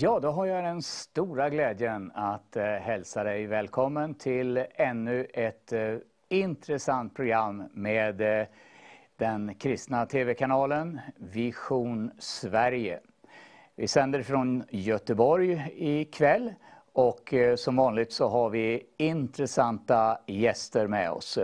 Ja, då har jag den stora glädjen att eh, hälsa dig välkommen till ännu ett eh, intressant program med eh, den kristna tv-kanalen Vision Sverige. Vi sänder från Göteborg ikväll och eh, som vanligt så har vi intressanta gäster med oss.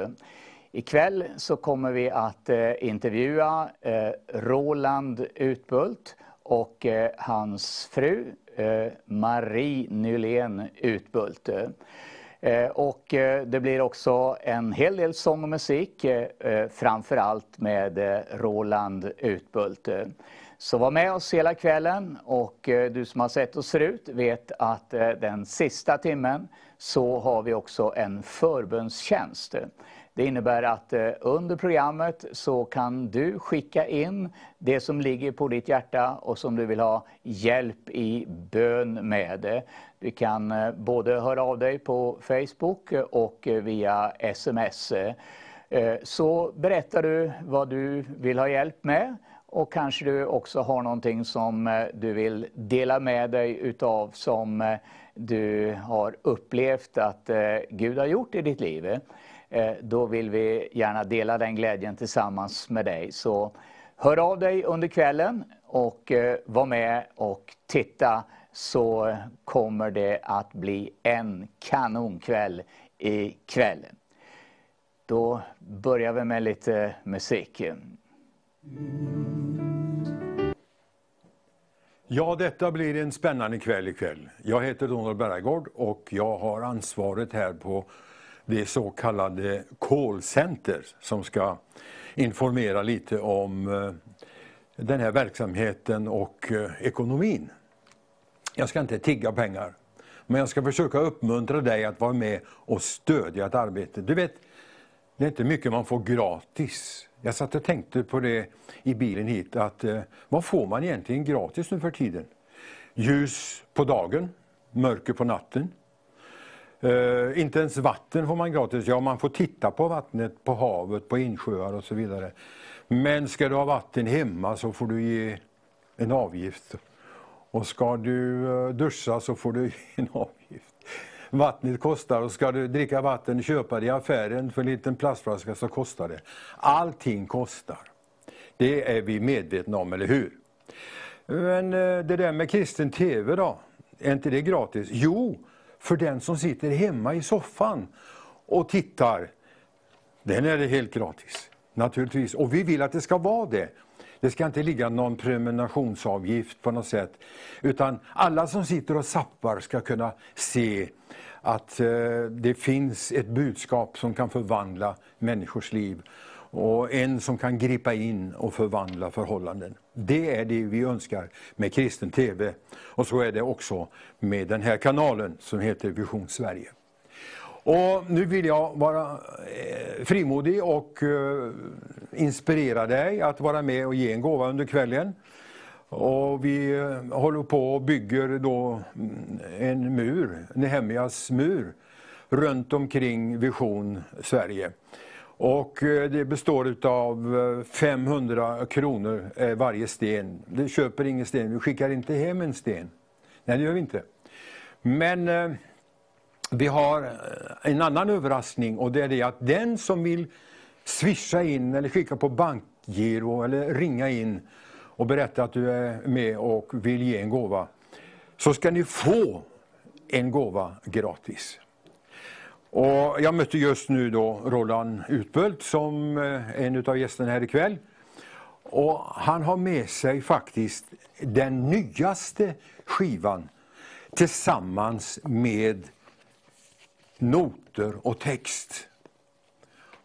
Ikväll så kommer vi att eh, intervjua eh, Roland Utbult och eh, hans fru Eh, Marie Nylén Utbult. Eh, och eh, det blir också en hel del sång och musik, framför allt med Roland Utbult. Så var med oss hela kvällen och du som har sett oss förut vet att den sista timmen så har vi också en förbönstjänst. Det innebär att eh, under programmet så kan du skicka in det som ligger på ditt hjärta och som du vill ha hjälp i bön med. Du kan eh, både höra av dig på Facebook och via sms. Eh, så berättar du vad du vill ha hjälp med och kanske du också har någonting som du vill dela med dig utav som du har upplevt att Gud har gjort i ditt liv. Eh, då vill vi gärna dela den glädjen tillsammans med dig. Så hör av dig under kvällen och eh, var med och titta så kommer det att bli en kanonkväll ikväll. Då börjar vi med lite musik. Ja, detta blir en spännande kväll ikväll. Jag heter Donald Bergård och jag har ansvaret här på det så kallade callcenter som ska informera lite om eh, den här verksamheten och eh, ekonomin. Jag ska inte tigga pengar, men jag ska försöka uppmuntra dig att vara med och stödja ett arbete. Du vet, det är inte mycket man får gratis. Jag satt och tänkte på det i bilen hit, att eh, vad får man egentligen gratis nu för tiden? Ljus på dagen, mörker på natten. Uh, inte ens vatten får man gratis. Ja, man får titta på vattnet på havet, på insjöar och så vidare. Men ska du ha vatten hemma så får du ge en avgift. Och ska du eh, duscha så får du ge en avgift. Vattnet kostar och ska du dricka vatten och köpa det i affären för en liten plastflaska så kostar det. Allting kostar. Det är vi medvetna om, eller hur? Men uh, det där med kristen TV då? Är inte det gratis? Jo, för den som sitter hemma i soffan och tittar, den är det helt gratis. Naturligtvis. Och vi vill att det ska vara det. Det ska inte ligga någon prenumerationsavgift på något sätt. Utan alla som sitter och sappar ska kunna se att eh, det finns ett budskap som kan förvandla människors liv och en som kan gripa in och förvandla förhållanden. Det är det vi önskar med kristen TV. Och så är det också med den här kanalen som heter Vision Sverige. Och nu vill jag vara eh, frimodig och eh, inspirera dig att vara med och ge en gåva under kvällen. Och vi eh, håller på och bygger då mm, en mur, Nehemjas mur, runt omkring Vision Sverige. Och eh, det består av 500 eh, kronor eh, varje sten. Vi köper ingen sten, vi skickar inte hem en sten. Nej, det gör vi inte. Men vi har en annan överraskning och det är det att den som vill swisha in eller skicka på bankgiro eller ringa in och berätta att du är med och vill ge en gåva, så ska ni få en gåva gratis. Och jag mötte just nu då Roland Utbult som eh, en av gästerna här ikväll. Och han har med sig faktiskt den nyaste skivan tillsammans med noter och text.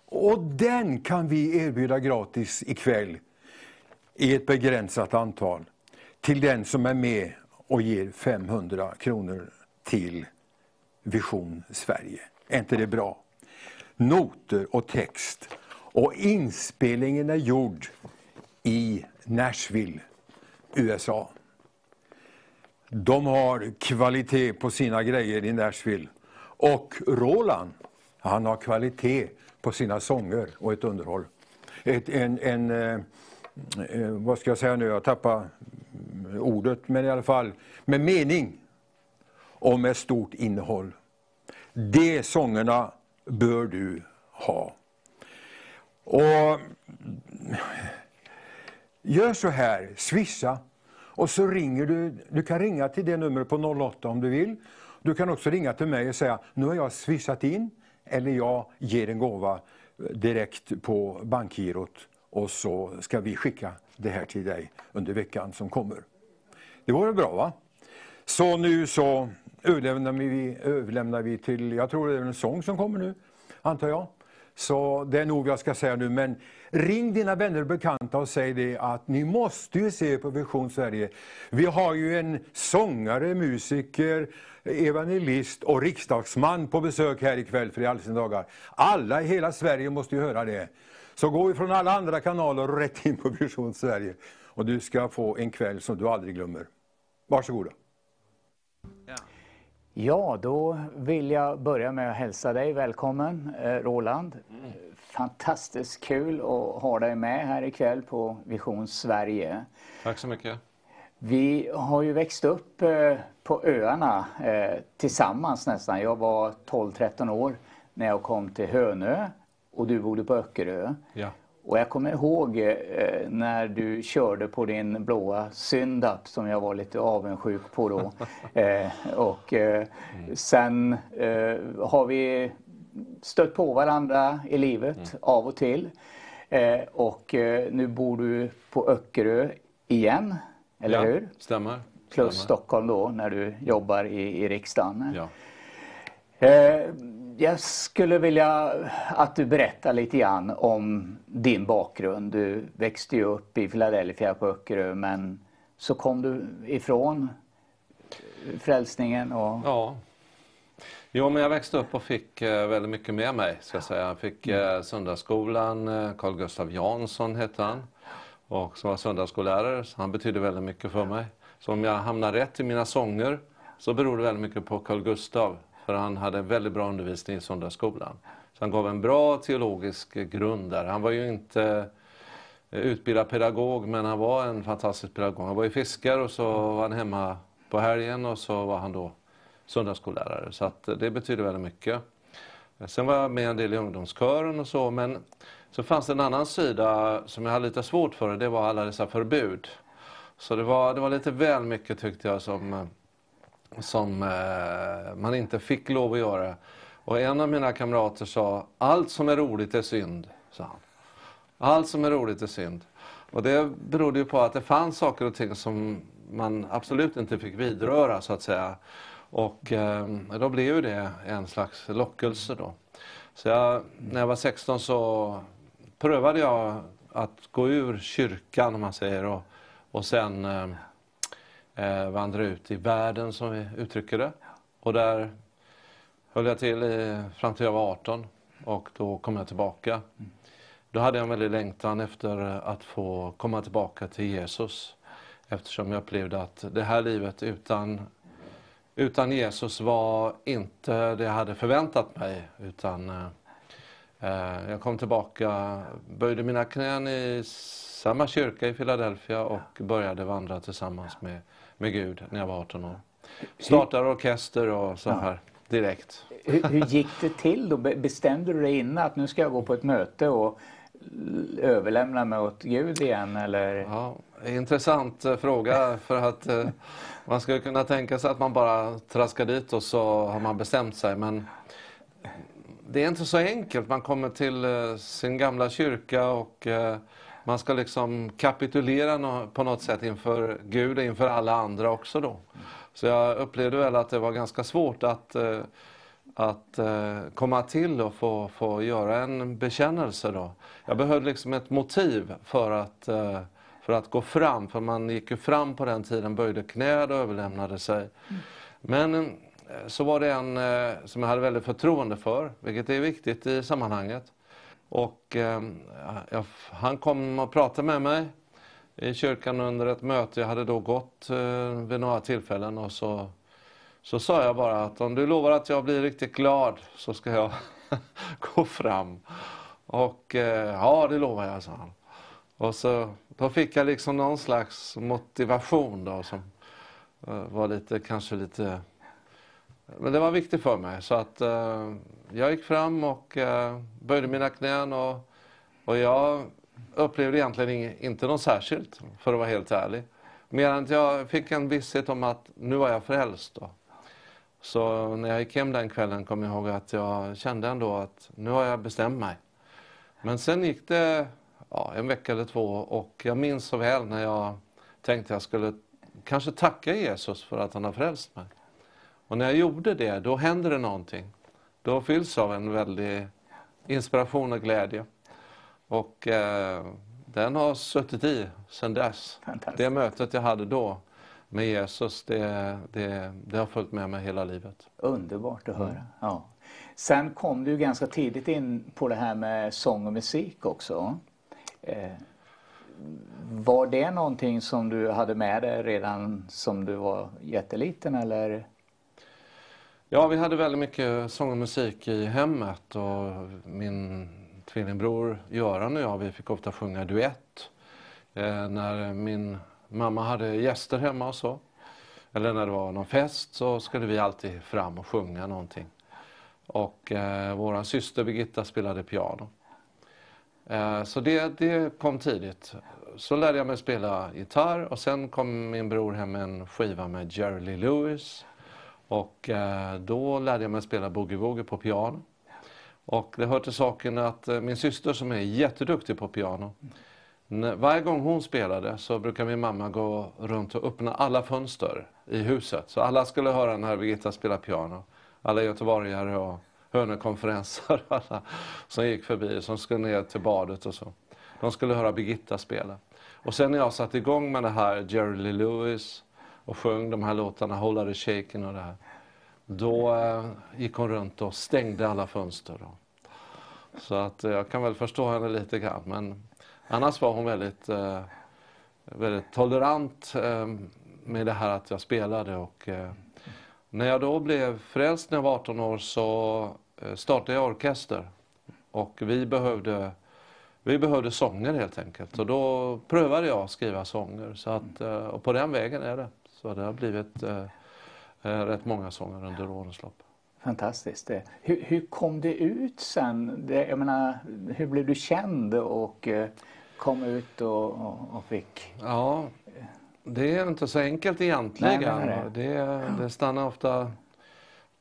Och den kan vi erbjuda gratis ikväll i ett begränsat antal till den som är med och ger 500 kronor till Vision Sverige. Är inte det bra? Noter och text. Och inspelningen är gjord i Nashville, USA. De har kvalitet på sina grejer i Nashville. Och Roland, han har kvalitet på sina sånger och ett underhåll. Ett, en, en eh, eh vad ska jag säga nu, jag tappar mm, ordet, men i alla fall med mening och med stort innehåll. De sångerna bör du ha. Och Gör så här, swisha och så ringer du. Du kan ringa till det numret på 08 om du vill. Du kan också ringa till mig och säga, nu har jag swishat in eller jag ger en gåva direkt på bankgirot och så ska vi skicka det här till dig under veckan som kommer. Det vore bra va? Så nu så överlämnar vi, överlämnar vi till, jag tror det är en sång som kommer nu, antar jag. Så det är nog vad jag ska säga nu. Men ring dina vänner och bekanta och säg det att ni måste ju se på Vision Sverige. Vi har ju en sångare, musiker, evangelist och riksdagsman på besök här ikväll för i alla sina dagar. Alla i hela Sverige måste ju höra det. Så gå ifrån alla andra kanaler och rätt in på Vision Sverige. Och du ska få en kväll som du aldrig glömmer. Varsågoda. Ja, då vill jag börja med att hälsa dig välkommen, eh, Roland. Mm. Fantastiskt kul att ha dig med här ikväll på Vision Sverige. Tack så mycket. Vi har ju växt upp eh, på öarna eh, tillsammans nästan. Jag var 12-13 år när jag kom till Hönö och du bodde på Öckerö. Ja. Och jag kommer ihåg eh, när du körde på din blåa Syndap som jag var lite avundsjuk på då. eh, och eh, mm. sen eh, har vi stött på varandra i livet mm. av och till. Eh, och eh, nu bor du på Öckerö igen, eller ja, hur? Stämmer. Plus stämmer. Stockholm då när du jobbar i, i riksdagen. Ja. Jag skulle vilja att du berättar lite grann om din bakgrund. Du växte ju upp i Philadelphia på Öckerö men så kom du ifrån frälsningen och... Ja. Jo, men jag växte upp och fick eh, väldigt mycket med mig. Ska jag, säga. jag fick mm. eh, söndagsskolan, eh, Carl Gustav Jansson hette han. Och som var söndagsskollärare, så han betydde väldigt mycket för mig. Så om jag hamnar rätt i mina sånger så beror det väldigt mycket på Carl Gustav. För han hade väldigt bra undervisning i söndagsskolan. Så han gav en bra teologisk grund där. Han var ju inte eh, utbildad pedagog men han var en fantastisk pedagog. Han var ju fiskare och så var han hemma på helgen och så var han då söndagsskollärare. Så att eh, det betyder väldigt mycket. Sen var jag med en del i ungdomskören och så men så fanns det en annan sida som jag hade lite svårt för det var alla dessa förbud. Så det var, det var lite väl mycket tyckte jag som eh, som eh, man inte fick lov att göra. Och en av mina kamrater sa, allt som är roligt är synd, sa han. Allt som är roligt är synd. Och det berodde ju på att det fanns saker och ting som man absolut inte fick vidröra så att säga. Och eh, då blev ju det en slags lockelse då. Så jag, när jag var 16 så prövade jag att gå ur kyrkan om man säger och, och sen eh, eh, vandra ut i världen som vi uttrycker det. Och där höll jag till i, fram till jag var 18 och då kom jag tillbaka. Då hade jag en väldig längtan efter att få komma tillbaka till Jesus eftersom jag upplevde att det här livet utan, utan Jesus var inte det jag hade förväntat mig utan eh, eh jag kom tillbaka, böjde mina knän i samma kyrka i Philadelphia och började vandra tillsammans med med Gud när jag var 18 år. Startade orkester och så här direkt. Hur, hur, gick det till då? Bestämde du dig innan att nu ska jag gå på ett möte och överlämna mig åt Gud igen eller? Ja, intressant eh, fråga för att eh, man skulle kunna tänka sig att man bara traskar dit och så har man bestämt sig men det är inte så enkelt. Man kommer till eh, sin gamla kyrka och man ska liksom kapitulera på något sätt inför Gud och inför alla andra också då. Så jag upplevde väl att det var ganska svårt att, eh, att eh, komma till och få, få göra en bekännelse då. Jag behövde liksom ett motiv för att, eh, för att gå fram, för man gick ju fram på den tiden, böjde knä och överlämnade sig. Men så var det en som jag hade väldigt förtroende för, vilket är viktigt i sammanhanget. Och eh, jag, han kom och pratade med mig i kyrkan under ett möte. Jag hade då gått eh, vid några tillfällen och så, så sa jag bara att om du lovar att jag blir riktigt glad så ska jag gå fram. Och eh, ja, det lovar jag, sa han. Och så, då fick jag liksom någon slags motivation då som eh, var lite, kanske lite men det var viktigt för mig så att eh, jag gick fram och eh, böjde mina knän och, och jag upplevde egentligen inte något särskilt för att vara helt ärlig. Mer än att jag fick en visshet om att nu var jag frälst. Då. Så när jag gick hem den kvällen kom jag ihåg att jag kände ändå att nu har jag bestämt mig. Men sen gick det ja, en vecka eller två och jag minns så väl när jag tänkte att jag skulle kanske tacka Jesus för att han har frälst mig. Och när jag gjorde det, då händer det någonting. Då fylls av en väldig inspiration och glädje. Och eh, den har suttit i sedan dess. Det mötet jag hade då med Jesus, det, det, det har följt med mig hela livet. Underbart att höra. Mm. Ja. Sen kom du ganska tidigt in på det här med sång och musik också. Eh, var det någonting som du hade med dig redan som du var jätteliten eller? Ja, vi hade väldigt mycket sång och musik i hemmet och min tvillingbror Göran och jag, vi fick ofta sjunga duett. Eh, när min mamma hade gäster hemma och så, eller när det var någon fest så skulle vi alltid fram och sjunga någonting. Och eh, vår syster Birgitta spelade piano. Eh, så det, det kom tidigt. Så lärde jag mig spela gitarr och sen kom min bror hem med en skiva med Jerry Lee Lewis. Och eh, då lärde jag mig spela boogie-woogie på piano. Och det hör till saken att eh, min syster som är jätteduktig på piano, varje gång hon spelade så brukar min mamma gå runt och öppna alla fönster i huset. Så alla skulle höra när Birgitta spelade piano. Alla göteborgare och Hönökonferenser alla som gick förbi, som skulle ner till badet och så. De skulle höra Birgitta spela. Och sen när jag satte igång med det här Jerry Lee Lewis och sjöng de här låtarna, Hold the Shaken och det här. Då eh, gick hon runt och stängde alla fönster. Då. Så att eh, jag kan väl förstå henne lite grann. Men annars var hon väldigt, eh, väldigt tolerant eh, med det här att jag spelade. Och, eh, när jag då blev frälst när jag var 18 år så eh, startade jag orkester. Och vi behövde, vi behövde sånger helt enkelt. Och då prövade jag att skriva sånger. Så att, och på den vägen är det. Så det har blivit eh, rätt många sånger under årens lopp. Fantastiskt. Hur, hur kom det ut sen? Det, jag menar, hur blev du känd och eh, kom ut och, och, och fick... Ja, det är inte så enkelt egentligen. Nej, det. Det, det stannar ofta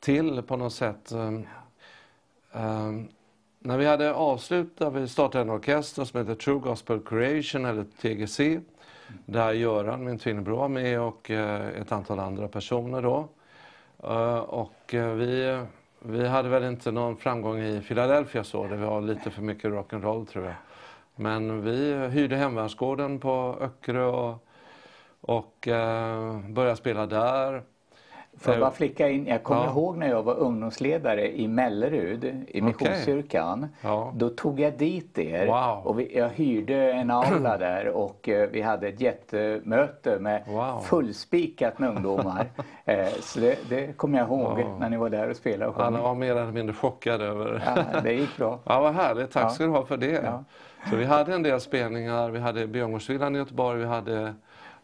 till på något sätt. Um, um, när vi hade avslutat, vi startade en orkester som heter True Gospel Creation eller TGC. Där Göran, min tvillingbror, var med och eh, ett antal andra personer då. Eh, och eh, vi, vi hade väl inte någon framgång i Philadelphia så, det var lite för mycket rock'n'roll tror jag. Men vi hyrde Hemvärnsgården på Öckerö och, och började spela där. Får jag bara flicka in, jag kommer ja. ihåg när jag var ungdomsledare i Mellerud i Missionskyrkan. Okay. Ja. Då tog jag dit er wow. och vi, jag hyrde en aula där och uh, vi hade ett jättemöte med wow. fullspikat med ungdomar. uh, så det, det kommer jag ihåg wow. när ni var där och spelade och sjöng. Alla var mer eller mindre chockade över Ja, det gick bra. ja, vad härligt. Tack ska du ha för det. Så vi hade en del spelningar. Vi hade Björngårdsvillan i Göteborg. Vi hade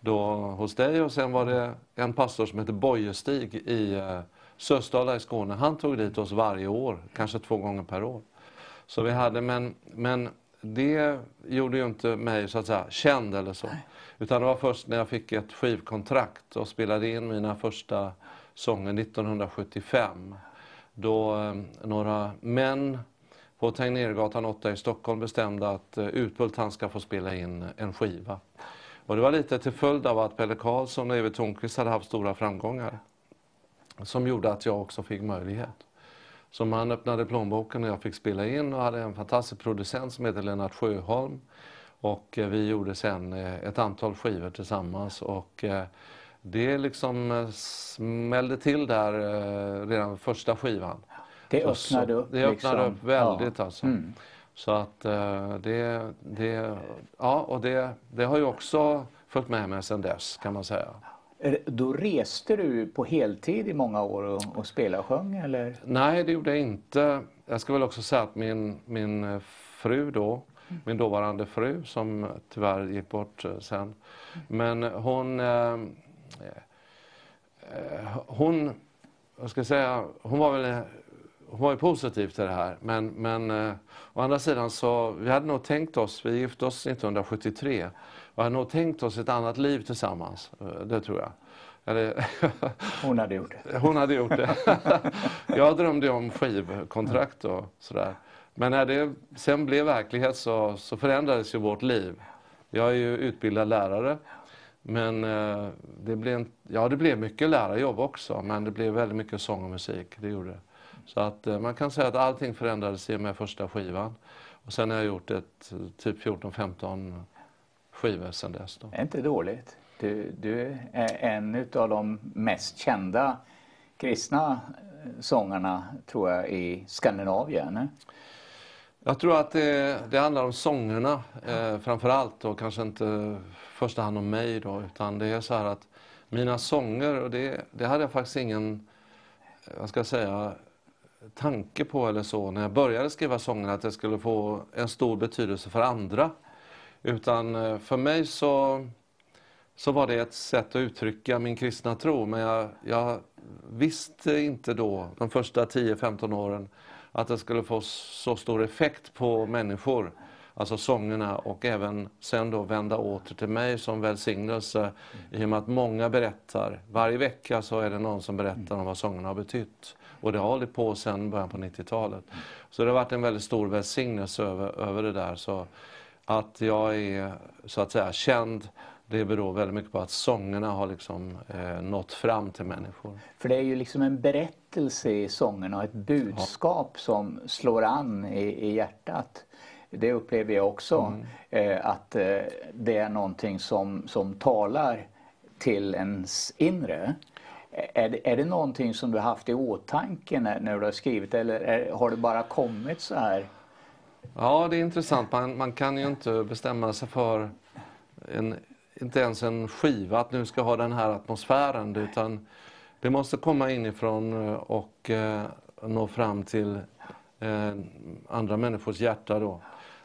då hos dig och sen var det en pastor som hette Bojestig i eh, Sösdala i Skåne. Han tog dit oss varje år, kanske två gånger per år. Så vi hade, men, men det gjorde ju inte mig så att säga känd eller så. Utan det var först när jag fick ett skivkontrakt och spelade in mina första sånger 1975. Då eh, några män på Tegnérgatan 8 i Stockholm bestämde att eh, Utbult han ska få spela in en skiva. Och det var lite till följd av att Pelle Karlsson och Evert Thornqvist hade haft stora framgångar. Som gjorde att jag också fick möjlighet. Så man öppnade plånboken och jag fick spela in och hade en fantastisk producent som heter Lennart Sjöholm. Och eh, vi gjorde sen eh, ett antal skivor tillsammans och eh, det liksom smällde till där redan första skivan. Det öppnade upp? Det öppnade liksom. upp väldigt ja. alltså. Mm. Så att uh, det, det, ja, och det, det har ju också följt med mig sedan dess kan man säga. Då reste du på heltid i många år och, och spelade och sjöng eller? Nej, det gjorde jag inte. Jag ska väl också säga att min, min fru då, min dåvarande fru som tyvärr gick bort sen. Men hon, eh, hon, jag ska säga, hon var väl hon var ju positiv till det här. Men, men eh, å andra sidan så, vi hade nog tänkt oss, vi gifte oss 1973, vi hade nog tänkt oss ett annat liv tillsammans. Det tror jag. Eller, hon hade gjort det. Hon hade gjort det. jag drömde om skivkontrakt och sådär. Men när det sen blev verklighet så, så förändrades ju vårt liv. Jag är ju utbildad lärare. Men eh, det blev, ja, det blev mycket lärarjobb också, men det blev väldigt mycket sång och musik. Det gjorde det. Så att eh, man kan säga att allting förändrades och med första skivan. Och sen har jag gjort ett typ 14-15 skivor sen dess. Då. Det är inte dåligt. Du, du är en av de mest kända kristna eh, sångarna tror jag i Skandinavien. Jag tror att det, det handlar om sångerna eh, framför allt och kanske inte i första hand om mig då utan det är så här att mina sånger, och det, det hade jag faktiskt ingen, vad ska jag säga, tanke på eller så när jag började skriva sångerna att det skulle få en stor betydelse för andra. Utan eh, för mig så så var det ett sätt att uttrycka min kristna tro. Men jag, jag visste inte då, de första 10-15 åren, att det skulle få så stor effekt på människor. Alltså sångerna och även sen då vända åter till mig som välsignelse i och med att många berättar. Varje vecka så är det någon som berättar om vad sångerna har betytt. Och det har hållit på sedan början på 90-talet. Så det har varit en väldigt stor välsignelse över, över det där. Så att jag är så att säga känd det beror väldigt mycket på att sångerna har liksom, eh, nått fram till människor. För det är ju liksom en berättelse i sångerna och ett budskap ja. som slår an i, i hjärtat. Det upplever jag också, mm. eh, att eh, det är någonting som, som talar till ens inre. Är det, är det någonting som du haft i åtanke när, när du har skrivit eller är, har det bara kommit så här? Ja, det är intressant. Man, man kan ju inte bestämma sig för en inte ens en skiva att nu ska ha den här atmosfären utan det måste komma inifrån eh, och eh, nå fram till eh, andra människors hjärta då.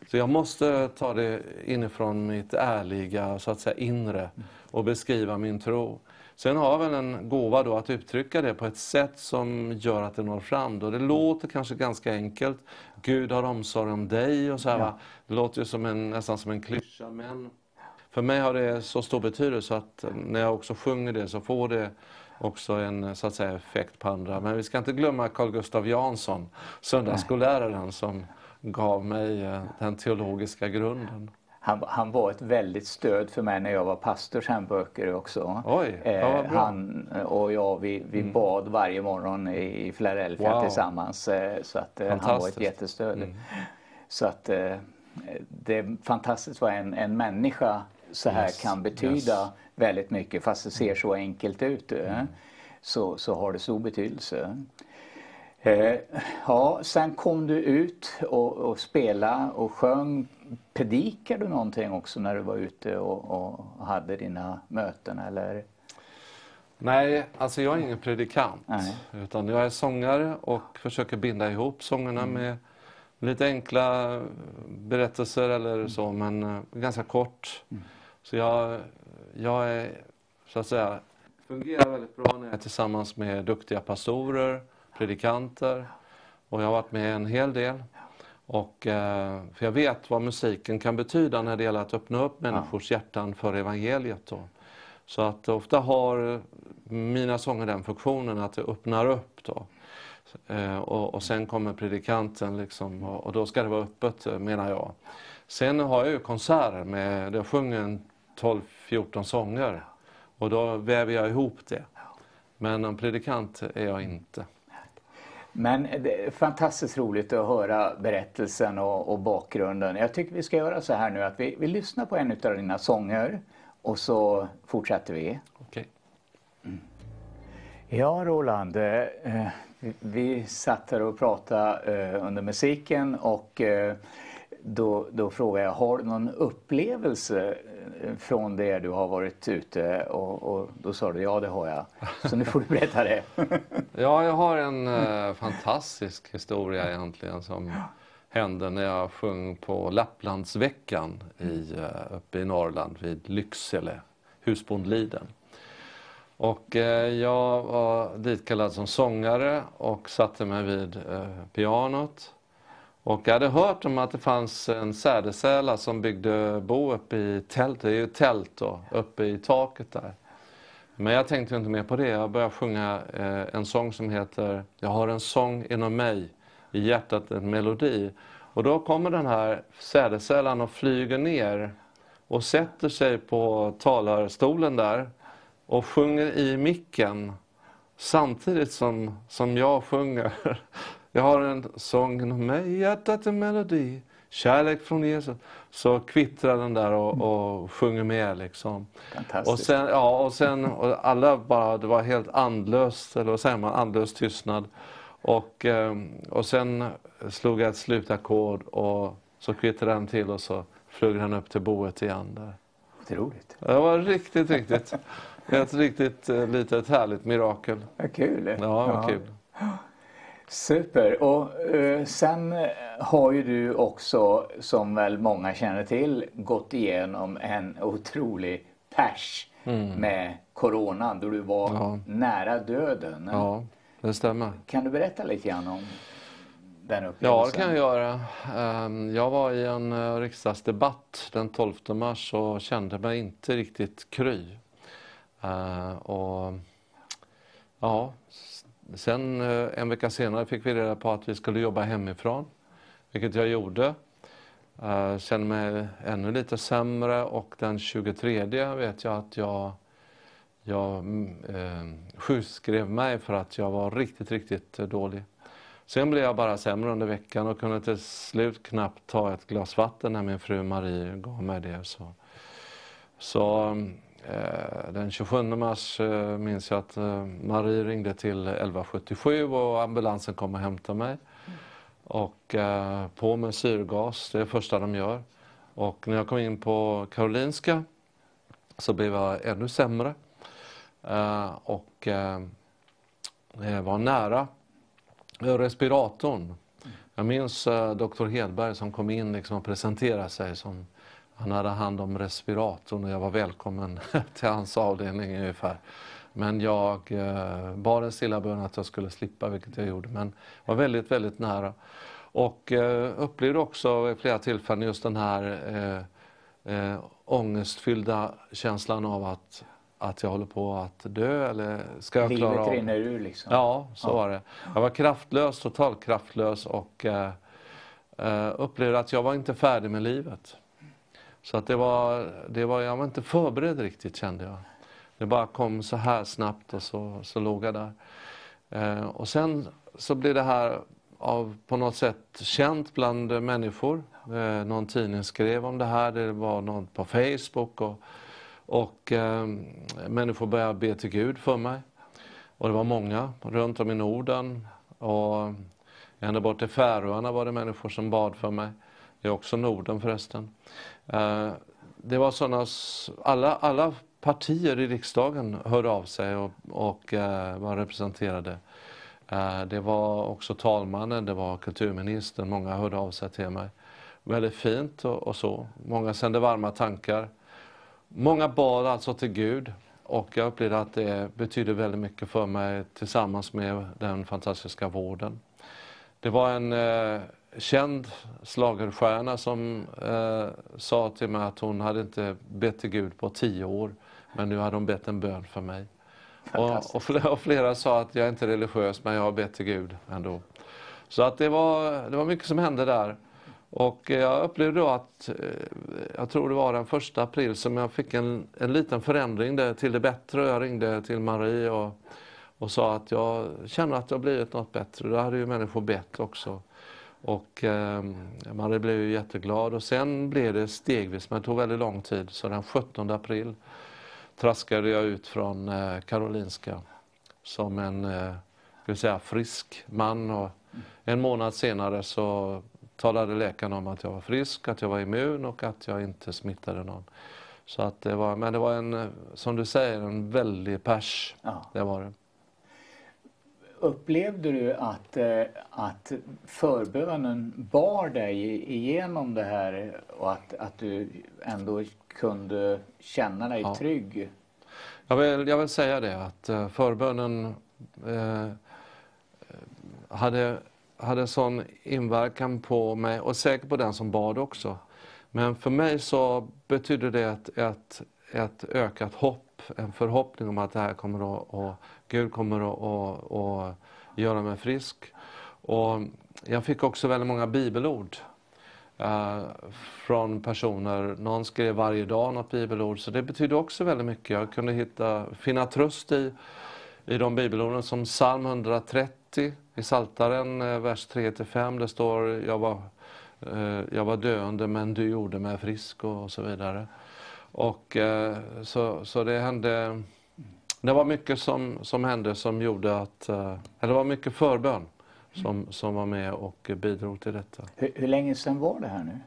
Så jag måste ta det inifrån mitt ärliga så att säga inre och beskriva min tro. Sen har jag väl en gåva då att uttrycka det på ett sätt som gör att det når fram. Då. Det låter kanske ganska enkelt. Gud har omsorg om dig och så här, ja. Det låter ju som en, nästan som en klyscha men för mig har det så stor betydelse att när jag också sjunger det så får det också en så att säga, effekt på andra. Men vi ska inte glömma Carl Gustav Jansson, söndagsskolläraren som gav mig eh, den teologiska grunden. Han, han, var ett väldigt stöd för mig när jag var pastor sen på Öckerö också. Oj, ja, eh, han och jag vi, vi mm. bad varje morgon i Philadelphia wow. tillsammans. Eh, så att eh, han var ett jättestöd. Mm. Så att det är fantastiskt vad en, en människa så här yes, kan betyda yes. väldigt mycket fast det ser så enkelt ut. Mm. Så, så har det stor betydelse. Eh, ja, sen kom du ut och, och spela och sjöng. Predikade du någonting också när du var ute och, och hade dina möten eller? Nej, alltså jag är ingen predikant. Nej. Utan jag är sångare och försöker binda ihop sångerna mm. med lite enkla berättelser eller så, men uh, ganska kort. Mm. Så jag, jag är, så att säga, fungerar väldigt bra när jag är tillsammans med duktiga pastorer, predikanter och jag har varit med en hel del. Och, eh, för jag vet vad musiken kan betyda när det gäller att öppna upp människors hjärtan för evangeliet. Då. Så att ofta har mina sånger den funktionen att det öppnar upp. Då. Eh, och, och sen kommer predikanten liksom, och, och, då ska det vara öppet menar jag. Sen har jag ju konserter med, där jag sjunger 12-14 sånger. Och då väver jag ihop det. Men en predikant är jag inte. Men det är fantastiskt roligt att höra berättelsen och, och bakgrunden. Jag tycker vi ska göra så här nu att vi, vi lyssnar på en av dina sånger och så fortsätter vi. Okay. Mm. Ja, Roland. Eh, vi, vi satt här och pratade eh, under musiken och eh, då, då frågade jag, har du någon upplevelse från det du har varit ute? Och, och, då sa du, ja det har jag. Så nu får du berätta det. ja, jag har en eh, fantastisk historia egentligen som hände när jag sjöng på Lapplandsveckan i, eh, uppe i Norrland vid Lycksele, Husbondliden. Och eh, jag var ditkallad som sångare och satte mig vid eh, pianot. Och jag hade hört om att det fanns en sädesärla som byggde bo uppe i tält, det är ju tält då, uppe i taket där. Men jag tänkte inte mer på det. Jag började sjunga eh, en sång som heter Jag har en sång inom mig, i hjärtat en melodi. Och då kommer den här sädesärlan och flyger ner och sätter sig på talarstolen där och sjunger i micken samtidigt som, som jag sjunger. Jag har en sång inom mig, hjärtat en melodi, kärlek från Jesus. Så kvittrar den där och, mm. och sjunger med liksom. Och sen, ja, och sen och alla bara, det var helt andlöst, eller vad säger man, andlös tystnad. Och, ehm, och sen slog jag ett slutackord och så kvittrade den till och så flög den upp till boet igen där. Otroligt. Det var riktigt, riktigt. Ett riktigt eh, litet härligt mirakel. Vad kul. Ja, vad kul. Super. Och eh, sen har ju du också, som väl många känner till, gått igenom en otrolig pers mm. med coronan då du var ja. nära döden. Ja, det stämmer. Kan du berätta lite grann om den upplevelsen? Ja, det kan jag göra. Ehm, jag var i en eh, riksdagsdebatt den 12 mars och kände mig inte riktigt kry. Uh, och ja, sen eh, en vecka senare fick vi reda på att vi skulle jobba hemifrån, vilket jag gjorde. Uh, kände mig ännu lite sämre och den 23 vet jag att jag, jag eh, sjukskrev mig för att jag var riktigt, riktigt dålig. Sen blev jag bara sämre under veckan och kunde till slut knappt ta ett glas vatten när min fru Marie gav mig det. Så, så Eh, den 27 mars eh, minns jag att eh, Marie ringde till 1177 och ambulansen kom och hämtade mig. Och på med syrgas, det är det första de gör. Och när jag kom in på Karolinska så blev jag ännu sämre. Och jag var nära respiratorn. Jag minns doktor Hedberg som kom in liksom och presenterade sig som han hade hand om respiratorn och jag var välkommen till hans avdelning ungefär. Men jag eh, bad en stilla bön att jag skulle slippa, vilket jag gjorde. Men var väldigt, väldigt nära. Och eh, upplevde också vid flera tillfällen just den här eh, eh, ångestfyllda känslan av att, att jag håller på att dö eller ska jag klara av... Livet rinner ur liksom. Ja, så ja. var det. Jag var kraftlös, totalt kraftlös och eh, eh, upplevde att jag var inte färdig med livet. Så att det var, det var, jag var inte förberedd riktigt kände jag. Det bara kom så här snabbt och så, så låg jag där. Eh, och sen så blev det här av, på något sätt känt bland människor. Eh, någon tidning skrev om det här, det var någon på Facebook och, och eh, människor började be till Gud för mig. Och det var många runt om i Norden och ända bort till Färöarna var det människor som bad för mig. Det är också Norden förresten. Eh, det var sådana, alla, alla partier i riksdagen hörde av sig och, och eh, var representerade. Eh, det var också talmannen, det var kulturministern, många hörde av sig till mig. Väldigt fint och, och så. Många sände varma tankar. Många bad alltså till Gud och jag upplevde att det betydde väldigt mycket för mig tillsammans med den fantastiska vården. Det var en känd slagerstjärna som eh, sa till mig att hon hade inte bett till Gud på tio år, men nu hade hon bett en bön för mig. Och, och, flera, och, flera, sa att jag inte är religiös, men jag har bett till Gud ändå. Så att det var, det var mycket som hände där. Och jag upplevde då att, eh, jag tror det var den första april som jag fick en, en liten förändring där, till det bättre. Jag ringde till Marie och, och sa att jag känner att det har blivit något bättre. Då hade ju människor bett också. Och eh, man blev ju jätteglad och sen blev det stegvis, men det tog väldigt lång tid. Så den 17 april traskade jag ut från eh, Karolinska som en eh, ska säga, frisk man. Och en månad senare så talade läkaren om att jag var frisk, att jag var immun och att jag inte smittade någon. Så att det var, men det var en, som du säger, en väldig pers. Ja. Det var det. Upplevde du att, eh, att förbönen bar dig igenom det här och att, att du ändå kunde känna dig Ja. trygg? Jag vill, jag vill säga det att eh, förbönen eh, hade, hade sån inverkan på mig och säkert på den som bad också. Men för mig så betydde det ett, ett, ett ökat hopp, en förhoppning om att det här kommer att, och Gud kommer att, att, att göra mig frisk. Och jag fick också väldigt många bibelord eh, från personer. Någon skrev varje dag något bibelord, så det betydde också väldigt mycket. Jag kunde hitta, finna tröst i, i de bibelorden som psalm 130 i Saltaren eh, vers 3-5. Det står jag var, eh, jag var döende men du gjorde mig frisk och så vidare. Och eh, så, så det hände, det var mycket som, som hände som gjorde att, eh, eller det var mycket förbön som, som var med och bidrog till detta. Hur, hur länge sedan var det här nu?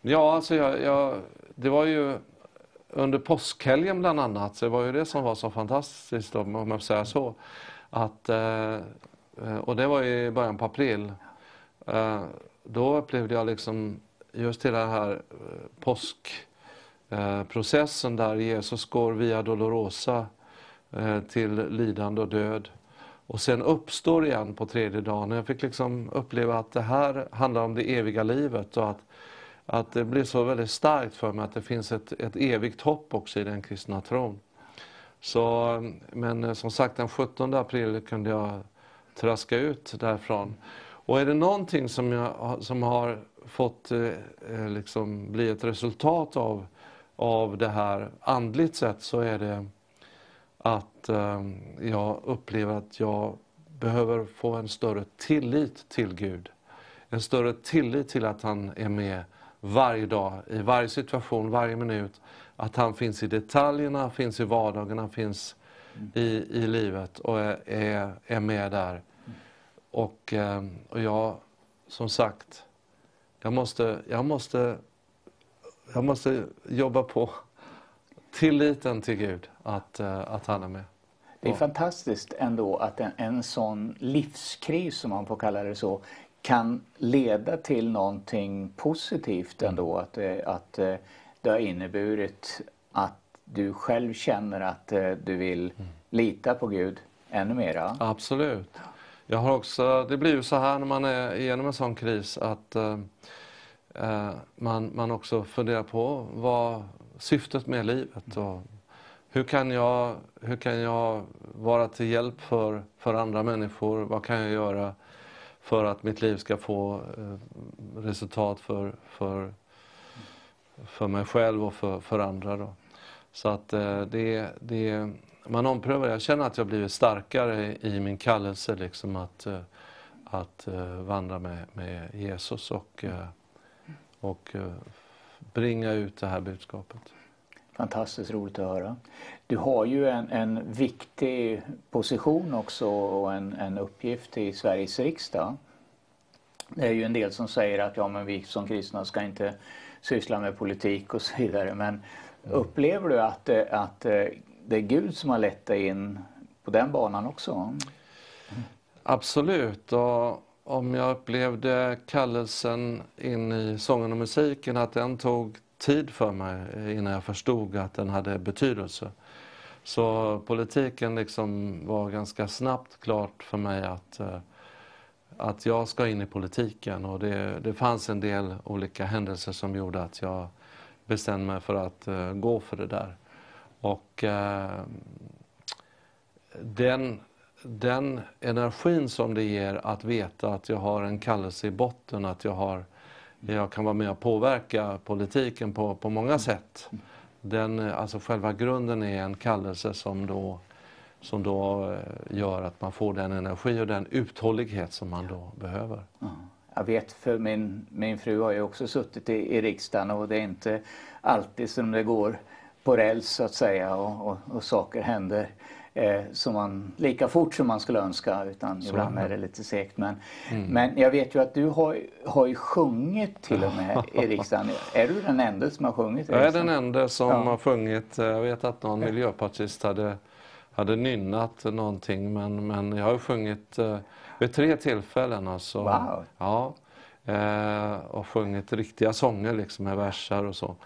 Ja, alltså jag, jag, det var ju under påskhelgen bland annat, så det var ju det som var så fantastiskt om man får säga så. Att, eh, eh, och det var i början på april. Eh, då upplevde jag liksom just den här Eh, processen där Jesus går via Dolorosa eh, till lidande och död. Och sen uppstår igen på tredje dagen. Jag fick liksom uppleva att det här handlar om det eviga livet och att, att det blir så väldigt starkt för mig att det finns ett, ett evigt hopp också i den kristna tron. Så, men eh, som sagt den 17 april kunde jag traska ut därifrån. Och är det någonting som, jag, har- som har fått eh, liksom bli ett resultat av, av det här andligt sett så är det att eh, jag upplever att jag behöver få en större tillit till Gud. En större tillit till att han är med varje dag, i varje situation, varje minut. Att han finns i detaljerna, finns i vardagen, han finns i, i livet och är, är, med där. Och, eh, och jag, som sagt, jag måste, jag måste, jag måste jobba på tilliten till Gud, att, eh, att han är med. Det är fantastiskt ändå att en, en sån livskris, som man får kalla det så, kan leda till någonting positivt ändå. Att, eh, att eh, det har inneburit att du själv känner att du vill lita på Gud ännu mera. Absolut. Jag har också, det blir ju så här när man är igenom en sån kris att Eh, man, man också funderar på vad syftet med livet och hur kan jag, hur kan jag vara till hjälp för, för andra människor? Vad kan jag göra för att mitt liv ska få eh, resultat för, för, för mig själv och för, för andra. Då. Så att eh, det, det, man omprövar. Jag känner att jag blivit starkare i min kallelse liksom att, att vandra med, med Jesus och, och eh, bringa ut det här budskapet. Fantastiskt roligt att höra. Du har ju en, en viktig position också och en, en uppgift i Sveriges riksdag. Det är ju en del som säger att ja, men vi som kristna ska inte syssla med politik och så vidare. Men upplever du att, eh, att eh, det är Gud som har lett dig in på den banan också? Absolut. Och om jag upplevde kallelsen in i sången och musiken, att den tog tid för mig innan jag förstod att den hade betydelse. Så politiken liksom var ganska snabbt klart för mig att, eh, att jag ska in i politiken. Och det, det fanns en del olika händelser som gjorde att jag bestämde mig för att eh, gå för det där. Och eh, den, den energin som det ger att veta att jag har en kallelse i botten, att jag, har, jag kan vara med och påverka politiken på, på många sätt. Den, alltså själva grunden är en kallelse som då, som då eh, gör att man får den energi och den uthållighet som man då behöver. Jag vet för min, min fru har ju också suttit i, i riksdagen och det är inte alltid som det går på räls så att säga och, och, och saker händer eh, som man, lika fort som man skulle önska utan Så ibland är det. lite segt. Men, Mm. men jag vet ju att du har, har ju sjungit till och med i riksdagen. Är du den enda som har sjungit i Jag är den enda som Ja. har sjungit, jag vet att någon miljöpartist hade, hade nynnat någonting men, men jag har sjungit eh, vid tre tillfällen. Alltså. Wow. Ja, eh, och sjungit riktiga sånger liksom med versar och så.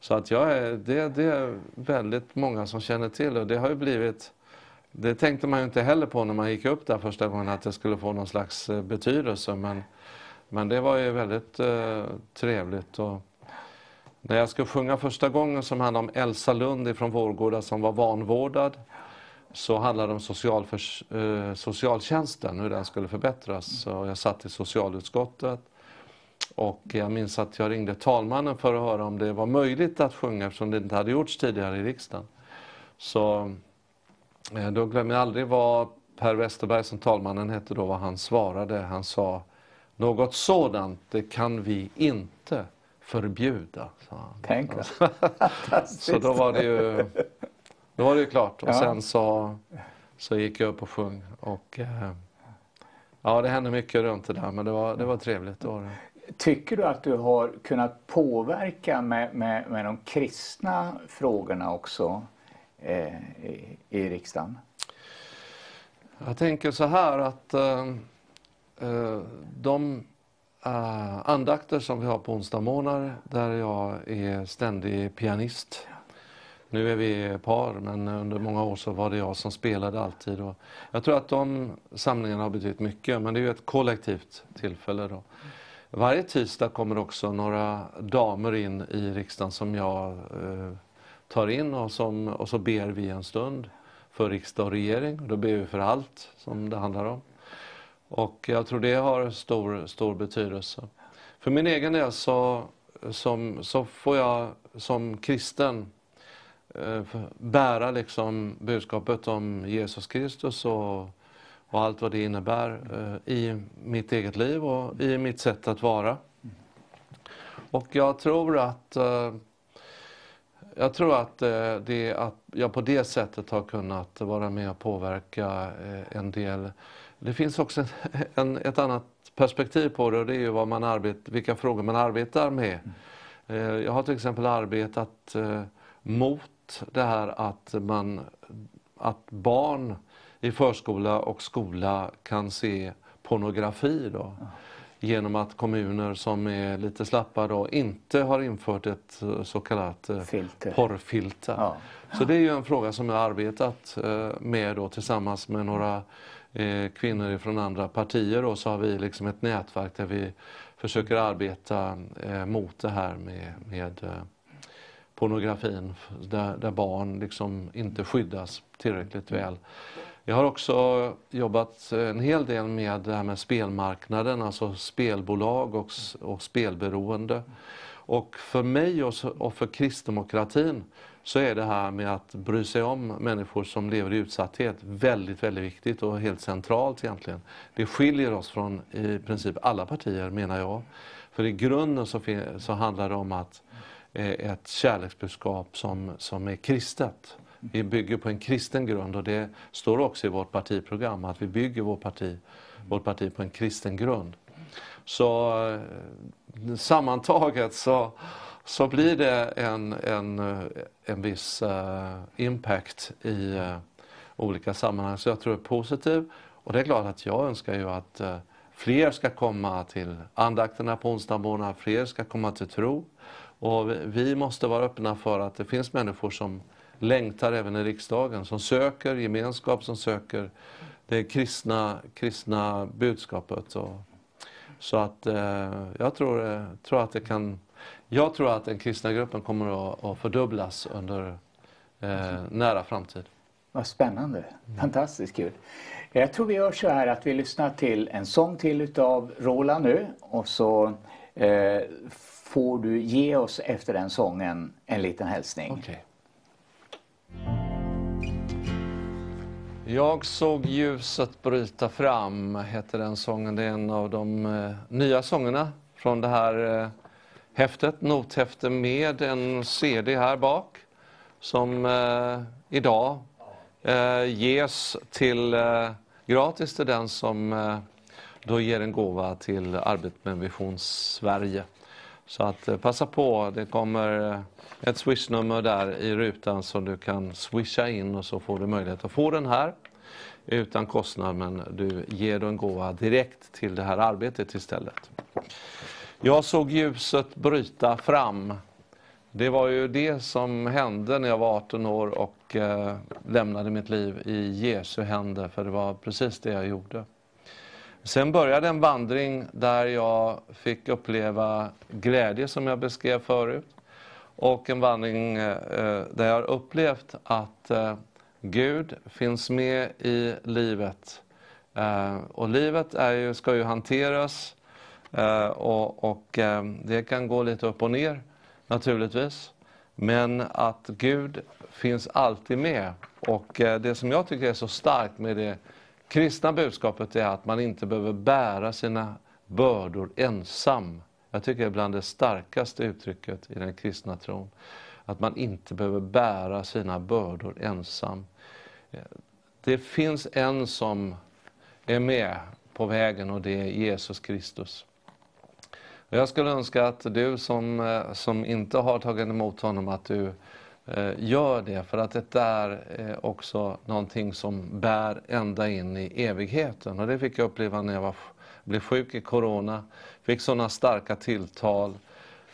Så att jag är, det, det är väldigt många som känner till och det har ju blivit det tänkte man ju inte heller på när man gick upp där första gången att det skulle få någon slags eh, betydelse men, men det var ju väldigt eh, trevligt. Och när jag skulle sjunga första gången som handlade om Elsa Lund ifrån Vårgårda som var vanvårdad så handlade det om socialförs, eh, socialtjänsten, hur den skulle förbättras. Så jag satt i socialutskottet och jag minns att jag ringde talmannen för att höra om det var möjligt att sjunga eftersom det inte hade gjorts tidigare i riksdagen. Så då glömmer jag aldrig vad Per Westerberg som talmannen hette då, vad han svarade. Han sa något sådant, det kan vi inte förbjuda. Sa han. Tänk Så då var det ju, då var det ju klart. Och Ja. sen så, så gick jag upp och sjöng. Och, eh, ja, det hände mycket runt det där, men det var, det var trevligt. Det var det. Tycker du att du har kunnat påverka med, med, med de kristna frågorna också eh, i, i riksdagen? Jag tänker så här att eh, eh, de eh, andakter som vi har på onsdagsmorgnar där jag är ständig pianist. Nu är vi par men under många år så var det jag som spelade alltid. Och jag tror att de samlingarna har betytt mycket men det är ju ett kollektivt tillfälle då. Varje tisdag kommer också några damer in i riksdagen som jag eh, tar in och, som, och så ber vi en stund för riksdag och regering. Och Då ber vi för allt som det handlar om. Och jag tror det har stor, stor betydelse. För min egen del så, som, så får jag som kristen eh, bära liksom budskapet om Jesus Kristus och, och allt vad det innebär eh, i mitt eget liv och i mitt sätt att vara. Och jag tror att eh, jag tror att, eh, det, att jag på det sättet har kunnat vara med och påverka eh, en del. Det finns också en, en, ett annat perspektiv på det och det är ju vad man arbet, vilka frågor man arbetar med. Eh, Jag har till exempel arbetat eh, mot det här att, man, att barn i förskola och skola kan se pornografi. Då genom att kommuner som är lite slappa då inte har infört ett eh, så kallat eh, Filter. porrfilter. Ja. Så det är ju en fråga som jag har arbetat eh, med då, tillsammans med några kvinnor från andra partier och så har vi liksom ett nätverk där vi försöker arbeta mot det här med, med pornografin där, där barn liksom inte skyddas tillräckligt väl. Jag har också jobbat en hel del med det här med spelmarknaden, alltså spelbolag och, och spelberoende. Och för mig och, och för kristdemokratin så är det här med att bry sig om människor som lever i utsatthet väldigt, väldigt viktigt och helt centralt egentligen. Det skiljer oss från i princip alla partier menar jag. För i grunden så, så handlar det om att eh, ett kärleksbudskap som, som är kristet. Vi bygger på en kristen grund och det står också i vårt partiprogram att vi bygger vårt parti, vårt parti på en kristen grund. Så eh, sammantaget så, så blir det en, en, eh, en viss eh, impact i olika sammanhang. Så jag tror det är positiv. Och det är klart att jag önskar ju att fler ska komma till andakterna på onsdagsmorgnar, fler ska komma till tro. Och vi, vi måste vara öppna för att det finns människor som längtar även i riksdagen, som söker gemenskap, som söker det kristna, kristna budskapet. Och, så att eh, jag tror, eh, tror att det kan... Jag tror att den kristna gruppen kommer att, att fördubblas under eh, nära framtid. Vad spännande. Fantastiskt kul. Jag tror vi gör så här att vi lyssnar till en sång till utav Roland nu och så eh, får du ge oss efter den sången en liten hälsning. Okej. Jag såg ljuset bryta fram, heter den sången. Det är en av de eh, nya sångerna från det här eh, häftet, nothäfte med en CD här bak som eh, idag eh, ges till eh, gratis till den som eh, då ger en gåva till Arbetet med Vision Sverige. Så att eh, passa på, det kommer eh, ett swishnummer där i rutan som du kan swisha in och så får du möjlighet att få den här utan kostnad men du ger då en gåva direkt till det här arbetet istället. Jag såg ljuset bryta fram. Det var ju det som hände när jag var 18 år och eh, lämnade mitt liv i Jesu händer, för det var precis det jag gjorde. Sen började en vandring där jag fick uppleva glädje som jag beskrev förut. Och en vandring eh, eh, där jag har upplevt att eh, Gud finns med i livet. Och livet är ju, ska ju hanteras och, och det kan gå lite upp och ner naturligtvis. Men att Gud finns alltid med. Och det som jag tycker är så starkt med det kristna budskapet är att man inte behöver bära sina bördor ensam. Jag tycker det är bland det starkaste uttrycket i den kristna tron. Att man inte behöver bära sina bördor ensam. Det finns en som är med på vägen och det är Jesus Kristus. Jag skulle önska att du som, eh, som inte har tagit emot honom, att du eh, Eh, gör det. För att det är eh, också någonting som bär ända in i evigheten. Och det fick jag uppleva när jag var, blev sjuk i corona. Fick sådana starka tilltal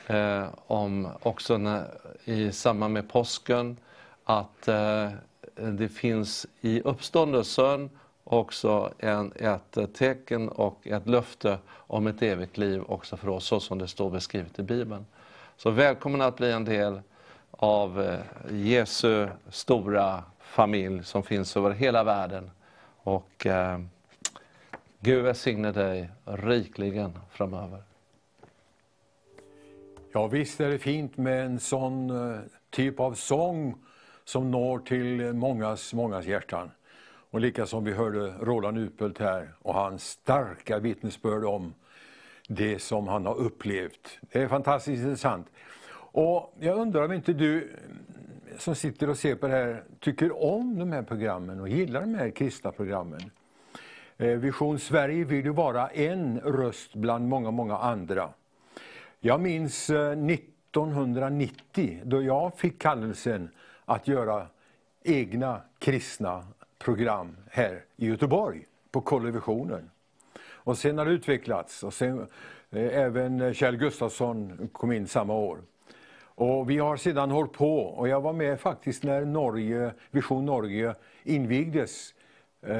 eh, om också när, i samband med påsken att eh, det finns i uppståndelsen också en, ett eh, tecken och ett löfte om ett evigt liv också för oss, så som det står beskrivet i Bibeln. Så välkommen att bli en del av eh, Jesu stora familj som finns över hela världen. Och eh, Gud välsigne dig rikligen framöver. Ja, visst är det fint med en sån eh, typ av sång som når till mångas, mångas hjärtan. Och lika som vi hörde Roland Utbult här och hans starka vittnesbörd om det som han har upplevt. Det är fantastiskt intressant. Och jag undrar om inte du eh, som sitter och ser på det här tycker om de här programmen och gillar de här kristna programmen. Eh, Vision Sverige vill ju vara en röst bland många, många andra. Jag minns eh, 1990 då jag fick kallelsen att göra egna kristna program här i Göteborg på Kollevisionen. Och sen har det utvecklats och sen eh, även Kjell Gustafsson kom in samma år. Och vi har sedan hållit på och jag var med faktiskt när Norge, Vision Norge invigdes. Eh,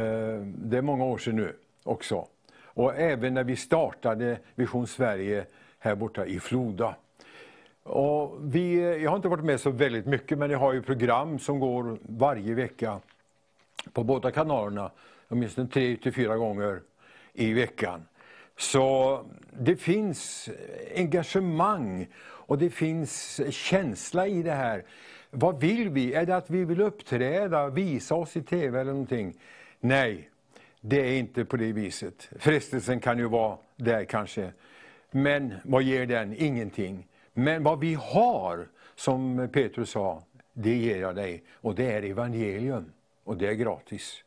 det är många år sedan nu också. Och även när vi startade Vision Sverige här borta i Floda. Och vi, jag har inte varit med så väldigt mycket men jag har ju program som går varje vecka på båda kanalerna, åtminstone tre till fyra gånger i veckan. Så det finns engagemang och det finns känsla i det här. Vad vill vi? Är det att vi vill uppträda, visa oss i TV eller någonting? Nej, det är inte på det viset. Frestelsen kan ju vara där kanske. Men vad ger den? Ingenting. Men vad vi har, som Petrus sa, det ger jag dig. Och det är evangelium. Och det är gratis.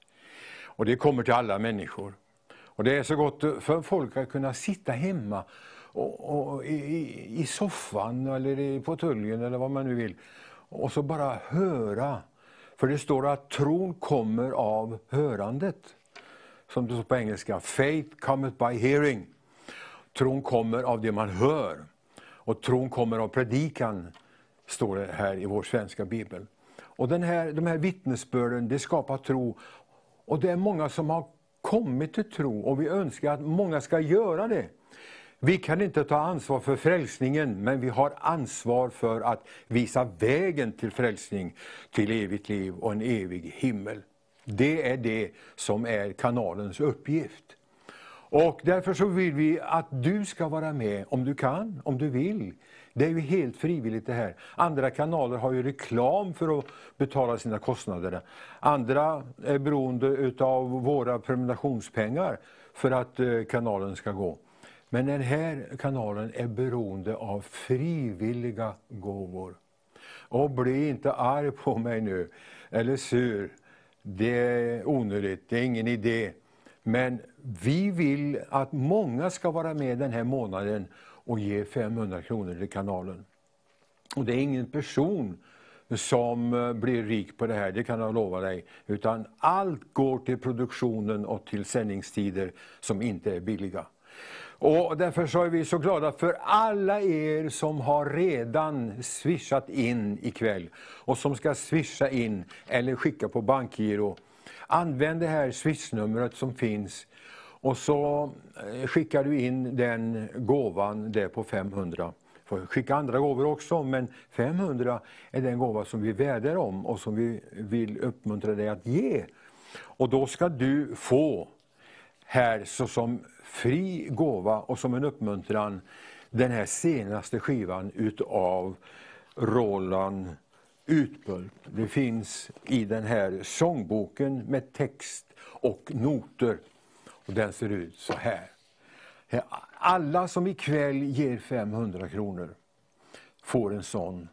Och det kommer till alla människor. Och det är så gott för folk att kunna sitta hemma och, och i, i, soffan eller i fåtöljen eller vad man nu vill. Och så bara höra. För det står att tron kommer av hörandet. Som det står på engelska, faith cometh by hearing. Tron kommer av det man hör. Och tron kommer av predikan, står det här i vår svenska bibel. Och den här, de här vittnesbörden, det skapar tro. Och det är många som har kommit till tro och vi önskar att många ska göra det. Vi kan inte ta ansvar för frälsningen, men vi har ansvar för att visa vägen till frälsning, till evigt liv och en evig himmel. Det är det som är kanalens uppgift. Och därför så vill vi att du ska vara med om du kan, om du vill. Det är ju helt frivilligt det här. Andra kanaler har ju reklam för att betala sina kostnader. Andra är beroende av våra prenumerationspengar för att eh, kanalen ska gå. Men den här kanalen är beroende av frivilliga gåvor. Och bli inte arg på mig nu, eller sur. Det är onödigt, det är ingen idé. Men vi vill att många ska vara med den här månaden och ge 500 kronor till kanalen. Och det är ingen person som eh, blir rik på det här, det kan jag lova dig. Utan allt går till produktionen och till sändningstider som inte är billiga. Och därför så är vi så glada för alla er som har redan swishat in ikväll och som ska swisha in eller skicka på bankgiro. Använd det här swishnumret som finns och så eh, skickar du in den gåvan där på 500 får skicka andra gåvor också, men 500 är den gåva som vi vädjar om och som vi vill uppmuntra dig att ge. Och då ska du få här såsom fri gåva och som en uppmuntran den här senaste skivan utav Roland Utbult. Det finns i den här sångboken med text och noter. Och den ser ut så här. Alla som ikväll ger 500 kronor får en sån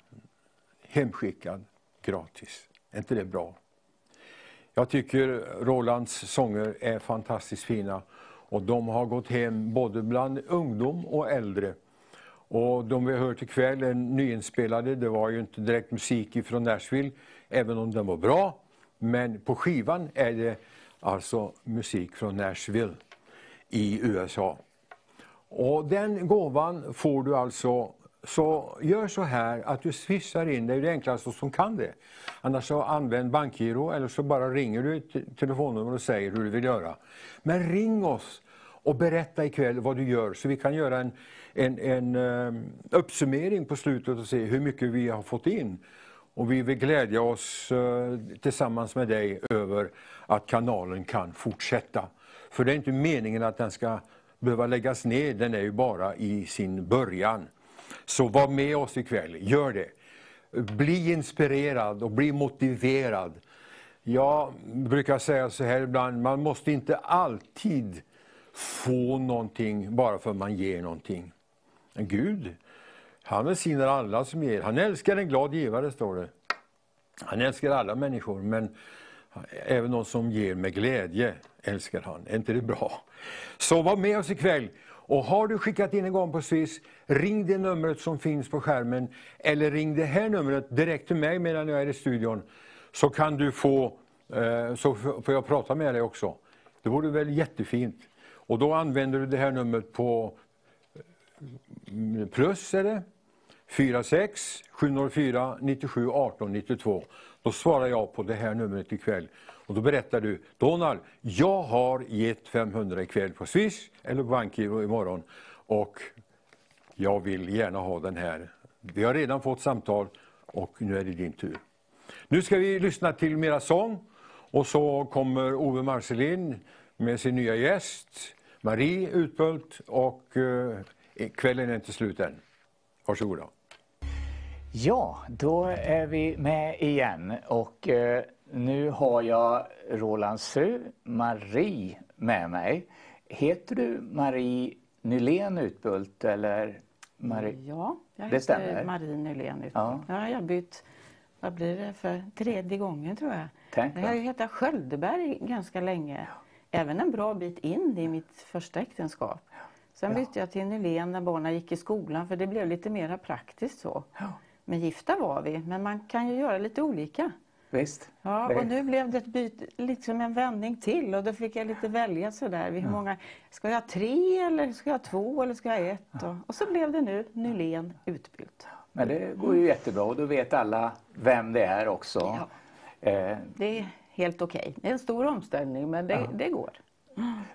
hemskickad gratis. Är inte det bra? Jag tycker Rolands sånger är fantastiskt fina och de har gått hem både bland ungdom och äldre. Och de vi har hört ikväll är nyinspelade, det var ju inte direkt musik från Nashville, även om den var bra. Men på skivan är det alltså musik från Nashville i USA. Och den gåvan får du alltså, så gör så här att du swishar in, det är det enklaste som kan det. Annars så använd bankgiro eller så bara ringer du ett telefonnummer och säger hur du vill göra. Men ring oss och berätta ikväll vad du gör så vi kan göra en, en, en um, uppsummering på slutet och se hur mycket vi har fått in. Och vi vill glädja oss uh, tillsammans med dig över att kanalen kan fortsätta. För det är inte meningen att den ska behöva läggas ner, den är ju bara i sin början. Så var med oss ikväll, gör det. Bli inspirerad och bli motiverad. Jag brukar säga så här ibland, man måste inte alltid få någonting bara för att man ger någonting. Men Gud, han välsignar alla som ger. Han älskar en glad givare, står det. Han älskar alla människor, men även de som ger med glädje älskar han. Är inte det bra? Så var med oss ikväll. Och har du skickat in en gång på Swiss, ring det numret som finns på skärmen. Eller ring det här numret direkt till mig medan jag är i studion. Så kan du få, eh, så får jag prata med dig också. Det vore väl jättefint. Och då använder du det här numret på eh, plus är det? 46 704 97 18 92. Då svarar jag på det här numret ikväll. Och då berättar du, Donald, jag har gett 500 ikväll på Swish eller på bankgiro imorgon och jag vill gärna ha den här. Vi har redan fått samtal och nu är det din tur. Nu ska vi lyssna till mera sång och så kommer Ove Marcelin med sin nya gäst Marie Utbult och eh, eh, kvällen är inte slut än. Varsågoda. Ja, då är vi med igen och eh, nu har jag Rolands fru Marie med mig. Heter du Marie Nylén Utbult eller? Marie? Ja, jag heter stämmer. Marie Nylén Utbult. Ja. ja. jag har bytt, vad blir det för tredje gången tror jag. Tänk jag har ju hetat Sköldeberg ganska länge. Även en bra bit in i mitt första äktenskap. Sen bytte jag till Nylén när barnen gick i skolan för det blev lite mer praktiskt så. Ja. Men gifta var vi, men man kan ju göra lite olika. Visst. Ja, och nu blev det ett byte, liksom en vändning till och då fick jag lite välja sådär. Hur många, ska jag ha tre eller ska jag ha två eller ska jag ha ett? Och, och så blev det nu Nylén utbytt. Men det går ju jättebra och då vet alla vem det är också. Ja. Eh. Det är helt okej. Okay. Det är en stor omställning men det, ja. det går.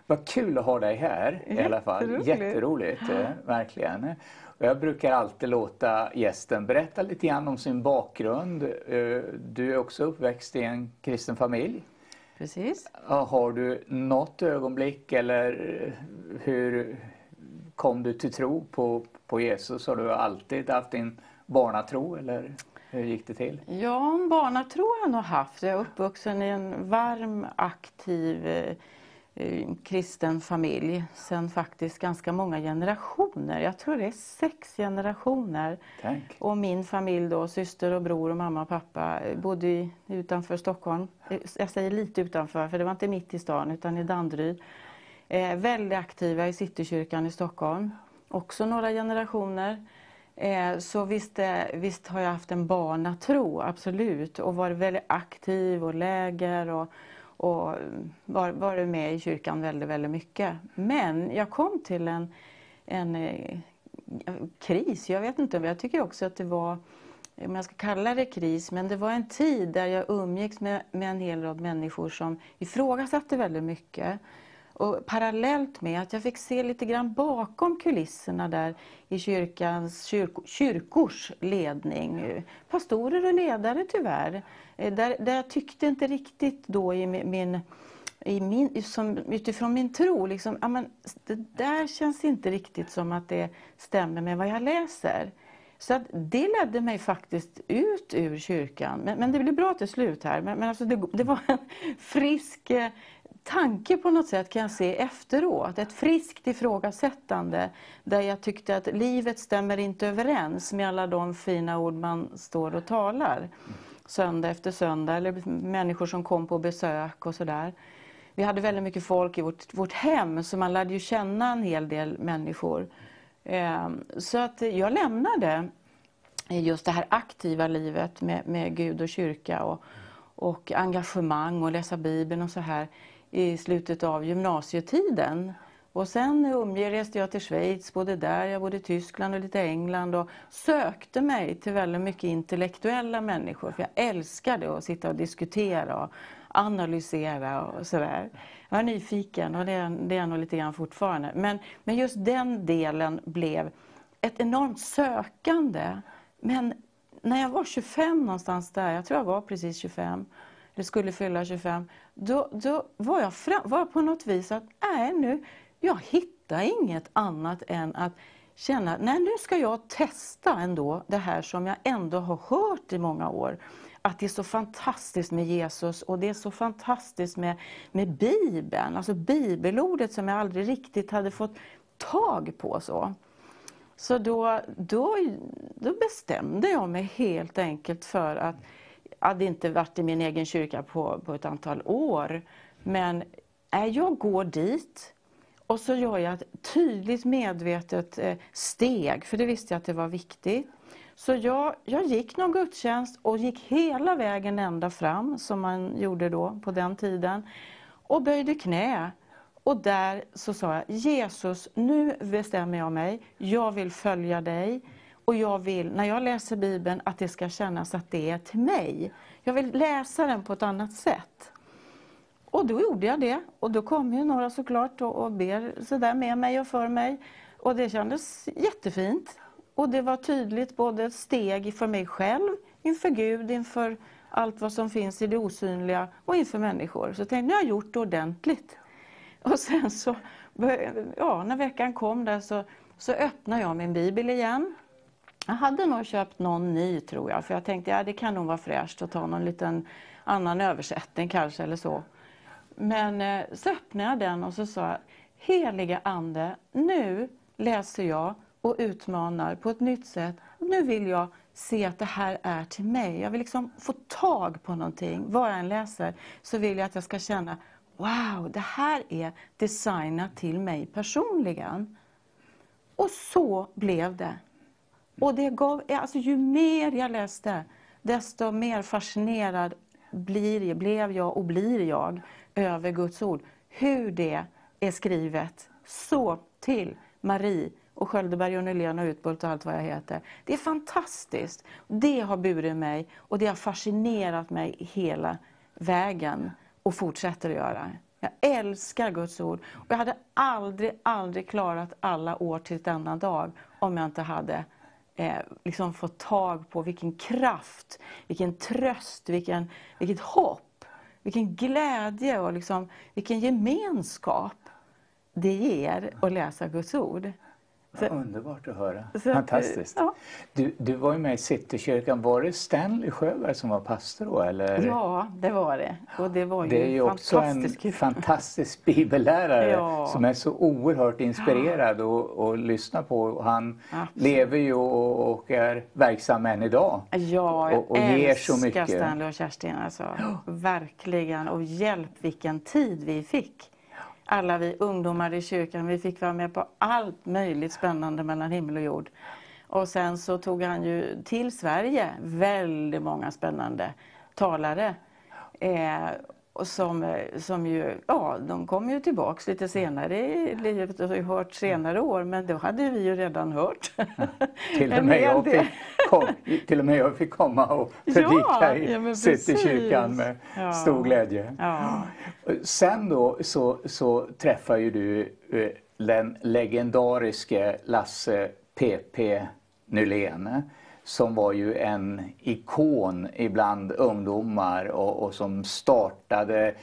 Vad kul att ha dig här i alla fall. Jätteroligt, eh, verkligen. Jag brukar alltid låta gästen berätta lite grann om sin bakgrund. Eh, du är också uppväxt i en kristen familj. Precis. Har du något ögonblick eller hur kom du till tro på, på Jesus? Har du alltid haft din barnatro eller hur gick det till? Ja, barnatro har jag nog haft. Jag är uppvuxen i en varm, aktiv eh, Eh, kristen familj sen faktiskt ganska många generationer. Jag tror det är sex generationer. Tänk. Och min familj då, syster och bror och mamma och pappa eh, bodde utanför Stockholm. Eh, jag säger lite utanför för det var inte mitt i stan utan i Danderyd. Eh, väldigt aktiva i Citykyrkan i Stockholm. också några generationer. Eh, så visst, visst har jag haft en barnatro, absolut. Och varit väldigt aktiv och läger och, och varit med i kyrkan väldigt, väldigt mycket. Men jag kom till en, en eh, kris, jag vet inte, jag tycker också att det var om jag ska kalla det kris, men det var en tid där jag umgicks med, med en hel rad människor som ifrågasatte väldigt mycket. Och parallellt med att jag fick se lite grann bakom kulisserna där i kyrkans, kyrk, kyrkors ledning. Pastorer och ledare tyvärr. Eh, där, där jag tyckte inte riktigt då i min, i min, som, utifrån min tro, liksom, ja, men det där känns inte riktigt som att det stämmer med vad jag läser. Så att det ledde mig faktiskt ut ur kyrkan. Men, men det blev bra till slut här. Men, men alltså det, det, var en frisk eh, tanke på något sätt kan jag se efteråt. Ett friskt ifrågasättande där jag tyckte att livet stämmer inte överens med alla de fina ord man står och talar. Söndag efter söndag eller människor som kom på besök och sådär. Vi hade väldigt mycket folk i vårt, vårt hem så man lärde ju känna en hel del människor. Ehm, så att jag lämnade just det här aktiva livet med, med Gud och kyrka och, och engagemang och läsa Bibeln och så här i slutet av gymnasietiden. Och sen reste jag till Schweiz, både där, jag bodde i Tyskland och lite England och sökte mig till väldigt mycket intellektuella människor. För jag älskade att sitta och diskutera och analysera och sådär. Jag var nyfiken och det är, det är jag nog lite grann fortfarande. Men, men just den delen blev ett enormt sökande. Men när jag var 25 någonstans där, jag tror jag var precis 25, eller skulle fylla 25, då, då var, jag fram, var jag på något vis att, nej nu, jag hittar inget annat än att känna, nej nu ska jag testa ändå det här som jag ändå har hört i många år att det är så fantastiskt med Jesus och det är så fantastiskt med, med Bibeln, alltså bibelordet som jag aldrig riktigt hade fått tag på. Så, så då, då, då bestämde jag mig helt enkelt för att, hade inte varit i min egen kyrka på, på ett antal år, men äh, jag går dit och så gör jag ett tydligt medvetet eh, steg, för det visste jag att det var viktigt. Så jag, jag gick någon gudstjänst och gick hela vägen ända fram, som man gjorde då på den tiden, och böjde knä. Och där så sa jag, Jesus, nu bestämmer jag mig, jag vill följa dig. Och jag vill, när jag läser Bibeln, att det ska kännas att det är till mig. Jag vill läsa den på ett annat sätt. Och då gjorde jag det. Och då kom ju några såklart och, och ber sådär med mig och för mig. Och det kändes jättefint. Och det var tydligt både ett steg för mig själv, inför Gud, inför allt vad som finns i det osynliga och inför människor. Så jag tänkte, nu har jag gjort det ordentligt. Och sen så, ja, när veckan kom där så, så öppnade jag min bibel igen. Jag hade nog köpt någon ny tror jag, för jag tänkte ja, det kan nog vara fräscht att ta någon liten annan översättning kanske eller så. Men eh, så öppnade jag den och så sa jag, heliga Ande, nu läser jag och utmanar på ett nytt sätt. Nu vill jag se att det här är till mig. Jag vill liksom få tag på någonting. Vad jag än läser så vill jag att jag ska känna Wow, det här är designat till mig personligen. Och så blev det. Och det gav, alltså ju mer jag läste, desto mer fascinerad blir, blev jag och blir jag över Guds ord. Hur det är skrivet. Så till Marie och Sköldeberg och Nylén och Utbult och allt vad jag heter. Det är fantastiskt. Det har burit mig och det har fascinerat mig hela vägen och fortsätter att göra. Jag älskar Guds ord och jag hade aldrig, aldrig klarat alla år till denna dag om jag inte hade eh, liksom fått tag på vilken kraft, vilken tröst, vilken, vilket hopp, vilken glädje och liksom, vilken gemenskap det ger att läsa Guds ord. Så, underbart att höra. Så, Fantastiskt. Ja. Du, du var ju med i Citykyrkan. Var det Stanley Sjöberg som var pastor då? Eller? Ja, det var det. Och det var ju Det är ju också en fantastisk bibellärare ja. som är så oerhört inspirerad och, och lyssna på. Han Absolut. lever ju och, och, är verksam än idag. Ja, jag och, och ger så mycket. Stanley och Kerstin. Alltså. Verkligen. Och hjälp vilken tid vi fick alla vi ungdomar i kyrkan, vi fick vara med på allt möjligt spännande mellan himmel och jord. Och sen så tog han ju till Sverige väldigt många spännande talare. Eh, som, som ju, ja, de kom ju tillbaks lite senare i livet och har hört senare år, men då hade vi ju redan hört. till, och med jag fick, kom, till och med jag fick komma och predika ja, i ja, Citykyrkan med ja. stor glädje. Ja. Sen då så, så träffar ju du eh, den legendariske Lasse PP Nylén som var ju en ikon ibland ungdomar och, och som startade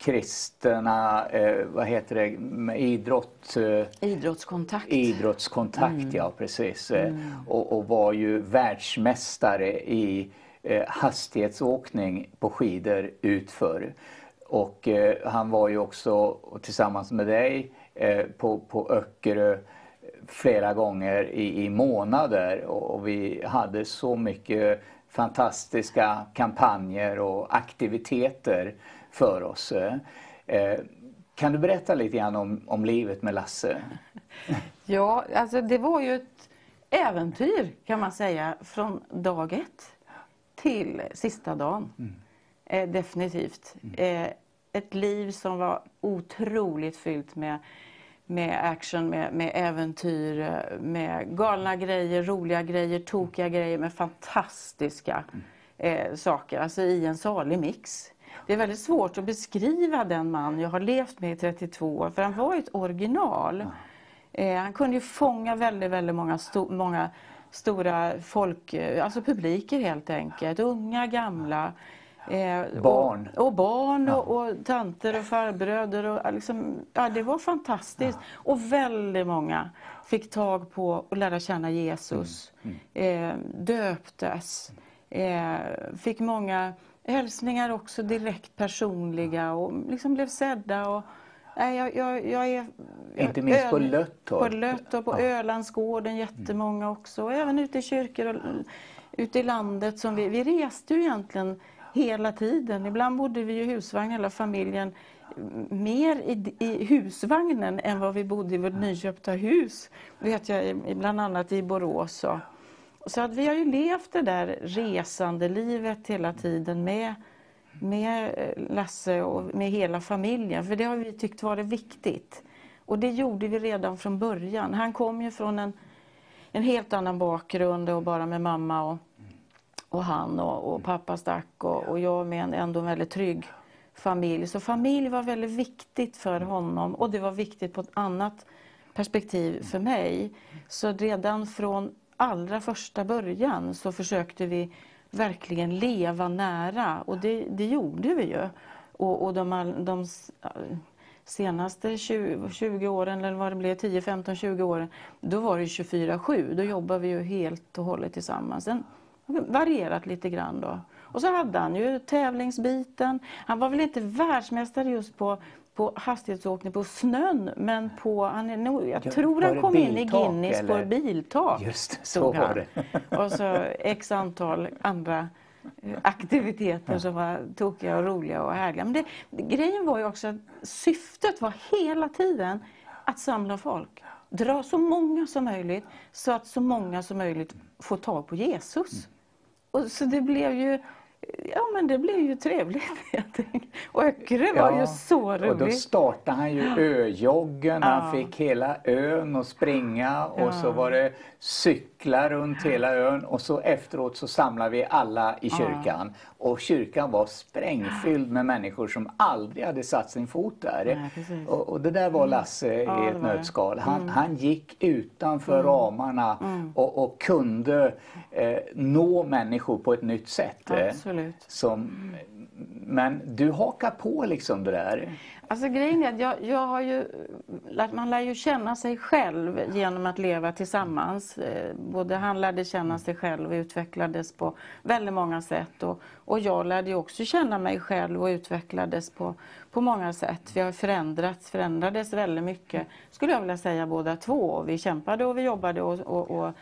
kristna, eh, vad heter det, idrott... Eh, idrottskontakt. Idrottskontakt, mm. ja precis. Eh, mm. Och, och, var ju världsmästare i eh, hastighetsåkning på skidor utför. Och eh, han var ju också tillsammans med dig eh, på, på Öckerö flera gånger i, i månader och vi hade så mycket fantastiska kampanjer och aktiviteter för oss. Eh, kan du berätta lite grann om, om livet med Lasse? Ja, alltså det var ju ett äventyr kan man säga från dag ett till sista dagen. Mm. Eh, definitivt. Mm. Eh, ett liv som var otroligt fyllt med med action, med, med äventyr, med galna grejer, roliga grejer, tokiga grejer, med fantastiska eh, saker. Alltså i en salig mix. Det är väldigt svårt att beskriva den man jag har levt med i 32 år, för han var ett original. Eh, han kunde ju fånga väldigt, väldigt många, sto många stora folk, eh, alltså publiker helt enkelt. Unga, gamla. Eh, barn. Och, och barn ja. och, och, tanter och farbröder. Och, liksom, ja, det var fantastiskt. Ja. Och väldigt många fick tag på och lära känna Jesus. Mm. Mm. Eh, döptes. Eh, fick många hälsningar också direkt personliga och liksom blev sedda. Och, Nej, jag, jag, jag är, Inte minst öl, på Löttorp. På Löttorp och ja. Ölandsgården jättemånga också. Och även ute i kyrkor och ute i landet. Som vi, vi reste ju egentligen hela tiden. Ibland bodde vi i husvagn hela familjen mer i, i, husvagnen än vad vi bodde i vårt nyköpta hus. Vet jag, bland annat i Borås. Och, så att vi har ju levt det där resande livet hela tiden med, med eh, Lasse och med hela familjen. För det har vi tyckt varit viktigt. Och det gjorde vi redan från början. Han kom ju från en, en helt annan bakgrund och bara med mamma och och han och, och pappa stack och, och jag med en ändå väldigt trygg familj. Så familj var väldigt viktigt för honom och det var viktigt på ett annat perspektiv för mig. Så redan från allra första början så försökte vi verkligen leva nära och det, det gjorde vi ju. Och, och de, de senaste 20, 20, åren, eller vad det blev, 10, 15, 20 åren, då var det 24-7. Då jobbade vi ju helt och hållet tillsammans. Sen varierat lite grann då. Och så hade han ju tävlingsbiten. Han var väl inte världsmästare just på, på hastighetsåkning på snön, men på, han är nog, jag ja, tror han kom in i Guinness eller? på biltak. Just så var det. Och så x antal andra eh, aktiviteter som var tokiga och roliga och härliga. Men det, grejen var ju också att syftet var hela tiden att samla folk. Dra så många som möjligt så att så många som möjligt får tag på Jesus. Och så det blev ju Ja men det blev ju trevligt helt Och Öckerö var ja, ju så roligt. Och då startade han ju öjoggen, ja. han fick hela ön att springa och ja. så var det cyklar runt hela ön och så efteråt så samlade vi alla i kyrkan. Och kyrkan var sprängfylld med människor som aldrig hade satt sin fot där. Nej, och, och, det där var mm. Lasse mm. i ett nötskal. Han, mm. han gick utanför mm. ramarna mm. och, och, kunde eh, nå människor på ett nytt sätt. Absolut. Som, men du hakar på liksom det där. Alltså grejen är att jag, jag har ju, man lär ju känna sig själv genom att leva tillsammans. Eh, både han lärde känna sig själv och utvecklades på väldigt många sätt. Och, och jag lärde ju också känna mig själv och utvecklades på, på många sätt. Vi har förändrats, förändrades väldigt mycket, skulle jag vilja säga båda två. Vi kämpade och vi jobbade och, och, och,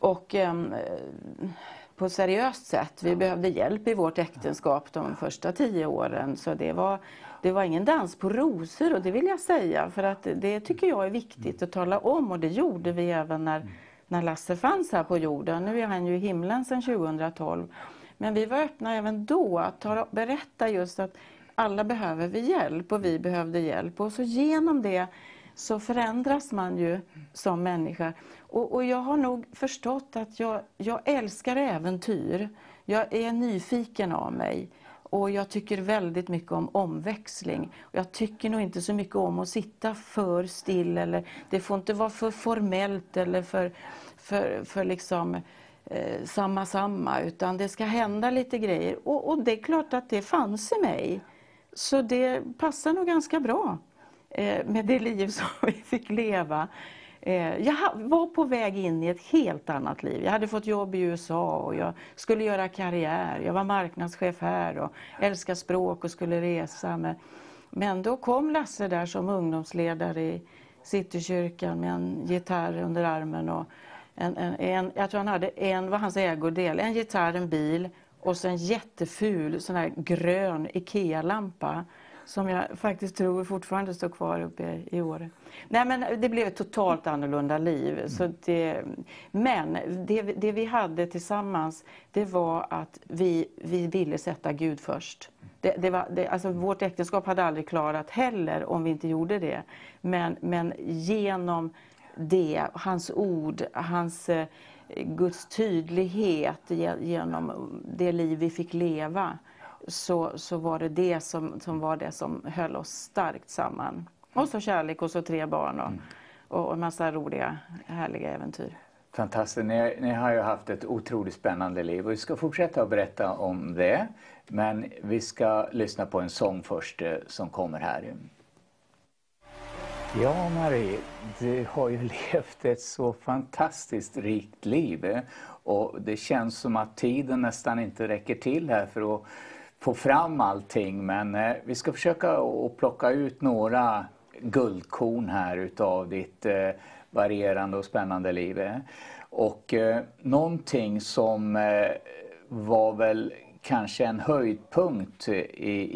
och um, på seriöst sätt. Vi behövde hjälp i vårt äktenskap de första tio åren. Så det var, det var ingen dans på rosor och det vill jag säga. För att det tycker jag är viktigt att tala om och det gjorde vi även när, när Lasse fanns här på jorden. Nu är han ju i himlen sedan 2012. Men vi var öppna även då att ta, berätta just att alla behöver vi hjälp och vi behövde hjälp. Och så genom det så förändras man ju som människa. Och, och, jag har nog förstått att jag, jag älskar äventyr. Jag är nyfiken av mig. Och jag tycker väldigt mycket om omväxling. Jag tycker nog inte så mycket om att sitta för still. Eller, det får inte vara för formellt eller för, för, för liksom, eh, samma samma. Utan det ska hända lite grejer. Och, och, det är klart att det fanns i mig. Så det passar nog ganska bra eh, med det liv som vi fick leva. Eh, jag var på väg in i ett helt annat liv. Jag hade fått jobb i USA och jag skulle göra karriär. Jag var marknadschef här och älskade språk och skulle resa. Men då kom Lasse där som ungdomsledare i Citykyrkan med en gitarr under armen. Och en, en, en, jag tror han hade en, var hans ägodel, en gitarr, en bil och så en jätteful sån här grön IKEA-lampa som jag faktiskt tror fortfarande står kvar uppe i Åre. Nej men det blev ett totalt annorlunda liv. Mm. Så det, men det, det, vi hade tillsammans det var att vi, vi ville sätta Gud först. Det, det var, det, alltså vårt äktenskap hade aldrig klarat heller om vi inte gjorde det. Men, men genom det, hans ord, hans eh, Guds tydlighet genom det liv vi fick leva så, så var det det som, som var det som höll oss starkt samman. Och så kärlek och så tre barn och, mm. och en massa roliga, härliga äventyr. Fantastiskt. Ni, ni, har ju haft ett otroligt spännande liv och vi ska fortsätta att berätta om det. Men vi ska lyssna på en sång först eh, som kommer här. Ja, Marie, du har ju levt ett så fantastiskt rikt liv eh, och det känns som att tiden nästan inte räcker till här för att få fram allting men eh, vi ska försöka att plocka ut några guldkorn här utav ditt eh, varierande och spännande liv. Eh. Och eh, någonting som eh, var väl kanske en höjdpunkt i,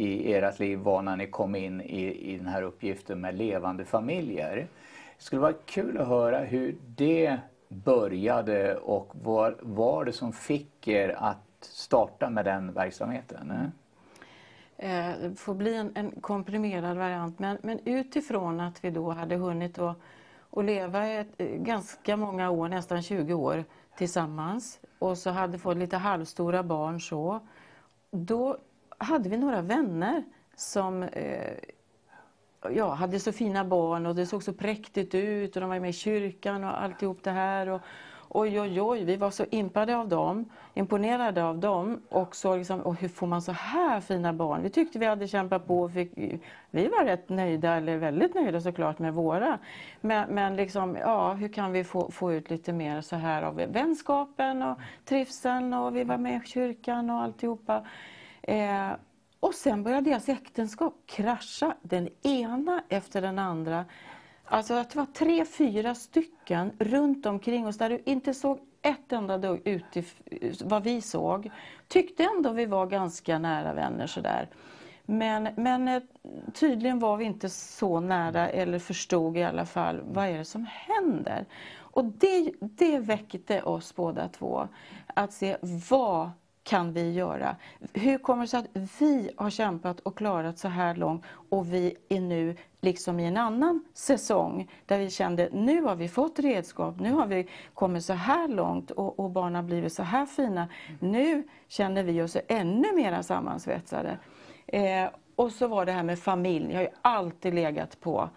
i ert liv var när ni kom in i, i den här uppgiften med levande familjer. Det skulle vara kul att höra hur det började och vad var det som fick er att starta med den verksamheten? Eh? Eh, det får bli en, en, komprimerad variant. Men, men utifrån att vi då hade hunnit att, att leva ett, eh, ganska många år, nästan 20 år tillsammans och så hade fått lite halvstora barn så. Då hade vi några vänner som eh, ja, hade så fina barn och det såg så präktigt ut och de var med i kyrkan och alltihop det här. Och, oj, oj, oj, vi var så impade av dem, imponerade av dem och så liksom, och hur får man så här fina barn? Vi tyckte vi hade kämpat på och fick, vi var rätt nöjda, eller väldigt nöjda såklart med våra. Men, men liksom, ja, hur kan vi få, få ut lite mer så här av vänskapen och trivseln och vi var med i kyrkan och alltihopa. Eh, och sen började deras äktenskap krascha, den ena efter den andra. Alltså att det var tre, fyra stycken runt omkring oss där du inte såg ett enda dugg ut vad vi såg. Tyckte ändå vi var ganska nära vänner sådär. Men, men eh, tydligen var vi inte så nära eller förstod i alla fall vad är det som händer. Och det, det väckte oss båda två. Att se vad kan vi göra? Hur kommer det sig att vi har kämpat och klarat så här långt och vi är nu liksom i en annan säsong där vi kände nu har vi fått redskap, nu har vi kommit så här långt och, och barnen har blivit så här fina. Nu känner vi oss ännu mer sammansvetsade. Eh, och så var det här med familj, jag har ju alltid legat på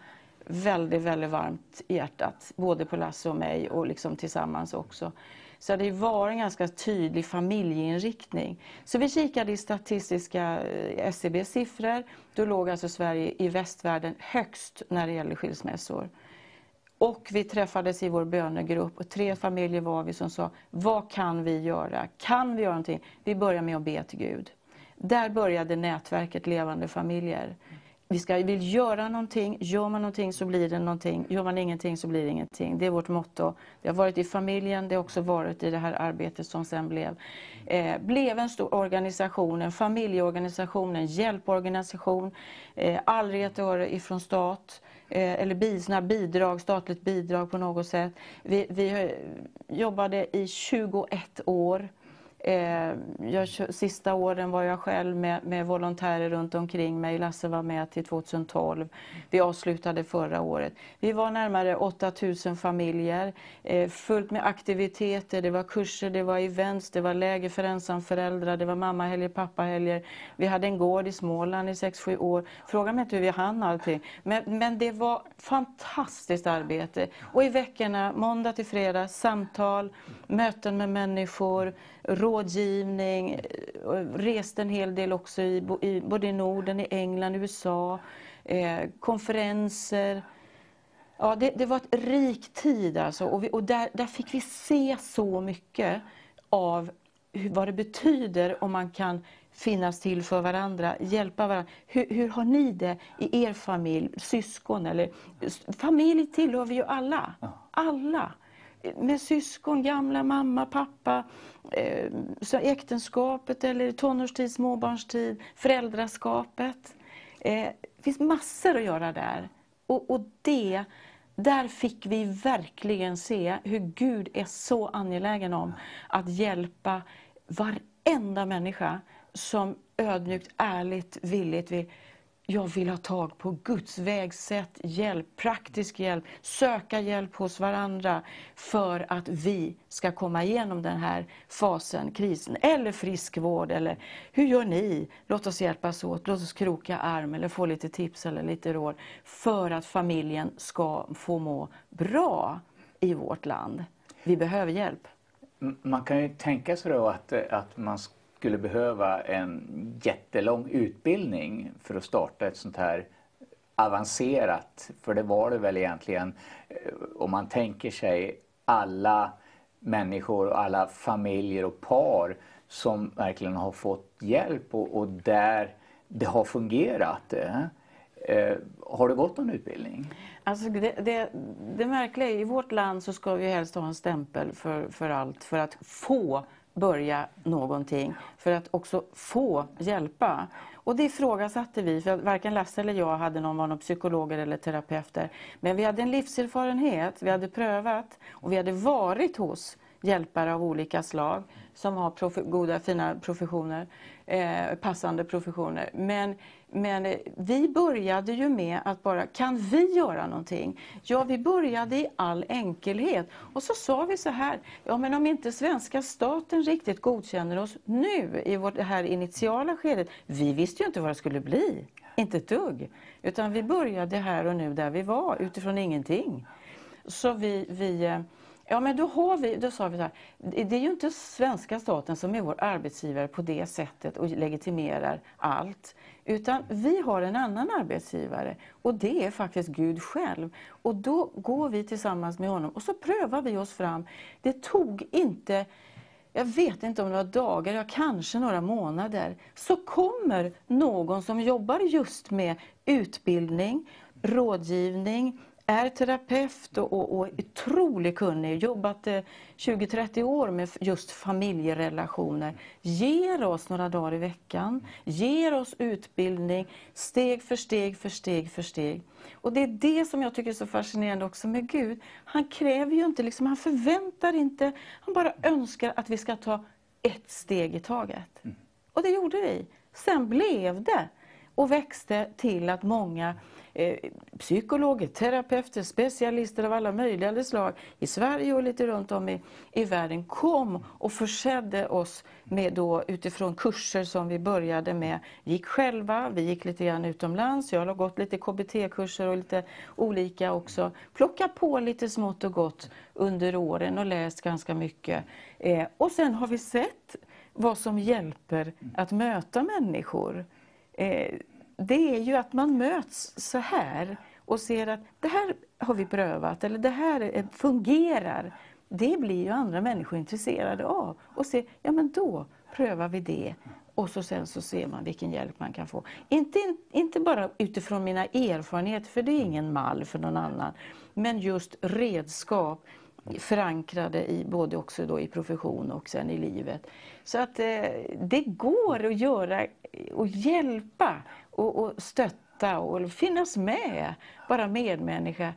väldigt, väldigt varmt i hjärtat. Både på Lasse och mig och liksom tillsammans också. Så det var en ganska tydlig familjeinriktning. Så vi kikade i statistiska eh, SCB siffror. Då låg alltså Sverige i västvärlden högst när det gäller skilsmässor. Och vi träffades i vår bönegrupp och tre familjer var vi som sa, vad kan vi göra? Kan vi göra någonting? Vi börjar med att be till Gud. Där började nätverket Levande familjer vi ska vill göra någonting, gör man någonting så blir det någonting, gör man ingenting så blir det ingenting. Det är vårt motto. Det har varit i familjen, det har också varit i det här arbetet som sen blev, eh, blev en stor organisation, en familjeorganisation, en hjälporganisation, eh, aldrig ett öre ifrån stat eh, eller bi, bidrag, statligt bidrag på något sätt. Vi, vi jobbade i 21 år Eh, jag, sista åren var jag själv med, med volontärer runt omkring mig. Lasse var med till 2012. Vi avslutade förra året. Vi var närmare 8000 familjer. Eh, fullt med aktiviteter. Det var kurser, det var events, det var läger för ensamföräldrar, det var mammahelger, pappahelger. Vi hade en gård i Småland i 6-7 år. Fråga mig inte hur vi hann allting. Men, men det var fantastiskt arbete. Och i veckorna, måndag till fredag, samtal, möten med människor, rådgivning, reste en hel del också i, i både i Norden, i England, USA, eh, konferenser. Ja, det, det, var ett rik tid alltså och, vi, och där, där fick vi se så mycket av hur, vad det betyder om man kan finnas till för varandra, hjälpa varandra. Hur, hur, har ni det i er familj, syskon eller familj tillhör vi ju alla. Alla med syskon, gamla mamma, pappa, eh, så äktenskapet eller tonårstid, småbarnstid, föräldraskapet. Eh, det finns massor att göra där. Och, och det, där fick vi verkligen se hur Gud är så angelägen om att hjälpa varenda människa som ödmjukt, ärligt, villigt vill jag vill ha tag på Guds vägsätt, hjälp, praktisk hjälp, söka hjälp hos varandra för att vi ska komma igenom den här fasen, krisen, eller friskvård, eller hur gör ni? Låt oss hjälpas åt, låt oss kroka arm eller få lite tips eller lite råd för att familjen ska få må bra i vårt land. Vi behöver hjälp. Man kan ju tänka sig då att, eh, att man skulle behöva en jättelång utbildning för att starta ett sånt här avancerat, för det var det väl egentligen, eh, om man tänker sig alla människor och alla familjer och par som verkligen har fått hjälp och, och där det har fungerat. Eh, eh har du gått någon utbildning? Alltså det, det, det märkliga är, i vårt land så ska vi helst ha en stämpel för, för allt för att få börja någonting för att också få hjälpa. Och det ifrågasatte vi, för varken Lasse eller jag hade någon, var någon psykologer eller terapeuter. Men vi hade en livserfarenhet, vi hade prövat och vi hade varit hos hjälpare av olika slag som har goda fina professioner, eh, passande professioner. Men men eh, vi började ju med att bara, kan vi göra någonting? Ja, vi började i all enkelhet. Och så sa vi så här, ja men om inte svenska staten riktigt godkänner oss nu i vårt, det här initiala skedet. Vi visste ju inte vad det skulle bli, inte ett dugg. Utan vi började här och nu där vi var, utifrån ingenting. Så vi, vi eh, Ja, men då, har vi, då sa vi så här, det är ju inte svenska staten som är vår arbetsgivare på det sättet och legitimerar allt. Utan vi har en annan arbetsgivare och det är faktiskt Gud själv. Och då går vi tillsammans med honom och så prövar vi oss fram. Det tog inte, jag vet inte om det var dagar, ja kanske några månader. Så kommer någon som jobbar just med utbildning, rådgivning, är terapeut och, och, och otroligt kunnig, jobbat eh, 20-30 år med just familjerelationer, ger oss några dagar i veckan, ger oss utbildning steg för steg för steg för steg. Och det är det som jag tycker är så fascinerande också med Gud. Han kräver ju inte, liksom, han förväntar inte, han bara önskar att vi ska ta ett steg i taget. Mm. Och det gjorde vi. Sen blev det och växte till att många eh, psykologer, terapeuter, specialister av alla möjliga slag i Sverige och lite runt om i, i världen kom och försedde oss med då utifrån kurser som vi började med. Gick själva, vi gick lite grann utomlands, jag har gått lite KBT-kurser och lite olika också. Plocka på lite smått och gott under åren och läst ganska mycket. Eh, och sen har vi sett vad som hjälper att möta människor. Eh, det är ju att man möts så här och ser att det här har vi prövat eller det här fungerar. Det blir ju andra människor intresserade av och ser, ja men då prövar vi det. och så sen så ser man vilken hjälp man kan få. Inte, inte bara utifrån mina erfarenheter, för det är ingen mall för någon annan, men just redskap förankrade i både också då i profession och sen i livet. Så att eh, det går att göra och hjälpa och, och stötta och finnas med, vara medmänniska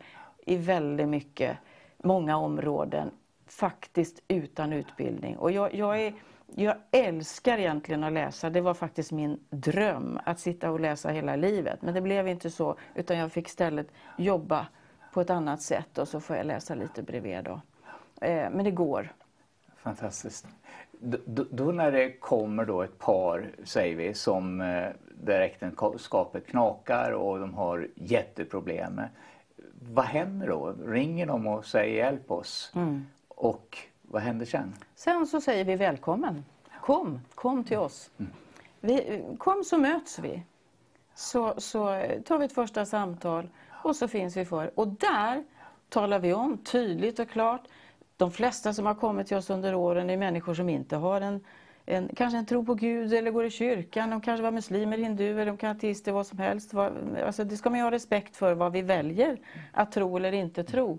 i väldigt mycket, många områden, faktiskt utan utbildning. Och jag, jag är jag älskar egentligen att läsa. Det var faktiskt min dröm att sitta och läsa hela livet. Men det blev inte så, utan jag fick istället jobba på ett annat sätt och så får jag läsa lite bredvid då. Eh, men det går. Fantastiskt. Då, då, när det kommer då ett par, säger vi, som eh, där äktenskapet knakar och de har jätteproblem. Vad händer då? Ringer de och säger hjälp oss? Mm. Och vad händer sen? Sen så säger vi välkommen. Kom, kom till oss. Mm. Vi, kom så möts vi. Så, så tar vi ett första samtal och så finns vi för. Och där talar vi om tydligt och klart. De flesta som har kommit till oss under åren är människor som inte har en, en, kanske en tro på Gud eller går i kyrkan. De kanske var muslimer, hinduer, de kan ateister, vad som helst. Alltså det ska man ju ha respekt för vad vi väljer att tro eller inte tro.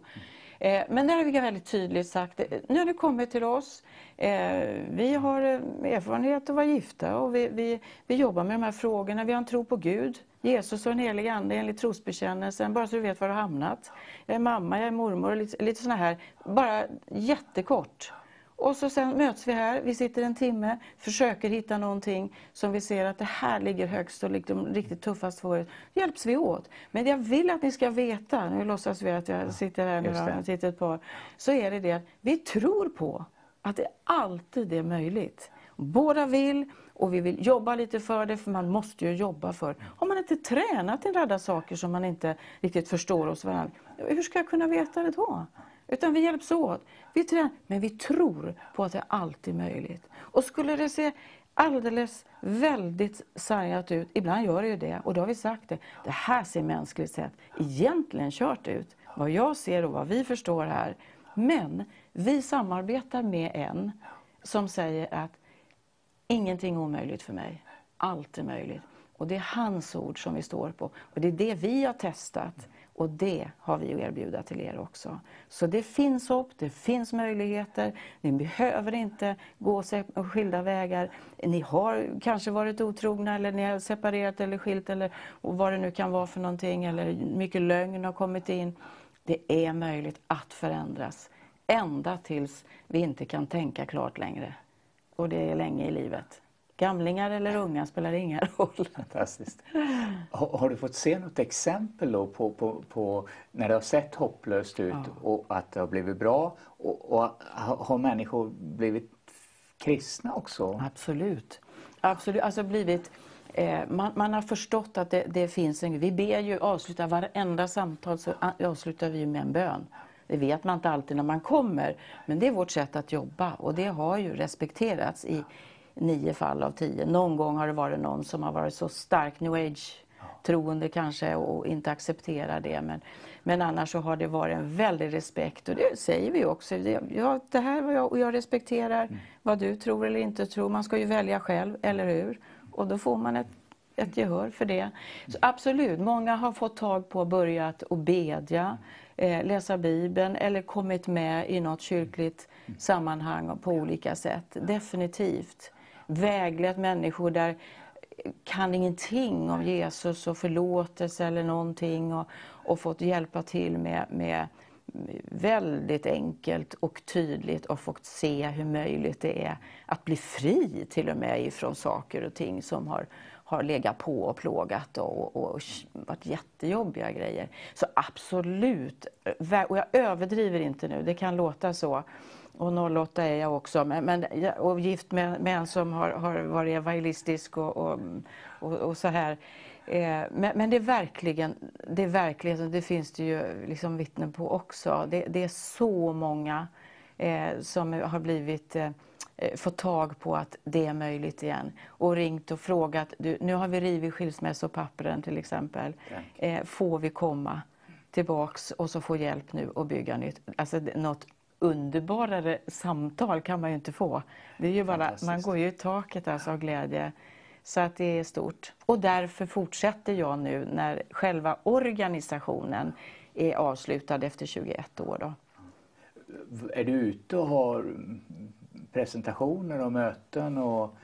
Eh, men där har vi väldigt tydligt sagt, eh, nu har du kommit till oss, eh, vi har erfarenhet av att vara gifta och vi, vi, vi jobbar med de här frågorna, vi har en tro på Gud, Jesus och den helige Ande enligt trosbekännelsen, bara så du vet var du har hamnat. Jag är mamma, jag är mormor, lite, lite sådana här, bara jättekort. Och så sen möts vi här, vi sitter en timme, försöker hitta någonting som vi ser att det här ligger högst och liksom riktigt tuffast för er. hjälps vi åt. Men jag vill att ni ska veta, nu låtsas vi att jag sitter här med sitter ett par, så är det det att vi tror på att det alltid är möjligt. Båda vill och vi vill jobba lite för det, för man måste ju jobba för. Har man inte tränat en radda saker som man inte riktigt förstår hos varandra, hur ska jag kunna veta det då? Utan vi hjälps åt. Vi tränar, men vi tror på att det alltid är möjligt. Och skulle det se alldeles väldigt sargat ut, ibland gör det ju det, och då har vi sagt det, det här ser mänskligt sett egentligen kört ut. Vad jag ser och vad vi förstår här. Men vi samarbetar med en som säger att ingenting är omöjligt för mig. Allt är möjligt. Och det är hans ord som vi står på. Och det är det vi har testat. Och det har vi att erbjuda till er också. Så det finns hopp, det finns möjligheter. Ni behöver inte gå skilda vägar. Ni har kanske varit otrogna eller ni har separerat eller skilt eller vad det nu kan vara för någonting. Eller mycket lögn har kommit in. Det är möjligt att förändras. Ända tills vi inte kan tänka klart längre. Och det är länge i livet. Gamlingar eller unga spelar ingen roll. Fantastiskt. Har, har, du fått se något exempel då på, på, på, när det har sett hopplöst ut ja. och att det har blivit bra? Och, och har människor blivit kristna också? Absolut. Absolut. Alltså blivit, eh, man, man, har förstått att det, det, finns en Vi ber ju, avsluta varenda samtal så avslutar vi med en bön. Det vet man inte alltid när man kommer, men det är vårt sätt att jobba och det har ju respekterats i, nio fall av tio. Någon gång har det varit någon som har varit så stark new age troende kanske och inte accepterar det. Men, men annars så har det varit en väldig respekt och det säger vi också. Det, ja, det här var jag och jag respekterar mm. vad du tror eller inte tror. Man ska ju välja själv, eller hur? Och då får man ett, ett gehör för det. Så absolut, många har fått tag på och börjat att bedja, eh, läsa Bibeln eller kommit med i något kyrkligt sammanhang på olika sätt. Definitivt väglett människor där eh, kan ingenting om Jesus och förlåtelse eller någonting och, och fått hjälpa till med, med väldigt enkelt och tydligt och fått se hur möjligt det är att bli fri till och med ifrån saker och ting som har, har legat på och plågat och, och, och varit jättejobbiga grejer. Så absolut, eh, och jag överdriver inte nu, det kan låta så. Och 08 är jag också, men, men, och gift med, med en som har, har varit evangelistisk och, och, och, och så här. Eh, men, men, det är verkligen, det är verkligen, det finns det ju liksom vittnen på också. Det, det är så många eh, som har blivit eh, fått tag på att det är möjligt igen. Och ringt och frågat, du, nu har vi rivit skilsmässopappren till exempel. Eh, får vi komma tillbaks och så få hjälp nu och bygga nytt? Alltså något underbarare samtal kan man ju inte få. Det är ju bara, man går ju i taket alltså av glädje. Så att det är stort. Och därför fortsätter jag nu när själva organisationen är avslutad efter 21 år. Då. Är du ute och har presentationer och möten och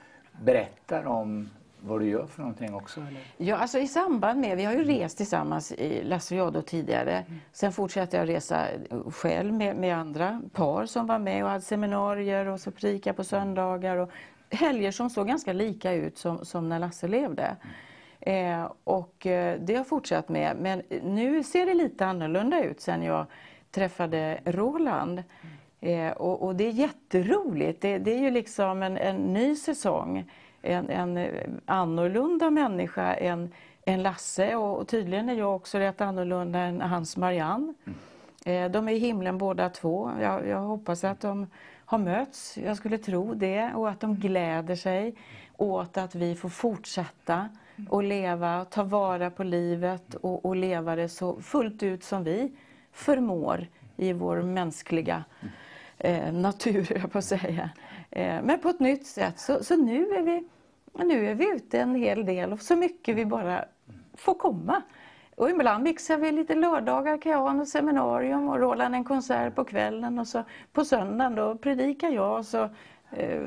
berättar om vad du gör för någonting också? Eller? Ja, alltså i samband med, vi har ju rest tillsammans i Lasso tidigare. Mm. Sen fortsatte jag resa själv med, med andra par som var med och hade seminarier och så prika på söndagar. Och helger som såg ganska lika ut som, som när Lasse levde. Mm. Eh, och eh, det har jag fortsatt med. Men nu ser det lite annorlunda ut sen jag träffade Roland. Mm. Eh, och, och, det är jätteroligt. Det, det är ju liksom en, en ny säsong en, en eh, annorlunda människa än, än Lasse och, och, tydligen är jag också rätt annorlunda än hans Marianne. Mm. Eh, de är i himlen båda två. Jag, jag, hoppas att de har mötts, jag skulle tro det, och att de gläder sig åt att vi får fortsätta och leva, ta vara på livet och, och leva det så fullt ut som vi förmår i vår mänskliga eh, natur, jag på att säga. Eh, men på ett nytt sätt. Så, så nu är vi nu är vi ute en hel del och så mycket vi bara får komma. Och ibland mixar vi lite lördagar kan jag ha något seminarium och Roland en konsert på kvällen och så på söndagen då predikar jag och så eh,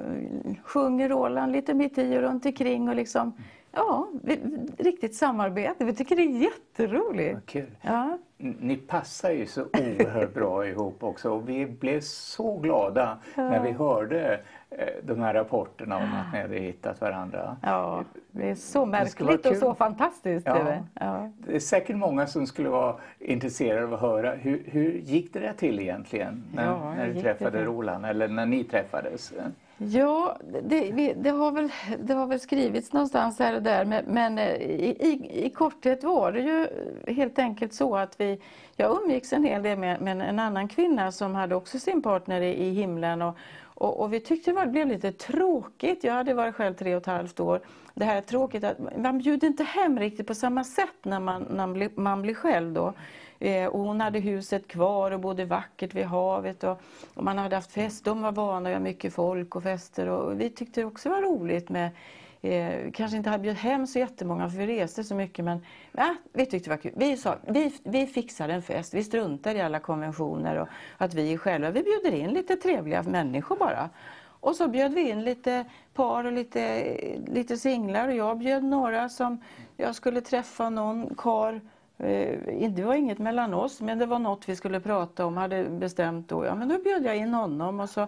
sjunger Roland lite mitt i och runt omkring och liksom Ja, vi, riktigt samarbete. Vi tycker det är jätteroligt. kul. Ja. Ni passar ju så oerhört bra ihop också och vi blev så glada ja. när vi hörde Eh, de här rapporterna om att ni hade hittat varandra. Ja, det är så märkligt och så fantastiskt. Ja, ja. Det är säkert många som skulle vara intresserade av att höra hur, hur gick det där till egentligen när, ja, när du träffade Roland eller när ni träffades? Ja, det, det, har väl, det har väl skrivits någonstans här och där men, men eh, i, i, i, korthet var det ju helt enkelt så att vi, jag umgicks en hel del med, med en annan kvinna som hade också sin partner i, i himlen och, och, och, vi tyckte det blev lite tråkigt. Jag hade varit själv tre och ett halvt år. Det här är tråkigt att man bjuder inte hem riktigt på samma sätt när man, när man, blir, man blir själv då. Eh, och hon hade huset kvar och bodde vackert vid havet och, och man hade haft fest. De var vana att göra mycket folk och fester och vi tyckte det också var roligt med Eh, kanske inte hade bjudit hem så jättemånga för vi reste så mycket men eh, vi tyckte det var kul. Vi sa vi, vi fixar en fest, vi struntar i alla konventioner och att vi är själva. Vi bjuder in lite trevliga människor bara. Och så bjöd vi in lite par och lite, lite singlar och jag bjöd några som jag skulle träffa någon kar Eh, det var inget mellan oss men det var något vi skulle prata om, hade bestämt då. Ja men då bjöd jag in honom och så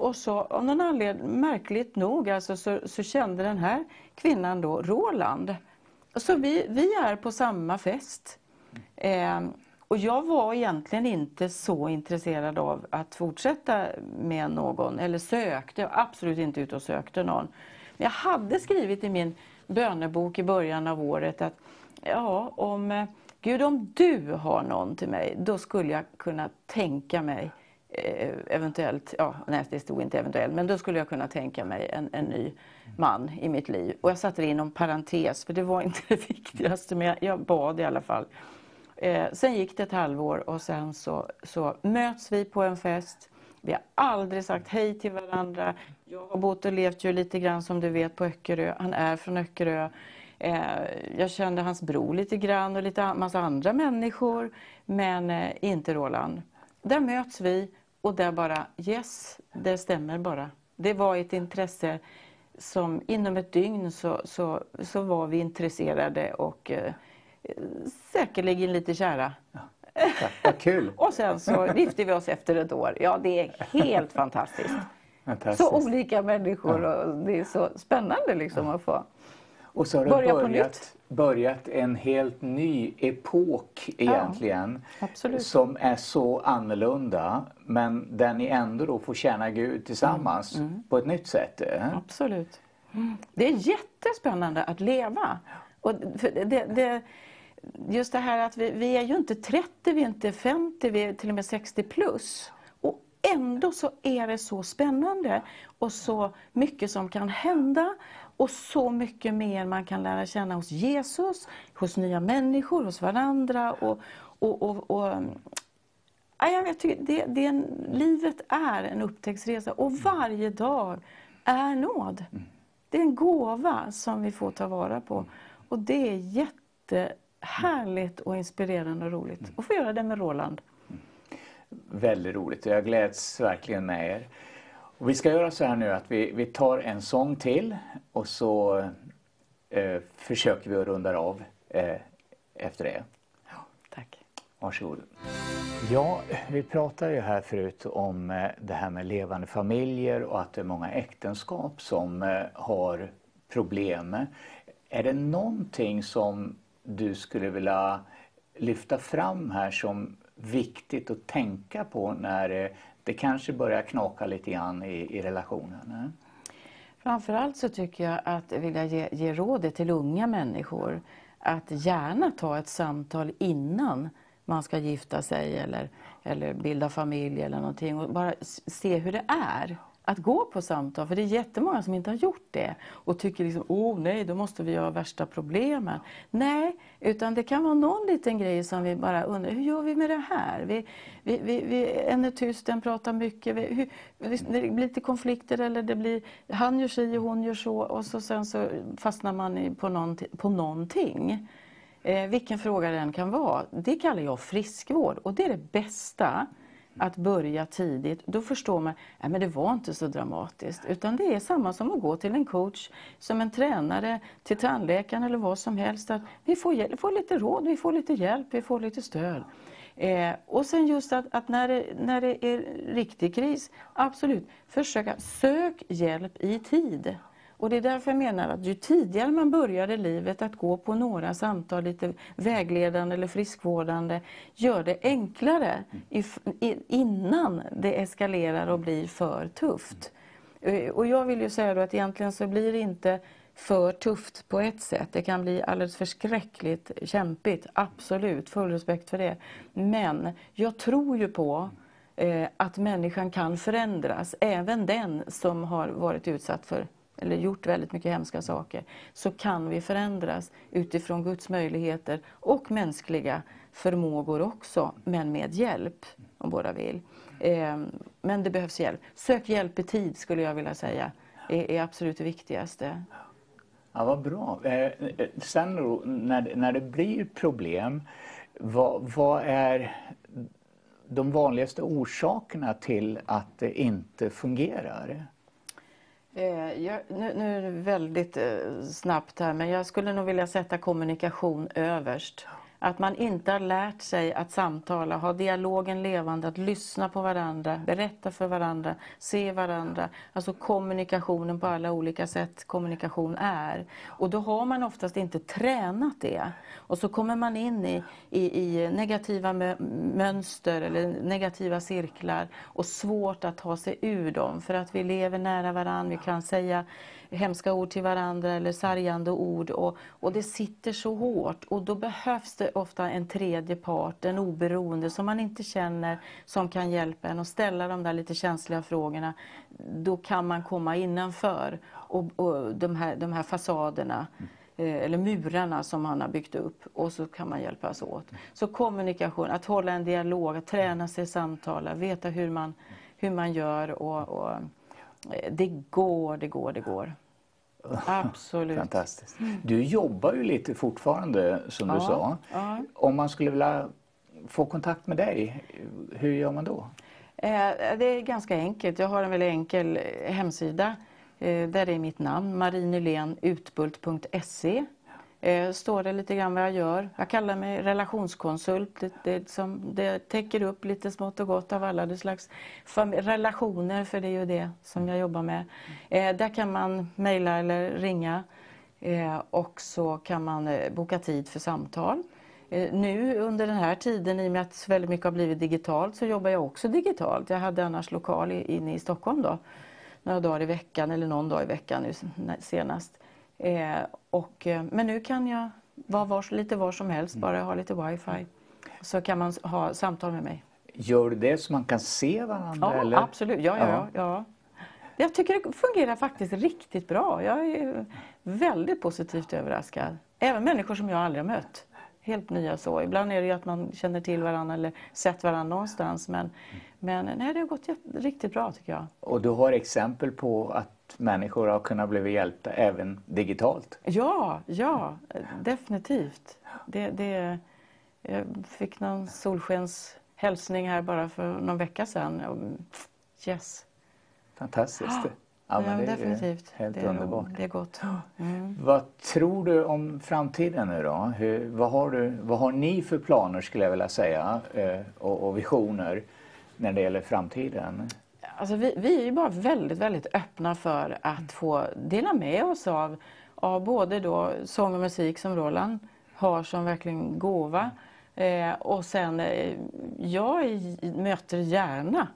och så av någon anledning, märkligt nog, alltså, så, så kände den här kvinnan då Roland. Så vi, vi är på samma fest. Eh, och jag var egentligen inte så intresserad av att fortsätta med någon, eller sökte, absolut inte ut och sökte någon. Men jag hade skrivit i min bönebok i början av året att ja, om Gud om du har någon till mig, då skulle jag kunna tänka mig Eh, eventuellt, ja nej det stod inte eventuellt, men då skulle jag kunna tänka mig en, en ny man i mitt liv. Och jag satte det inom parentes för det var inte det viktigaste men jag, jag bad i alla fall. Eh, sen gick det ett halvår och sen så, så möts vi på en fest. Vi har aldrig sagt hej till varandra. Jag har bott och levt ju lite grann som du vet på Öckerö. Han är från Öckerö. Eh, jag kände hans bror lite grann och lite massa andra människor. Men eh, inte Roland. Där möts vi och där bara, yes, det stämmer bara. Det var ett intresse som inom ett dygn så, så, så var vi intresserade och eh, säkerligen lite kära. Ja. Vad kul! och sen så gifte vi oss efter ett år. Ja, det är helt fantastiskt. fantastiskt. Så olika människor och det är så spännande liksom ja. att få och så har det Börja börjat, börjat en helt ny epok egentligen. Ja, som är så annorlunda men där ni ändå då får tjäna Gud tillsammans mm. Mm. på ett nytt sätt. Eh? Absolut. Mm. Det är jättespännande att leva. Och det, det, just det här att vi, vi, är ju inte 30, vi är inte 50, vi är till och med 60 plus. Och ändå så är det så spännande och så mycket som kan hända och så mycket mer man kan lära känna hos Jesus, hos nya människor, hos varandra. Och, och, och, och jag vet, det, det livet är en upptäcktsresa och varje dag är nåd. Det är en gåva som vi får ta vara på. Och det är jättehärligt och inspirerande och roligt att få göra det med Roland. Mm. Väldigt roligt och jag gläds verkligen med er. Och vi ska göra så här nu att vi, vi tar en sång till och så eh, försöker vi att runda av eh, efter det. Ja, tack. Varsågod. Ja, vi pratade ju här förut om eh, det här med levande familjer och att det är många äktenskap som eh, har problem. Är det någonting som du skulle vilja lyfta fram här som viktigt att tänka på när eh, det kanske börjar knaka lite grann i, i relationen? Eh? Framförallt så tycker jag att vill jag ge, ge rådet till unga människor att gärna ta ett samtal innan man ska gifta sig eller, eller bilda familj eller någonting och bara se hur det är att gå på samtal. För det är jättemånga som inte har gjort det och tycker liksom, åh oh, nej, då måste vi ha värsta problemen. Nej, utan det kan vara någon liten grej som vi bara undrar, hur gör vi med det här? Vi, vi, vi, vi, en är tyst, en pratar mycket. Vi, hur, det blir lite konflikter eller det blir, han gör si och hon gör så och så sen så fastnar man på, någon, på någonting. Eh, vilken fråga det än kan vara. Det kallar jag friskvård och det är det bästa att börja tidigt. Då förstår man att det var inte så dramatiskt. Utan det är samma som att gå till en coach, som en tränare, till tandläkaren eller vad som helst. Att vi får, får lite råd, vi får lite hjälp, vi får lite stöd. Eh, och sen just att, att, när, det, när det är riktig kris, absolut, försöka sök hjälp i tid. Och det är därför jag menar att ju tidigare man börjar i livet att gå på några samtal, lite vägledande eller friskvårdande, gör det enklare innan det eskalerar och blir för tufft. Eh, och jag vill ju säga då att egentligen så blir det inte för tufft på ett sätt. Det kan bli alldeles förskräckligt kämpigt, absolut, full respekt för det. Men jag tror ju på eh, att människan kan förändras, även den som har varit utsatt för eller gjort väldigt mycket hemska saker, så kan vi förändras utifrån Guds möjligheter och mänskliga förmågor också, men med hjälp om båda vill. Ehm, men det behövs hjälp. Sök hjälp i tid skulle jag vilja säga, är, absolut det viktigaste. Ja, vad bra. Eh, eh, sen då, när, när det blir problem, vad, vad är de vanligaste orsakerna till att det inte fungerar? Eh, jag, nu, nu, är det väldigt eh, snabbt här, men jag skulle nog vilja sätta kommunikation överst. Att man inte har lärt sig att samtala, ha dialogen levande, att lyssna på varandra, berätta för varandra, se varandra. Alltså kommunikationen på alla olika sätt kommunikation är. Och då har man oftast inte tränat det. Och så kommer man in i, i, i negativa mönster eller negativa cirklar och svårt att ta sig ur dem. För att vi lever nära varandra, vi kan säga hemska ord till varandra eller sargande ord och, och det sitter så hårt och då behövs det ofta en tredje part, en oberoende som man inte känner som kan hjälpa en och ställa de där lite känsliga frågorna. Då kan man komma innanför och, och de, här, de här fasaderna eh, eller murarna som man har byggt upp och så kan man hjälpas åt. Så kommunikation, att hålla en dialog, att träna sig samtala, veta hur man, hur man gör och, och det går, det går, det går. Absolut. Fantastiskt. Du jobbar ju lite fortfarande som ja, du sa. Ja. Om man skulle vilja få kontakt med dig, hur gör man då? Eh, det är ganska enkelt. Jag har en väldigt enkel hemsida. Eh, där är mitt namn, marinylenutbult.se. Eh, står det lite grann vad jag gör. Jag kallar mig relationskonsult. Det, det, som, det täcker upp lite smått och gott av alla de slags relationer, för det är ju det som jag jobbar med. Eh, där kan man mejla eller ringa eh, och så kan man eh, boka tid för samtal. Eh, nu under den här tiden, i och med att väldigt mycket har blivit digitalt, så jobbar jag också digitalt. Jag hade annars lokal inne i Stockholm då, några dagar i veckan eller någon dag i veckan nu senast. Eh, och, eh, men nu kan jag vara var, lite var som helst, mm. bara ha lite wifi. Så kan man ha samtal med mig. Gör du det så man kan se varandra? Ja, eller? absolut. Ja, ja, ja. ja. Jag tycker det fungerar faktiskt riktigt bra. Jag är väldigt positivt överraskad. Även människor som jag aldrig har mött. Helt nya så. Ibland är det ju att man känner till varandra eller sett varandra någonstans. Men, men nej, det har gått riktigt bra tycker jag. Och du har exempel på att människor har kunnat bli hjälpta även digitalt? Ja, ja definitivt. Det, det, jag fick någon solskens hälsning här bara för någon vecka sedan. Yes. Fantastiskt. Ja, ja, det definitivt. Helt det är, underbart. Det är gott. Mm. Vad tror du om framtiden nu då? Hur, vad, har du, vad har ni för planer skulle jag vilja säga eh, och, och visioner när det gäller framtiden? Alltså vi, vi är ju bara väldigt, väldigt öppna för att få dela med oss av, av både då sång och musik som Roland har som verkligen gåva. Eh, och sen, eh, jag möter gärna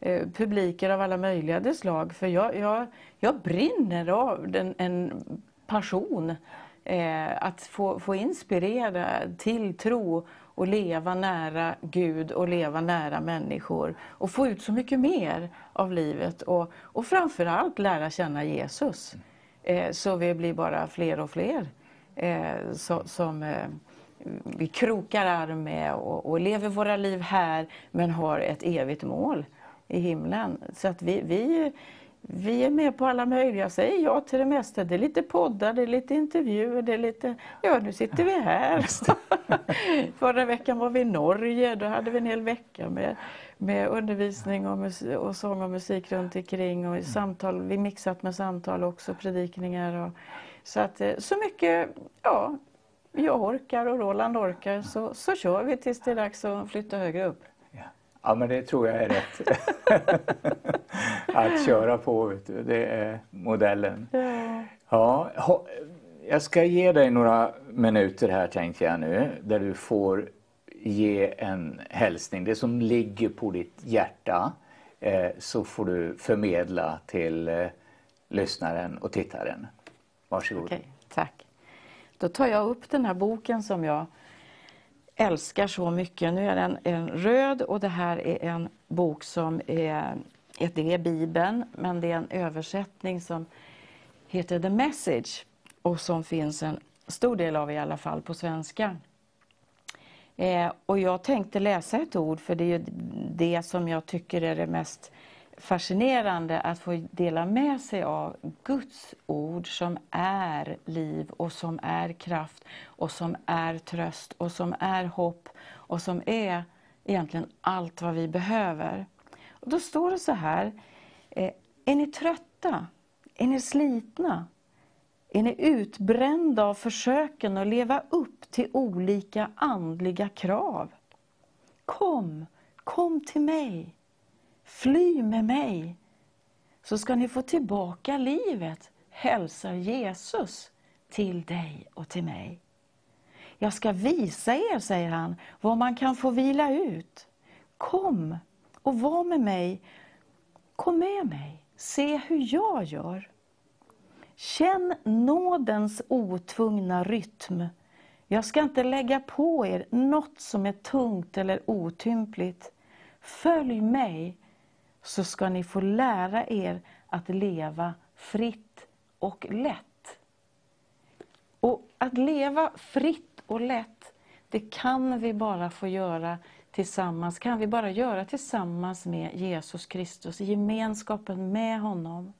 eh, publiker av alla möjliga slag för jag, jag, jag brinner av den, en passion eh, att få, få inspirera till tro och leva nära Gud och leva nära människor och få ut så mycket mer av livet och, och framförallt lära känna Jesus. Eh, så vi blir bara fler och fler eh, så, som eh, vi krokar arm med och, och, lever våra liv här men har ett evigt mål i himlen. Så att vi, vi, vi är med på alla möjliga, säger ja till det mesta. Det är lite poddar, det är lite intervjuer, det är lite... Ja, nu sitter vi här. Förra veckan var vi i Norge, då hade vi en hel vecka med, med undervisning och, och sång och musik runt omkring och samtal, vi mixat med samtal också, predikningar och så att eh, så mycket, ja, jag orkar och Roland orkar så, så kör vi tills det är dags att flytta högre upp. Ja, men det tror jag är rätt. att köra på, vet du. det är modellen. Ja. ja, jag ska ge dig några minuter här tänkte jag nu, där du får ge en hälsning. Det som ligger på ditt hjärta eh, så får du förmedla till eh, lyssnaren och tittaren. Varsågod. Okej, tack. Då tar jag upp den här boken som jag älskar så mycket. Nu är den en röd och det här är en bok som är, det är Bibeln, men det är en översättning som heter The Message och som finns en stor del av i alla fall på svenska. Eh, och jag tänkte läsa ett ord för det är ju det som jag tycker är det mest fascinerande att få dela med sig av Guds ord som är liv och som är kraft och som är tröst och som är hopp och som är egentligen allt vad vi behöver. Och då står det så här, eh, är ni trötta? Är ni slitna? Är ni utbrända av försöken att leva upp till olika andliga krav? Kom, kom till mig. Fly med mig, så ska ni få tillbaka livet, hälsar Jesus till dig och till mig. Jag ska visa er, säger han, var man kan få vila ut. Kom och var med mig. Kom med mig, se hur jag gör. Känn nådens otvungna rytm. Jag ska inte lägga på er något som är tungt eller otympligt. Följ mig så ska ni få lära er att leva fritt och lätt. Och att leva fritt och lätt, det kan vi bara få göra tillsammans, kan vi bara göra tillsammans med Jesus Kristus, i gemenskapen med honom.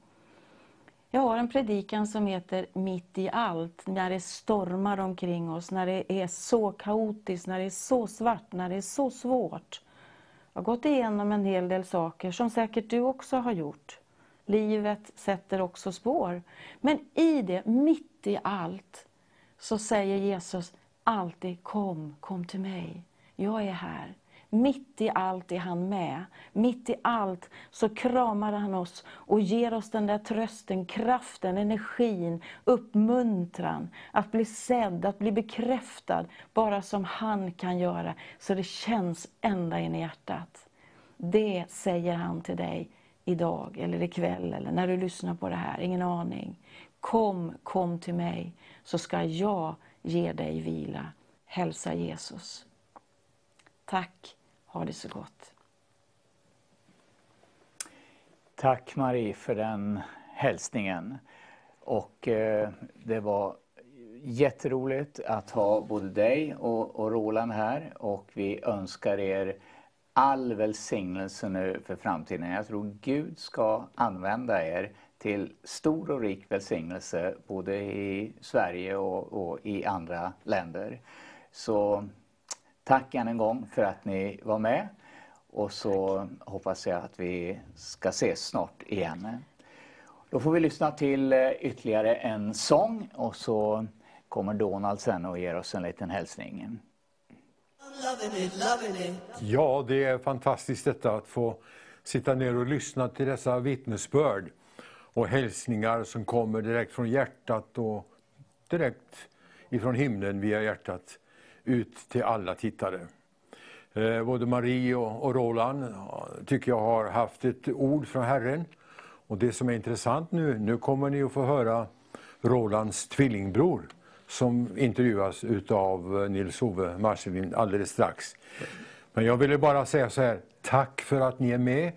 Jag har en predikan som heter Mitt i allt, när det stormar omkring oss, när det är så kaotiskt, när det är så svart, när det är så svårt. Jag har gått igenom en hel del saker som säkert du också har gjort. Livet sätter också spår. Men i det, mitt i allt, så säger Jesus alltid kom, kom till mig. Jag är här. Mitt i allt är han med. Mitt i allt så kramar han oss och ger oss den där trösten, kraften, energin, uppmuntran. Att bli sedd, att bli bekräftad, bara som han kan göra. Så det känns ända in i hjärtat. Det säger han till dig idag, eller ikväll, eller när du lyssnar på det här. Ingen aning. Kom, kom till mig, så ska jag ge dig vila. Hälsa Jesus. Tack ha det så gott. Tack Marie för den hälsningen. Och eh, det var jätteroligt att ha både dig och, och Roland här och vi önskar er all välsignelse nu för framtiden. Jag tror Gud ska använda er till stor och rik välsignelse både i Sverige och, och i andra länder. Så tack än en gång för att ni var med och så hoppas jag att vi ska ses snart igen. Då får vi lyssna till eh, ytterligare en sång och så kommer Donald sen och ger oss en liten hälsning. Ja, det är fantastiskt detta att få sitta ner och lyssna till dessa vittnesbörd och hälsningar som kommer direkt från hjärtat och direkt ifrån himlen via hjärtat ut till alla tittare. Eh, både Marie och Roland tycker jag har haft ett ord från Herren. Och det som är intressant nu, nu kommer ni att få höra Rolands tvillingbror som intervjuas utav eh, Nils-Ove Marcelin alldeles strax. Men jag ville bara säga så här, tack för att ni är med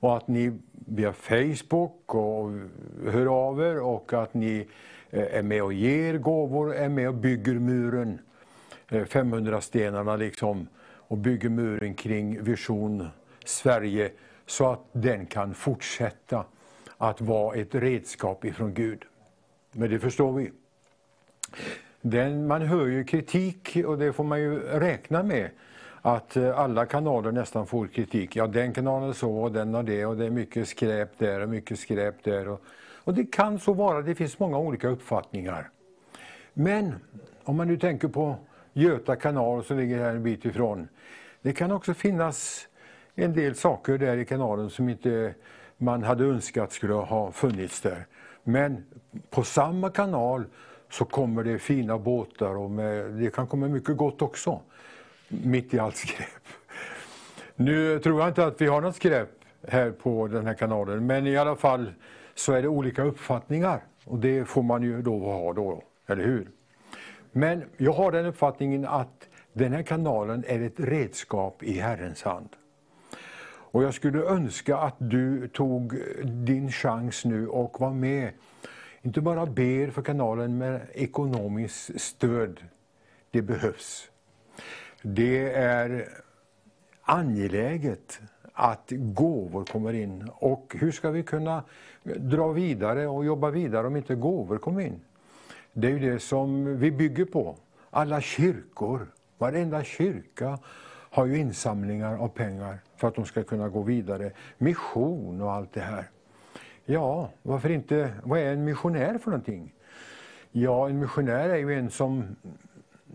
och att ni via Facebook och hör av er och att ni eh, är med och ger gåvor, är med och bygger muren, Eh, 500-stenarna liksom, och bygger muren kring Vision Sverige så att den kan fortsätta att vara ett redskap ifrån Gud. Men det förstår vi. Den, man hör ju kritik och det får man ju räkna med att eh, alla kanaler nästan får kritik. Ja, den kanalen så och den har det och det är mycket skräp där och mycket skräp där. Och, och det kan så vara, det finns många olika uppfattningar. Men om man nu tänker på Göta kanal som ligger här en bit ifrån. Det kan också finnas en del saker där i kanalen som inte man hade önskat skulle ha funnits där. Men på samma kanal så kommer det fina båtar och med, det kan komma mycket gott också. Mitt i allt skräp. Nu tror jag inte att vi har något skräp här på den här kanalen men i alla fall så är det olika uppfattningar och det får man ju då ha då, eller hur? Men jag har den uppfattningen att den här kanalen är ett redskap i Herrens hand. Och jag skulle önska att du tog din chans nu och var med. Inte bara ber för kanalen, men ekonomiskt stöd. Det behövs. Det är angeläget att gåvor kommer in. Och hur ska vi kunna dra vidare och jobba vidare om inte gåvor kommer in? Det är ju det som vi bygger på. Alla kyrkor, varenda kyrka har ju insamlingar av pengar för att de ska kunna gå vidare. Mission och allt det här. Ja, varför inte? Vad är en missionär för någonting? Ja, en missionär är ju en som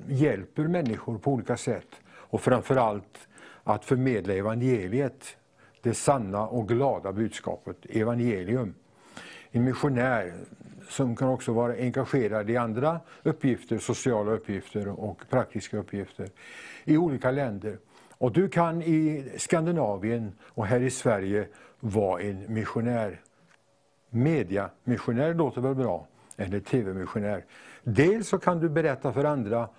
hjälper människor på olika sätt och framförallt att förmedla evangeliet, det sanna och glada budskapet, evangelium. En missionär som kan också vara engagerad i andra uppgifter, sociala uppgifter och praktiska uppgifter i olika länder. Och du kan i Skandinavien och här i Sverige vara en missionär. Mediamissionär låter väl bra, eller tv-missionär. Dels så kan du berätta för andra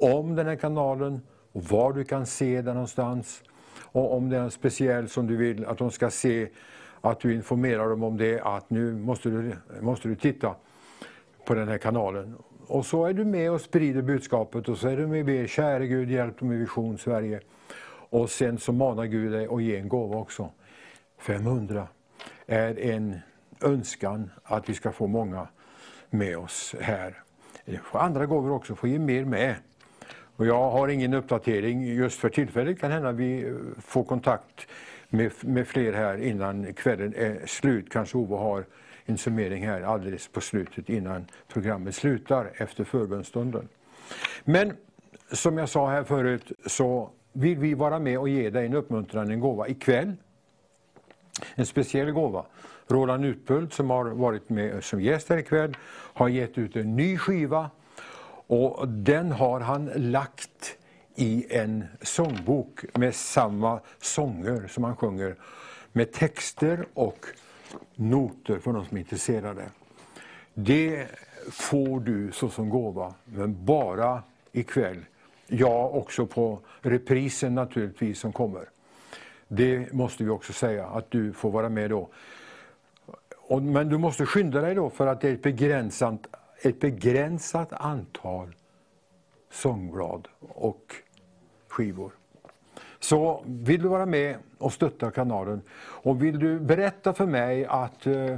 om den här kanalen var du kan se den någonstans. Och om det är något speciellt som du vill att de ska se att du informerar dem om det, att nu måste du, måste du titta på den här kanalen. Och så är du med och sprider budskapet och så är du med och ber, käre Gud hjälp dem i Vision Sverige. Och sen så manar Gud dig att ge en gåva också. 500 är en önskan att vi ska få många med oss här. Andra gåvor också, får ge mer med. Och jag har ingen uppdatering just för tillfället. kan hända vi får kontakt med, med fler här innan kvällen är slut. Kanske Ove har en summering här alldeles på slutet innan programmet slutar efter förbönstunden. Men som jag sa här förut så vill vi vara med och ge dig en uppmuntrande gåva ikväll. En speciell gåva. Roland Utbult som har varit med som gäst här ikväll har gett ut en ny skiva och den har han lagt i en sångbok med samma sånger som han sjunger. Med texter och noter för de som är intresserade. Det får du såsom gåva, men bara ikväll. Ja, också på reprisen naturligtvis som kommer. Det måste vi också säga, att du får vara med då. Men du måste skynda dig då för att det är ett begränsat ett begränsat antal sångblad och skivor. Så vill du vara med och stötta kanalen och vill du berätta för mig att eh,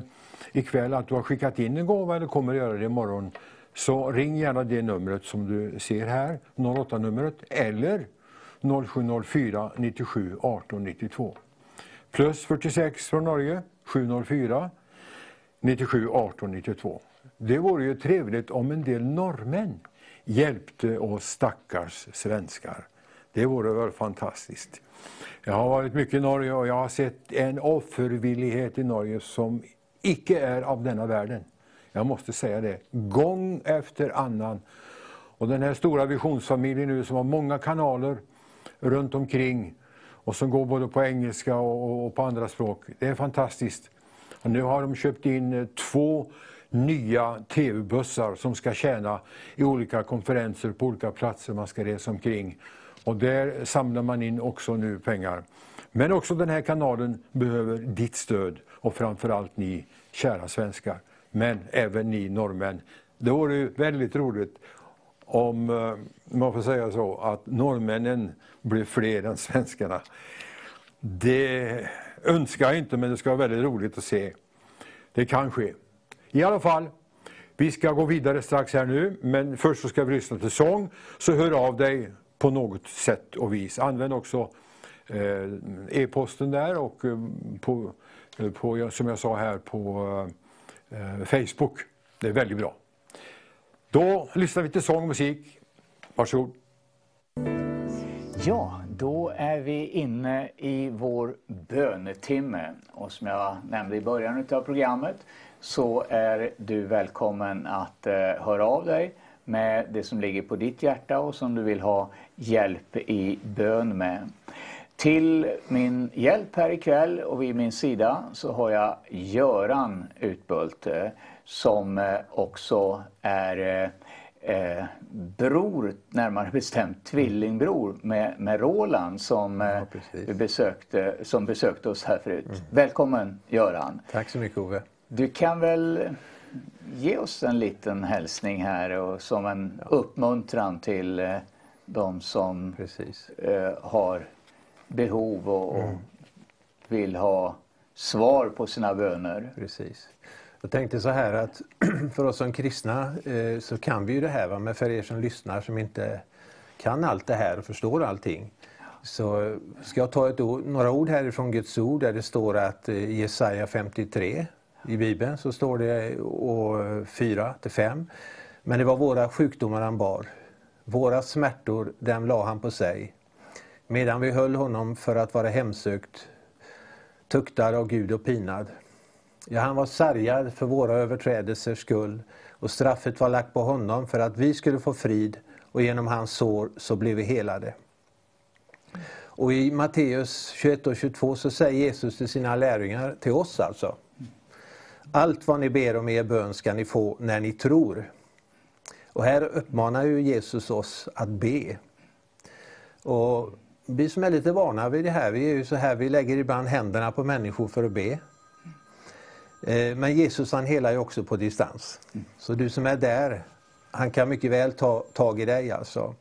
ikväll att du har skickat in en gåva eller kommer att göra det imorgon så ring gärna det numret som du ser här, 08-numret eller 0704 97 18 92. Plus 46 från Norge, 704 97 18 92. Det vore ju trevligt om en del norrmän hjälpte oss stackars svenskar. Det vore väl fantastiskt. Jag har varit mycket i Norge och jag har sett en offervillighet i Norge som icke är av denna världen. Jag måste säga det, gång efter annan. Och den här stora visionsfamiljen nu som har många kanaler runt omkring och som går både på engelska och, på andra språk. Det är fantastiskt. Och nu har de köpt in eh, två nya tv-bussar som ska tjäna i olika konferenser på olika platser man ska resa omkring. Och där samlar man in också nu pengar. Men också den här kanalen behöver ditt stöd och framförallt ni kära svenskar. Men även ni norrmän. Det vore väldigt roligt eh, om man får säga så, att norrmännen blir fler än svenskarna. Det önskar jag inte, men det ska vara väldigt roligt att se. Det kan ske. I alla fall, vi ska gå vidare strax här nu, men först så ska vi lyssna till sång. Så hör av dig på något sätt och vis. Använd också eh, e-posten där och eh, på, eh, på, som jag sa här på Facebook. Det är väldigt bra. Då lyssnar vi till sång och musik. Varsågod. Ja, då är vi inne i vår bönetimme. Och som jag nämnde i början av programmet så är du välkommen att höra av dig med det som ligger på ditt hjärta och som du vill ha hjälp i bön med. Till min hjälp här ikväll och vid min sida så har jag Göran Utbult eh, som eh, också är eh, bror, närmare bestämt tvillingbror med, med Roland som, ja, eh, besökte, som besökte oss här förut. Mm. Välkommen Göran! Tack så mycket Ove! Du kan väl ge oss en liten hälsning här och som en ja. uppmuntran till eh, de som eh, har behov och, och mm. vill ha svar på sina böner. Precis. Jag tänkte så här att för oss som kristna eh, så kan vi ju det här, va? men för er som lyssnar som inte kan allt det här och förstår allting så ska jag ta ord, några ord härifrån Guds ord där det står att eh, Jesaja 53 i Bibeln så står det år 4 till 5. Men det var våra sjukdomar han bar. Våra smärtor, dem la han på sig. Medan vi höll honom för att vara hemsökt, tuktad av Gud och pinad. Ja, han var sargad för våra överträdelsers skull och straffet var lagt på honom för att vi skulle få frid och genom hans sår så blev vi helade. Och i Matteus 21 och 22 så säger Jesus till sina lärjungar, till oss alltså. Allt vad ni ber om i er bön ska ni få när ni tror. Och här uppmanar ju Jesus oss att be. Och vi som är lite vana vid det här, vi är ju så här, vi lägger ibland händerna på människor för att be. Eh, men Jesus han helar ju också på distans. Så du som är där, han kan mycket väl ta tag i dig alltså.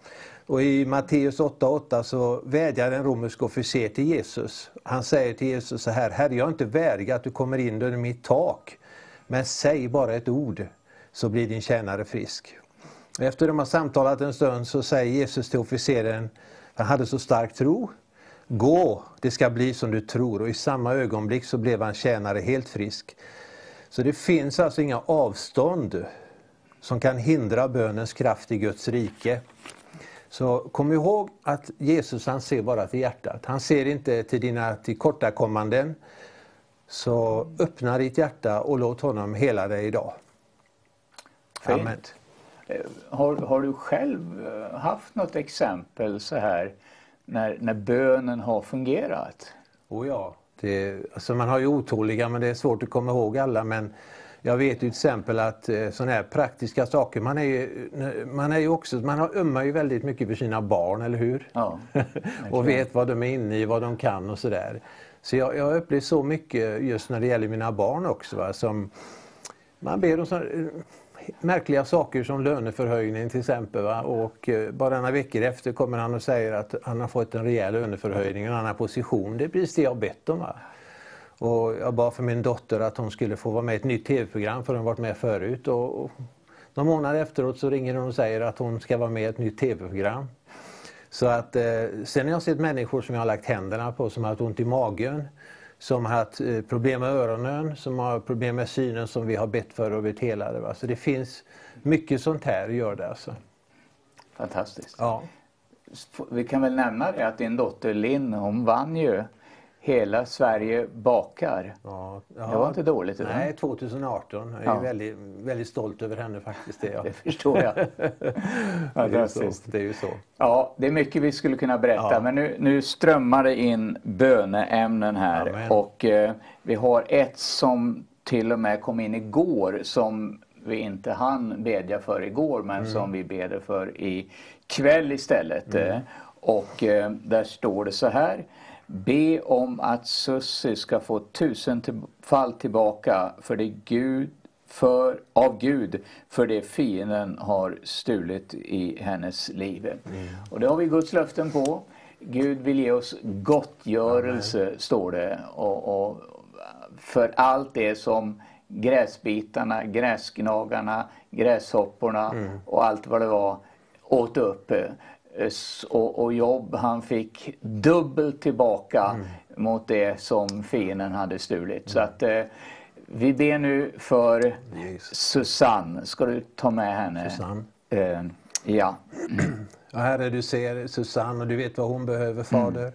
Och i Matteus 8.8 så vädjar en romersk officer till Jesus. Han säger till Jesus så här, Herre jag är inte värdig att du kommer in under mitt tak. Men säg bara ett ord så blir din tjänare frisk. Efter de har samtalat en stund så säger Jesus till officeren, han hade så stark tro, Gå, det ska bli som du tror. Och i samma ögonblick så blev han tjänare helt frisk. Så det finns alltså inga avstånd som kan hindra bönens kraft i Guds rike. Så kom ihåg att Jesus han ser bara till hjärtat. Han ser inte till dina tillkortakommanden. Så öppna ditt hjärta och låt honom hela dig idag. Amen. Eh, har, har du själv eh, haft något exempel så här när, när bönen har fungerat? Oh ja, det, alltså man har ju otåliga men det är svårt att komma ihåg alla. Men jag vet till exempel att eh, sådana här praktiska saker, man är ju, man är ju också, man har ömmar ju väldigt mycket för sina barn, eller hur? Ja, och vet vad de är inne i, vad de kan och sådär. Så jag, jag har upplevt så mycket just när det gäller mina barn också. Va, som man ber dem så, märkliga saker som löneförhöjning till exempel. Va? Och eh, bara några veckor efter kommer han och säger att han har fått en rejäl löneförhöjning, en annan position. Det är precis det jag har bett om. Va? Och jag bad för min dotter att hon skulle få vara med i ett nytt tv-program för hon varit med förut. Och, och några månader efteråt så ringer hon och säger att hon ska vara med i ett nytt tv-program. Så att, eh, sen har jag sett människor som jag har lagt händerna på som har haft ont i magen som har haft eh, problem med öronen, som har problem med synen som vi har bett för och blivit helade. Va? Så det finns mycket sånt här, gör det alltså. Fantastiskt. Ja. Vi kan väl nämna det att din dotter Linn, hon vann ju Hela Sverige bakar. Ja, ja, det var inte dåligt. Utan? Nej, 2018. Jag är ja. väldigt, väldigt stolt över henne faktiskt. Det, ja. det förstår jag. ja, det, är så, det är ju så. Ja, det är mycket vi skulle kunna berätta men nu, nu strömmar det in böneämnen här. Amen. Och eh, vi har ett som till och med kom in igår som vi inte hann bedja för igår men mm. som vi beder för i kväll istället. Mm. Och eh, där står det så här. Be om att Sussi ska få tusenfall tillbaka för det Gud, för, av Gud för det fienden har stulit i hennes liv. Mm. Och det har vi Guds löften på. Gud vill ge oss gottgörelse, Amen. står det. Och, och, för allt det som gräsbitarna, gräsgnagarna, gräshopporna mm. och allt vad det var åt upp och, och jobb. Han fick dubbelt tillbaka mm. mot det som fienden hade stulit. Mm. Så att eh, vi ber nu för Jesus. Susanne. Ska du ta med henne? Susanne. Eh, ja. ja. Herre, du ser Susanne och du vet vad hon behöver, Fader. Mm.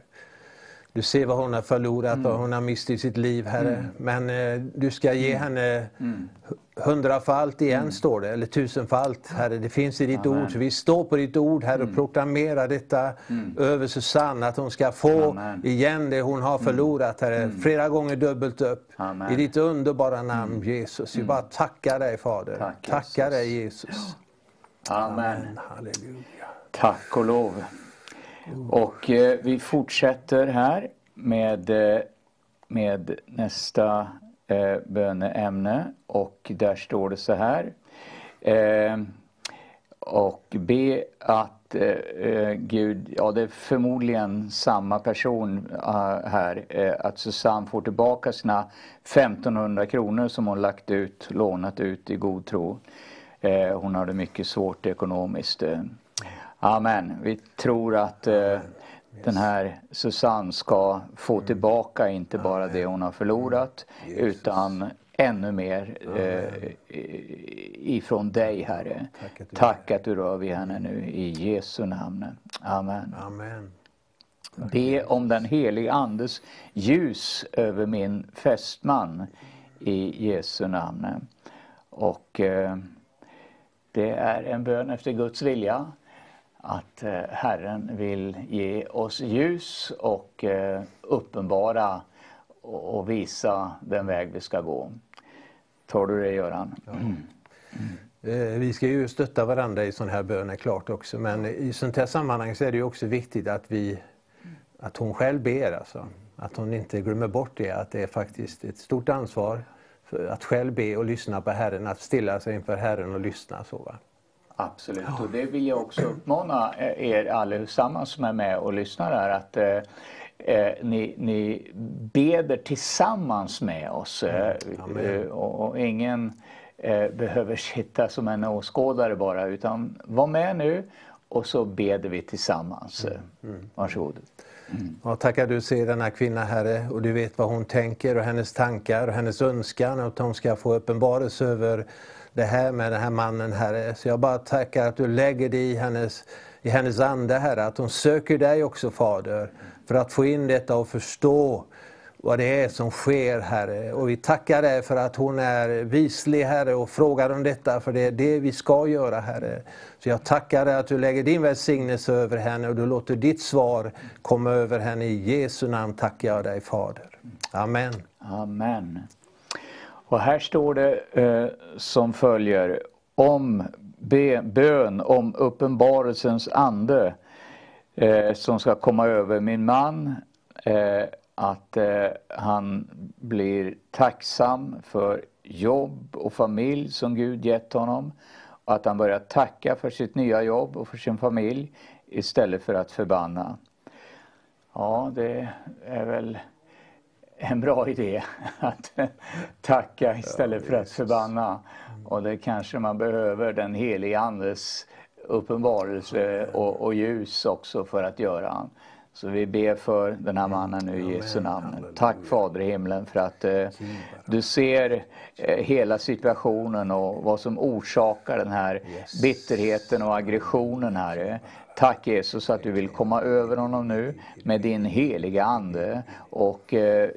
Du ser vad hon har förlorat, mm. vad hon har mist i sitt liv, Herre. Mm. Men eh, du ska ge mm. henne mm. hundrafalt igen, mm. står det, eller tusenfalt, Herre. Det finns i ditt Amen. ord. Så vi står på ditt ord, Herre, och mm. proklamerar detta mm. över Susanne, att hon ska få Amen. igen det hon har förlorat, Herre. Flera gånger dubbelt upp. Amen. I ditt underbara namn, Jesus. Vi bara tackar dig, Fader. Tack, tackar dig, Jesus. Amen. Amen. Halleluja. Tack och lov. Och eh, vi fortsätter här med, eh, med nästa eh, böneämne och där står det så här. Eh, och be att eh, eh Gud, ja det är förmodligen samma person eh, här, att Susanne får tillbaka sina 1500 kronor som hon lagt ut, lånat ut i god tro. hon hade mycket svårt ekonomiskt. Amen. Vi tror att eh, den här Susanne ska få mm. tillbaka inte bara det hon har förlorat utan ännu mer eh, ifrån dig Herre. Tack att, du Tack att du rör vid henne nu i Jesu namn. Amen. Amen. Be om den helige Andes ljus över min fästman i Jesu namn. Och eh, det är en bön efter Guds vilja att eh, Herren vill ge oss ljus och eh, uppenbara och visa den väg vi ska gå. Tar du det Göran? Mm. Mm. Vi ska ju stötta varandra i sån här böner klart också men i sånt här sammanhang så är det ju också viktigt att, vi, att hon själv ber. Alltså. Att hon inte glömmer bort det, att det är faktiskt ett stort ansvar att själv be och lyssna på Herren, att stilla sig inför Herren och lyssna. Så, va? Absolut, och det vill jag också uppmana er allesammans som är med och lyssnar här att eh, eh, ni, ni beder tillsammans med oss eh, eh och, och, ingen eh, behöver sitta som en åskådare bara utan var med nu och så beder vi tillsammans. Mm. Mm. Varsågod. Mm. Ja, tackar du ser denna kvinna Herre och du vet vad hon tänker och hennes tankar och hennes önskan att hon ska få uppenbarelse över det här med den här mannen, Herre. Så jag bara tackar att du lägger det i hennes, i hennes ande, Herre. Att hon söker dig också, Fader, för att få in detta och förstå vad det är som sker, Herre. Och vi tackar dig för att hon är vislig, Herre, och frågar om detta, för det är det vi ska göra, Herre. Så jag tackar dig att du lägger din välsignelse över henne och du låter ditt svar komma över henne. I Jesu namn tackar jag dig, Fader. Amen. Amen. Och här står det eh, som följer om be, bön om uppenbarelsens ande eh, som ska komma över min man. Eh, att eh, han blir tacksam för jobb och familj som Gud gett honom. Och att han börjar tacka för sitt nya jobb och för sin familj istället för att förbanna. Ja, det är väl en bra idé att tacka istället för att förbanna. Och det kanske man behöver den helige Andes uppenbarelse och, och ljus också för att göra. Så vi ber för den här mannen nu i Jesu namn. Tack Fader i himlen för att eh, du ser eh, hela situationen och vad som orsakar den här bitterheten och aggressionen här. Tack Jesus att du vill komma över honom nu med din heliga Ande och eh,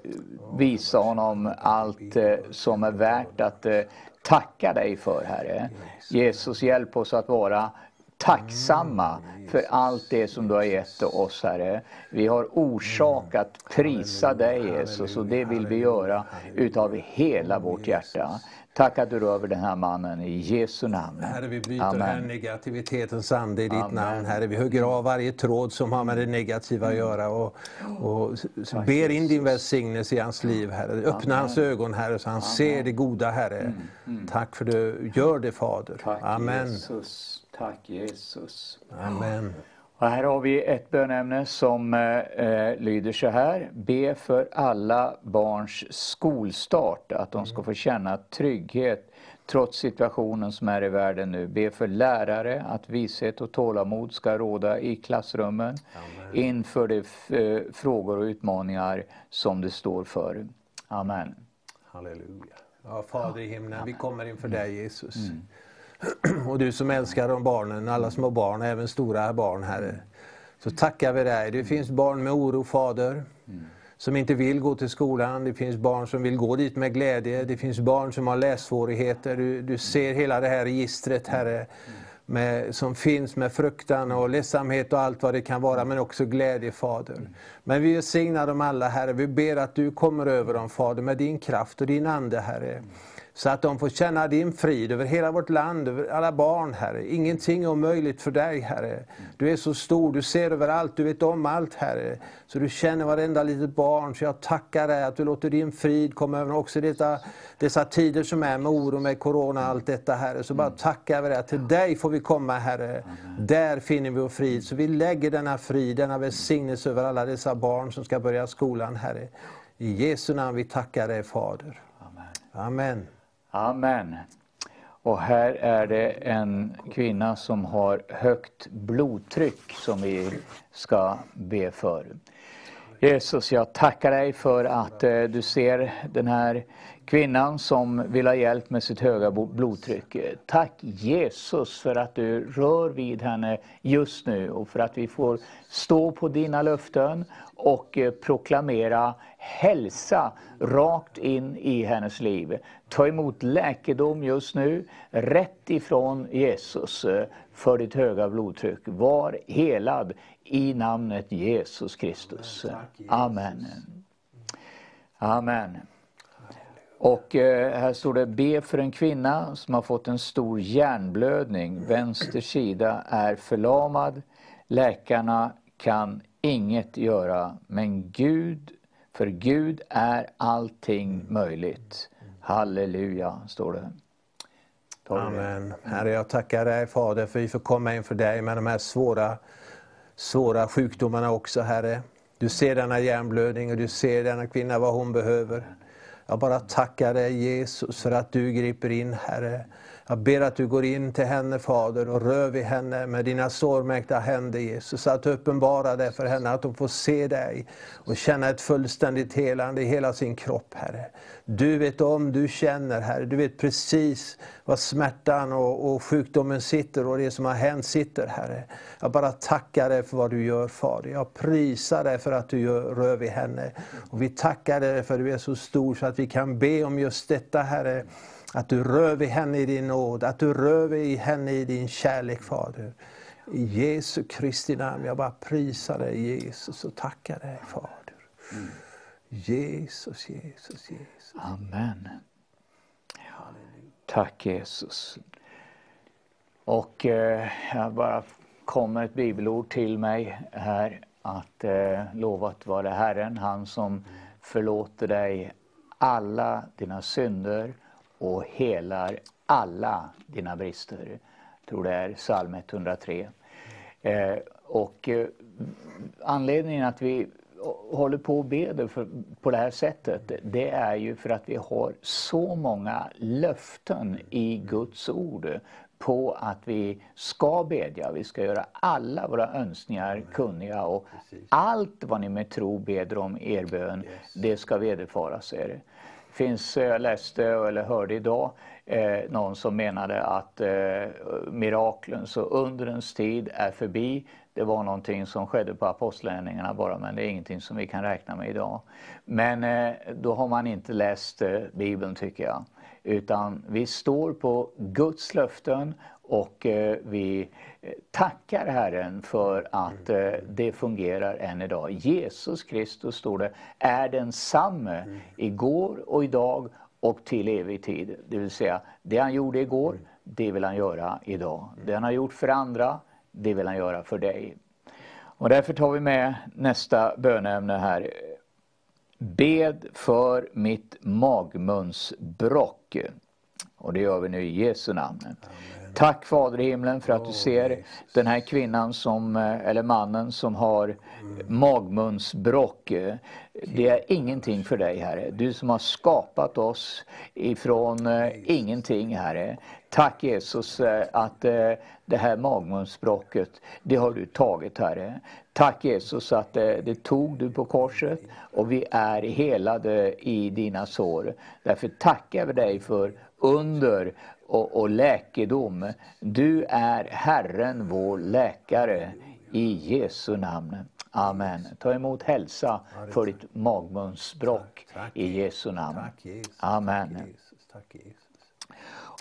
visa honom allt eh, som är värt att eh, tacka dig för Herre. Jesus hjälp oss att vara tacksamma för allt det som du har gett oss Herre. Vi har orsak att prisa dig Jesus och det vill vi göra utav hela vårt hjärta. Tack att du över den här mannen i Jesu namn. Herre, vi bryter Amen. den negativitetens ande i ditt Amen. namn. Herre, vi hugger av varje tråd som har med det negativa att göra och, och ber in din välsignelse i hans liv, Herre. Öppna Amen. hans ögon, Herre, så han ser det goda, Herre. Mm, mm. Tack för du gör det, Fader. Tack, Amen. Jesus. Tack Jesus. Amen. Och här har vi ett bönämne som eh, lyder så här. Be för alla barns skolstart, att de ska få känna trygghet trots situationen som är i världen nu. Be för lärare, att vishet och tålamod ska råda i klassrummen Amen. inför de eh, frågor och utmaningar som det står för. Amen. Halleluja. Ja, Fader i himlen, Amen. vi kommer inför dig Jesus. Mm. Och du som älskar de barnen, alla små barn, även stora barn, Herre. Så tackar vi dig. Det finns barn med oro, Fader, som inte vill gå till skolan. Det finns barn som vill gå dit med glädje. Det finns barn som har lässvårigheter. Du, du ser hela det här registret, Herre, med, som finns med fruktan och ledsamhet och allt vad det kan vara, men också glädje, Fader. Men vi signar dem alla, Herre. Vi ber att du kommer över dem, Fader, med din kraft och din Ande, Herre. Så att de får känna din frid över hela vårt land, över alla barn, Herre. Ingenting är omöjligt för dig, Herre. Du är så stor, du ser över allt, du vet om allt, Herre. Så du känner varenda litet barn. Så jag tackar dig att du låter din frid komma över också detta, dessa tider som är med oro, med Corona och allt detta, Herre. Så bara tackar vi dig. Till dig får vi komma, Herre. Där finner vi vår frid. Så vi lägger denna frid, denna välsignelse över alla dessa barn som ska börja skolan, Herre. I Jesu namn vi tackar dig, Fader. Amen. Amen. Och här är det en kvinna som har högt blodtryck som vi ska be för. Jesus, jag tackar dig för att eh, du ser den här kvinnan som vill ha hjälp med sitt höga blodtryck. Tack Jesus för att du rör vid henne just nu och för att vi får stå på dina löften och eh, proklamera hälsa rakt in i hennes liv. Ta emot läkedom just nu, rätt ifrån Jesus eh, för ditt höga blodtryck. Var helad i namnet Jesus Kristus. Amen. Amen. Och eh, här står det, be för en kvinna som har fått en stor hjärnblödning. Vänster sida är förlamad. Läkarna kan inget göra, men Gud, för Gud är allting möjligt. Halleluja, står det. Amen. Herre, jag tackar dig Fader för att vi får komma inför dig med de här svåra, svåra sjukdomarna också, Herre. Du ser denna hjärnblödning och du ser denna kvinna vad hon behöver. Jag bara tackar dig Jesus för att du griper in, Herre. Jag ber att du går in till henne Fader och rör vid henne med dina sårmärkta händer Jesus. Att du uppenbarar det för henne, att hon får se dig och känna ett fullständigt helande i hela sin kropp Herre. Du vet om, du känner Herre, du vet precis var smärtan och, och sjukdomen sitter och det som har hänt sitter Herre. Jag bara tackar dig för vad du gör Fader. Jag prisar dig för att du gör, rör vid henne. Och vi tackar dig för att du är så stor så att vi kan be om just detta Herre att du rör vid henne i din nåd, att du rör vid henne i din kärlek, Fader. I Jesu Kristi namn, jag bara prisar dig Jesus och tackar dig, Fader. Mm. Jesus, Jesus, Jesus. Amen. Tack Jesus. Och eh, jag bara kommer ett bibelord till mig här att eh, lovat vare Herren, han som förlåter dig alla dina synder och helar alla dina brister. Jag tror det är psalm 103. Eh, och eh, anledningen att vi håller på och ber för, på det här sättet, det är ju för att vi har så många löften i Guds ord på att vi ska bedja, vi ska göra alla våra önskningar kunniga och allt vad ni med tro beder om er bön, det ska vederfaras er. Finns, eh, jag läste eller hörde idag eh, någon som menade att eh, miraklens och undrens tid är förbi. Det var någonting som skedde på apostlärningarna bara, men det är ingenting som vi kan räkna med idag. Men eh, då har man inte läst eh, Bibeln tycker jag. Utan vi står på Guds löften och eh, vi eh, tackar Herren för att eh, det fungerar än idag. Jesus Kristus, står det, är densamme igår och idag och till evig tid. Det vill säga, det han gjorde igår, det vill han göra idag. Det han har gjort för andra, det vill han göra för dig. Och därför tar vi med nästa böneämne. här. Bed för mitt magmunsbrock. Och det gör vi nu i Jesu namn. Amen. Tack Fader i himlen för att du ser den här kvinnan som, eh, eller mannen som har magmunsbråck. Det är ingenting för dig Herre. Du som har skapat oss ifrån eh, ingenting Herre. Tack Jesus eh, att det här magmunsbråcket, det har du tagit Herre. Tack Jesus att det tog du på korset och vi är helade i dina sår. Därför tackar vi dig för under och, och läkedom. Du är Herren vår läkare i Jesu namn. Amen. Ta emot hälsa för ditt magmunsbråck i Jesu namn. Amen.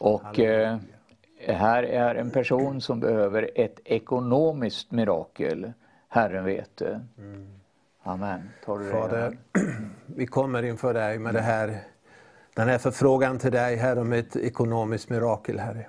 Och eh, här är en person som behöver ett ekonomiskt mirakel. Herren vet det. Mm. Amen. Tar du Fader, vi kommer inför dig med det här den här förfrågan till dig, Herre, om ett ekonomiskt mirakel, Herre.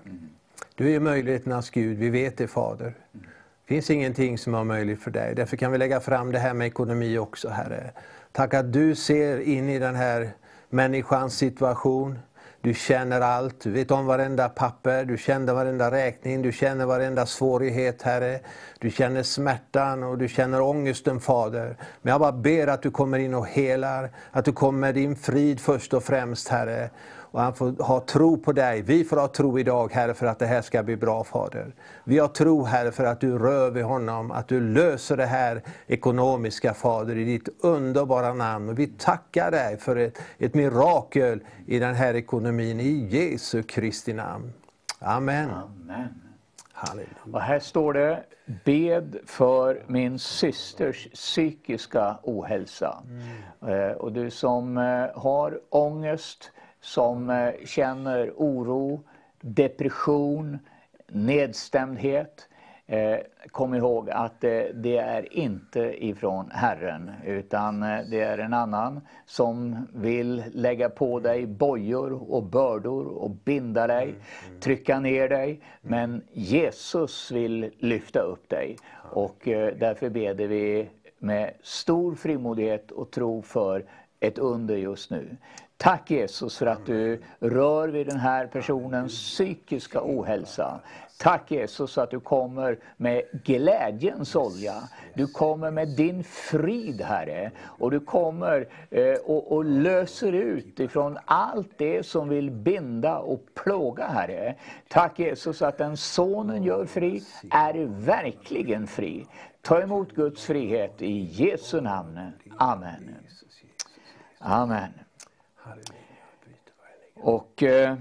Du är möjligheternas Gud, vi vet det, Fader. Det finns ingenting som är möjligt för dig. Därför kan vi lägga fram det här med ekonomi också, Herre. Tack att du ser in i den här människans situation. Du känner allt, du vet om varenda papper, du känner varenda räkning, du känner varenda svårighet, Herre. Du känner smärtan och du känner ångesten, Fader. Men jag bara ber att du kommer in och helar, att du kommer med din frid först och främst, Herre. Och han får ha tro på dig. Vi får ha tro idag, Herre, för att det här ska bli bra, Fader. Vi har tro, Herre, för att du rör vid honom, att du löser det här ekonomiska, Fader, i ditt underbara namn. Och vi tackar dig för ett, ett mirakel i den här ekonomin, i Jesu Kristi namn. Amen. Amen. Halleluja. Och här står det, bed för min systers psykiska ohälsa. Mm. Eh, och du som eh, har ångest, som eh, känner oro, depression, nedstämdhet. Eh, kom ihåg att eh, det är inte ifrån Herren utan det är en annan som vill lägga på dig bojor och bördor och binda dig, mm, mm. trycka ner dig. Men Jesus vill lyfta upp dig och därför beder vi med stor frimodighet och tro för ett under just nu. Tack Jesus för att du rör vid den här personens psykiska ohälsa. Tack Jesus att du kommer med glädjens olja. Du kommer med din frid Herre. Och du kommer eh, och, och, löser ut ifrån allt det som vill binda och plåga Herre. Tack Jesus att den sonen gör fri är verkligen fri. Ta emot Guds frihet i Jesu namn. Amen. Amen. Och eh,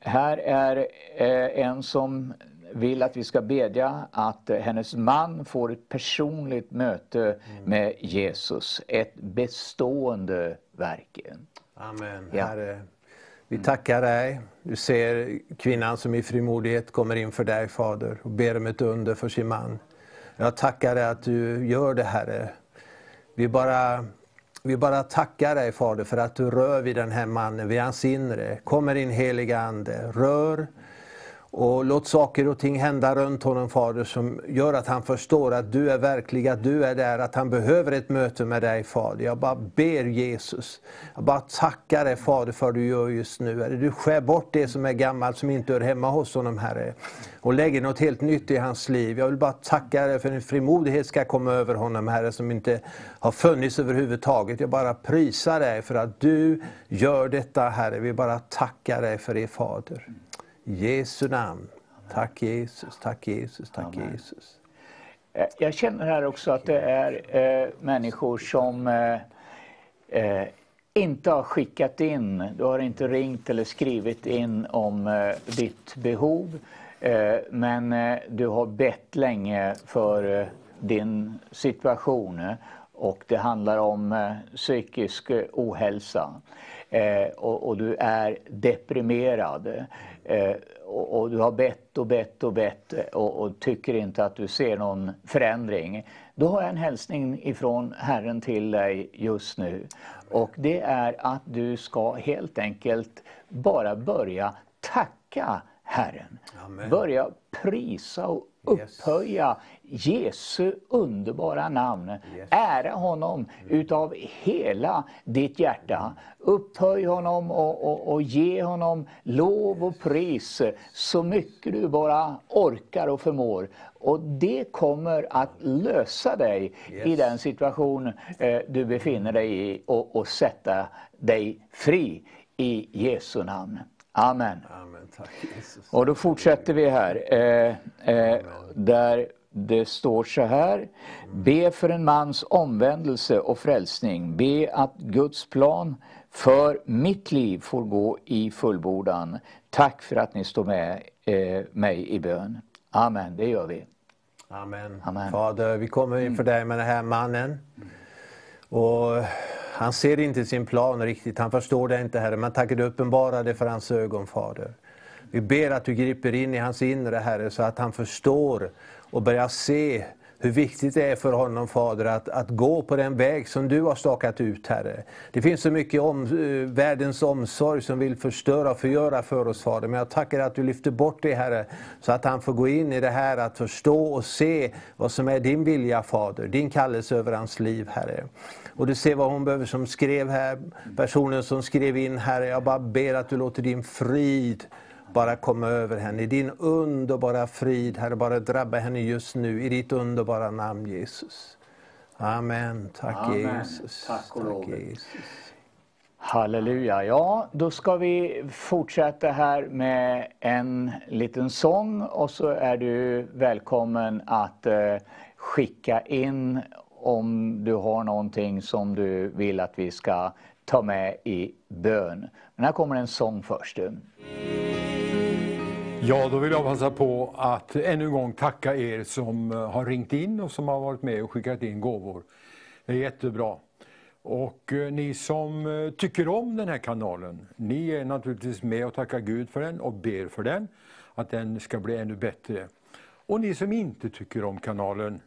här är eh, en som vill att vi ska bedja att hennes man får ett personligt möte mm. med Jesus. Ett bestående verk. Amen. Ja. Herre, vi tackar dig. Du ser kvinnan som i frimodighet kommer in för dig, Fader, och ber om ett under för sin man. Jag tackar dig att du gör det, Herre. Vi bara vi bara tackar dig Fader för att du rör vid den här mannen, vid hans inre. Kommer din heliga Ande, rör och låt saker och ting hända runt honom Fader som gör att han förstår att du är verklig, att du är där, att han behöver ett möte med dig Fader. Jag bara ber Jesus, jag bara tackar dig Fader för det du gör just nu. Herre. Du skär bort det som är gammalt, som inte hör hemma hos honom Herre. Och lägger något helt nytt i hans liv. Jag vill bara tacka dig för din frimodighet ska komma över honom Herre, som inte har funnits överhuvudtaget. Jag bara prisar dig för att du gör detta Herre. Vi bara tackar dig för det Fader. Jesu namn. Tack Jesus, tack Jesus, tack Amen. Jesus. Eh, jag känner här också att det är eh, människor som eh, eh, inte har skickat in, du har inte ringt eller skrivit in om eh, ditt behov. Eh, men du har bett länge för din situation och det handlar om psykisk ohälsa. och, och, du är deprimerad. Eh, och, och, du har bett och bett och bett och, och, tycker inte att du ser någon förändring. Då har jag en hälsning ifrån Herren till dig just nu. Och det är att du ska helt enkelt bara börja tacka Herren. Amen. Börja prisa och upphöja Jesu underbara namn. Yes. Ära honom utav hela ditt hjärta. Upphöj honom och, och, och, ge honom lov och pris så mycket du bara orkar och förmår. Och det kommer att lösa dig yes. i den situation eh, du befinner dig i och, och sätta dig fri i Jesu namn. Amen. Amen. Tack. Och då fortsätter vi här. Eh, eh, där det står så här. Be för en mans omvändelse och frälsning. Be att Guds plan för mitt liv får gå i fullbordan. Tack för att ni står med eh, mig i bön. Amen, det gör vi. Amen. Amen. Fader, vi kommer inför dig med den här mannen. Och han ser inte sin plan riktigt, han förstår det inte Herre, men tack du uppenbarade för hans ögon Fader. Vi ber att du griper in i hans inre Herre så att han förstår och börja se hur viktigt det är för honom, Fader, att, att gå på den väg som du har stakat ut, Herre. Det finns så mycket om, uh, världens omsorg som vill förstöra och förgöra för oss, Fader. Men jag tackar att du lyfter bort det, Herre, så att han får gå in i det här att förstå och se vad som är din vilja, Fader. Din kallelse över hans liv, Herre. Och du ser vad hon behöver som skrev här, personen som skrev in, Herre. Jag bara ber att du låter din frid bara komma över henne. I din underbara frid, Herre, bara drabba henne just nu i ditt underbara namn Jesus. Amen. Tack Amen. Jesus. Tack och lov. Halleluja. Ja, då ska vi fortsätta här med en liten sång och så är du välkommen att eh, skicka in om du har någonting som du vill att vi ska ta med i bön. Men här kommer en sång först. Ja, då vill jag passa på att ännu en gång tacka er som eh, har ringt in och som har varit med och skickat in gåvor. Det är jättebra. Och eh, ni som eh, tycker om den här kanalen, ni är naturligtvis med och tackar Gud för den och ber för den, att den ska bli ännu bättre. Och ni som inte tycker om kanalen,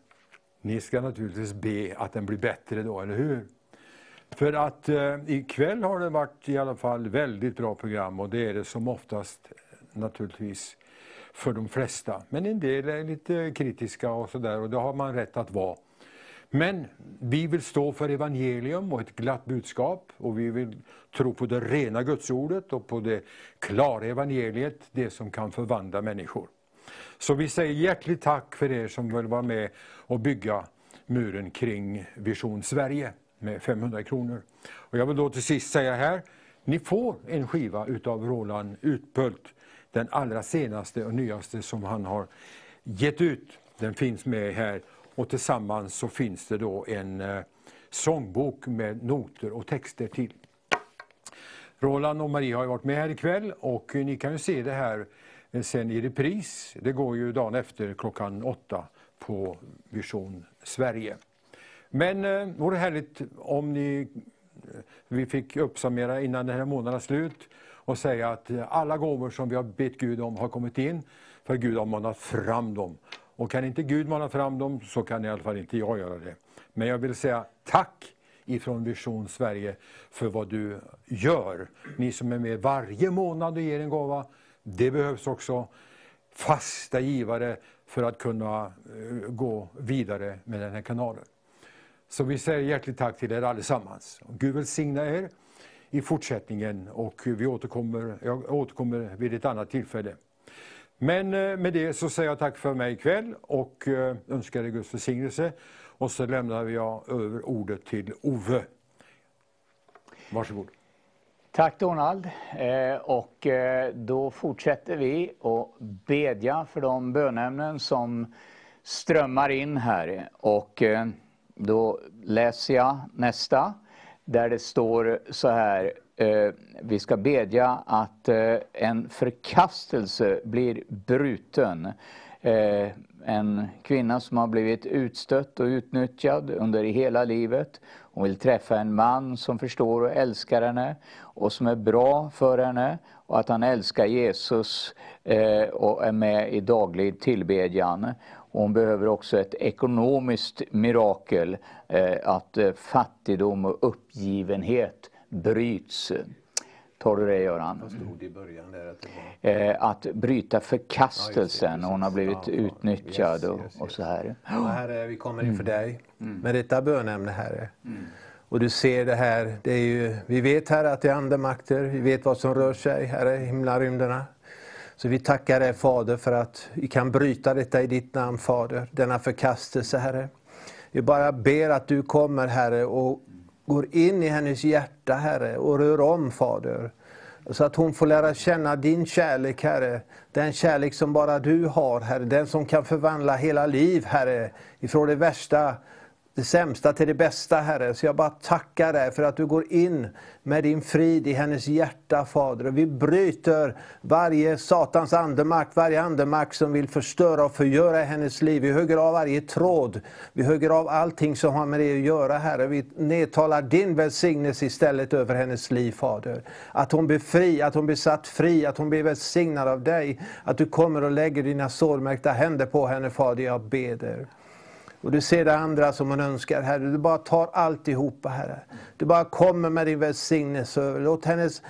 ni ska naturligtvis be att den blir bättre då, eller hur? För att eh, ikväll har det varit i alla fall väldigt bra program och det är det som oftast naturligtvis för de flesta. Men en del är lite kritiska och sådär och det har man rätt att vara. Men vi vill stå för evangelium och ett glatt budskap och vi vill tro på det rena gudsordet och på det klara evangeliet, det som kan förvandla människor. Så vi säger hjärtligt tack för er som vill vara med och bygga muren kring Vision Sverige med 500 kronor. Och jag vill då till sist säga här, ni får en skiva utav Roland Utbult den allra senaste och nyaste som han har gett ut. Den finns med här och tillsammans så finns det då en eh, sångbok med noter och texter till. Roland och Marie har varit med här ikväll och ni kan ju se det här eh, sen i repris. Det går ju dagen efter klockan åtta på Vision Sverige. Men eh, vore härligt om ni, eh, vi fick uppsummera innan den här månaden är slut och säga att eh, alla gåvor som vi har bett Gud om har kommit in, för Gud har manat fram dem. Och kan inte Gud mana fram dem så kan i alla fall inte jag göra det. Men jag vill säga tack ifrån Vision Sverige för vad du gör. Ni som är med varje månad och ger en gåva, det behövs också. fasta givare för att kunna eh, gå vidare med den här kanalen. Så vi säger hjärtligt tack till er allesammans. Gud välsigna er i fortsättningen och vi återkommer, jag återkommer vid ett annat tillfälle. Men eh, med det så säger jag tack för mig ikväll och eh, önskar er Guds välsignelse. Och så lämnar jag över ordet till Ove. Varsågod. Tack Donald. Eh, och då fortsätter vi att bedja för de bönämnen som strömmar in här. Och då läser jag nästa där det står så här. Eh, vi ska bedja att eh, en förkastelse blir bruten. Eh, en kvinna som har blivit utstött och utnyttjad under hela livet. Hon vill träffa en man som förstår och älskar henne och som är bra för henne och att han älskar Jesus eh, och är med i daglig tillbedjan. Hon behöver också ett ekonomiskt mirakel, att fattigdom och uppgivenhet bryts. Tar du det Göran? Vad stod det i början där? Att, eh, att bryta förkastelsen. Ja, hon har blivit ja, utnyttjad yes, och, yes, och, så här. Ja, herre, vi kommer inför mm. dig mm. med detta bönämne Herre. Mm. Och du ser det här, det är ju, vi vet här att det är andemakter, vi vet vad som rör sig, Herre, i himlarymderna. Så vi tackar dig Fader för att vi kan bryta detta i ditt namn Fader, denna förkastelse Herre. Vi bara ber att du kommer Herre och går in i hennes hjärta, Herre, och rör om, Fader. Så att hon får lära känna din kärlek, Herre. Den kärlek som bara du har, Herre. Den som kan förvandla hela liv, Herre. Ifrån det värsta det sämsta till det bästa, Herre. Så jag bara tackar dig för att du går in med din frid i hennes hjärta, Fader. Och vi bryter varje Satans andemakt, varje andemakt som vill förstöra och förgöra hennes liv. Vi hugger av varje tråd. Vi hugger av allting som har med det att göra, Herre. Vi nedtalar din välsignelse istället över hennes liv, Fader. Att hon blir fri, att hon blir satt fri, att hon blir välsignad av dig. Att du kommer och lägger dina sårmärkta händer på henne, Fader. Jag beder. Och du ser det andra som hon önskar, Herre. Du bara tar alltihopa, Herre. Du bara kommer med din välsignelse. Låt hennes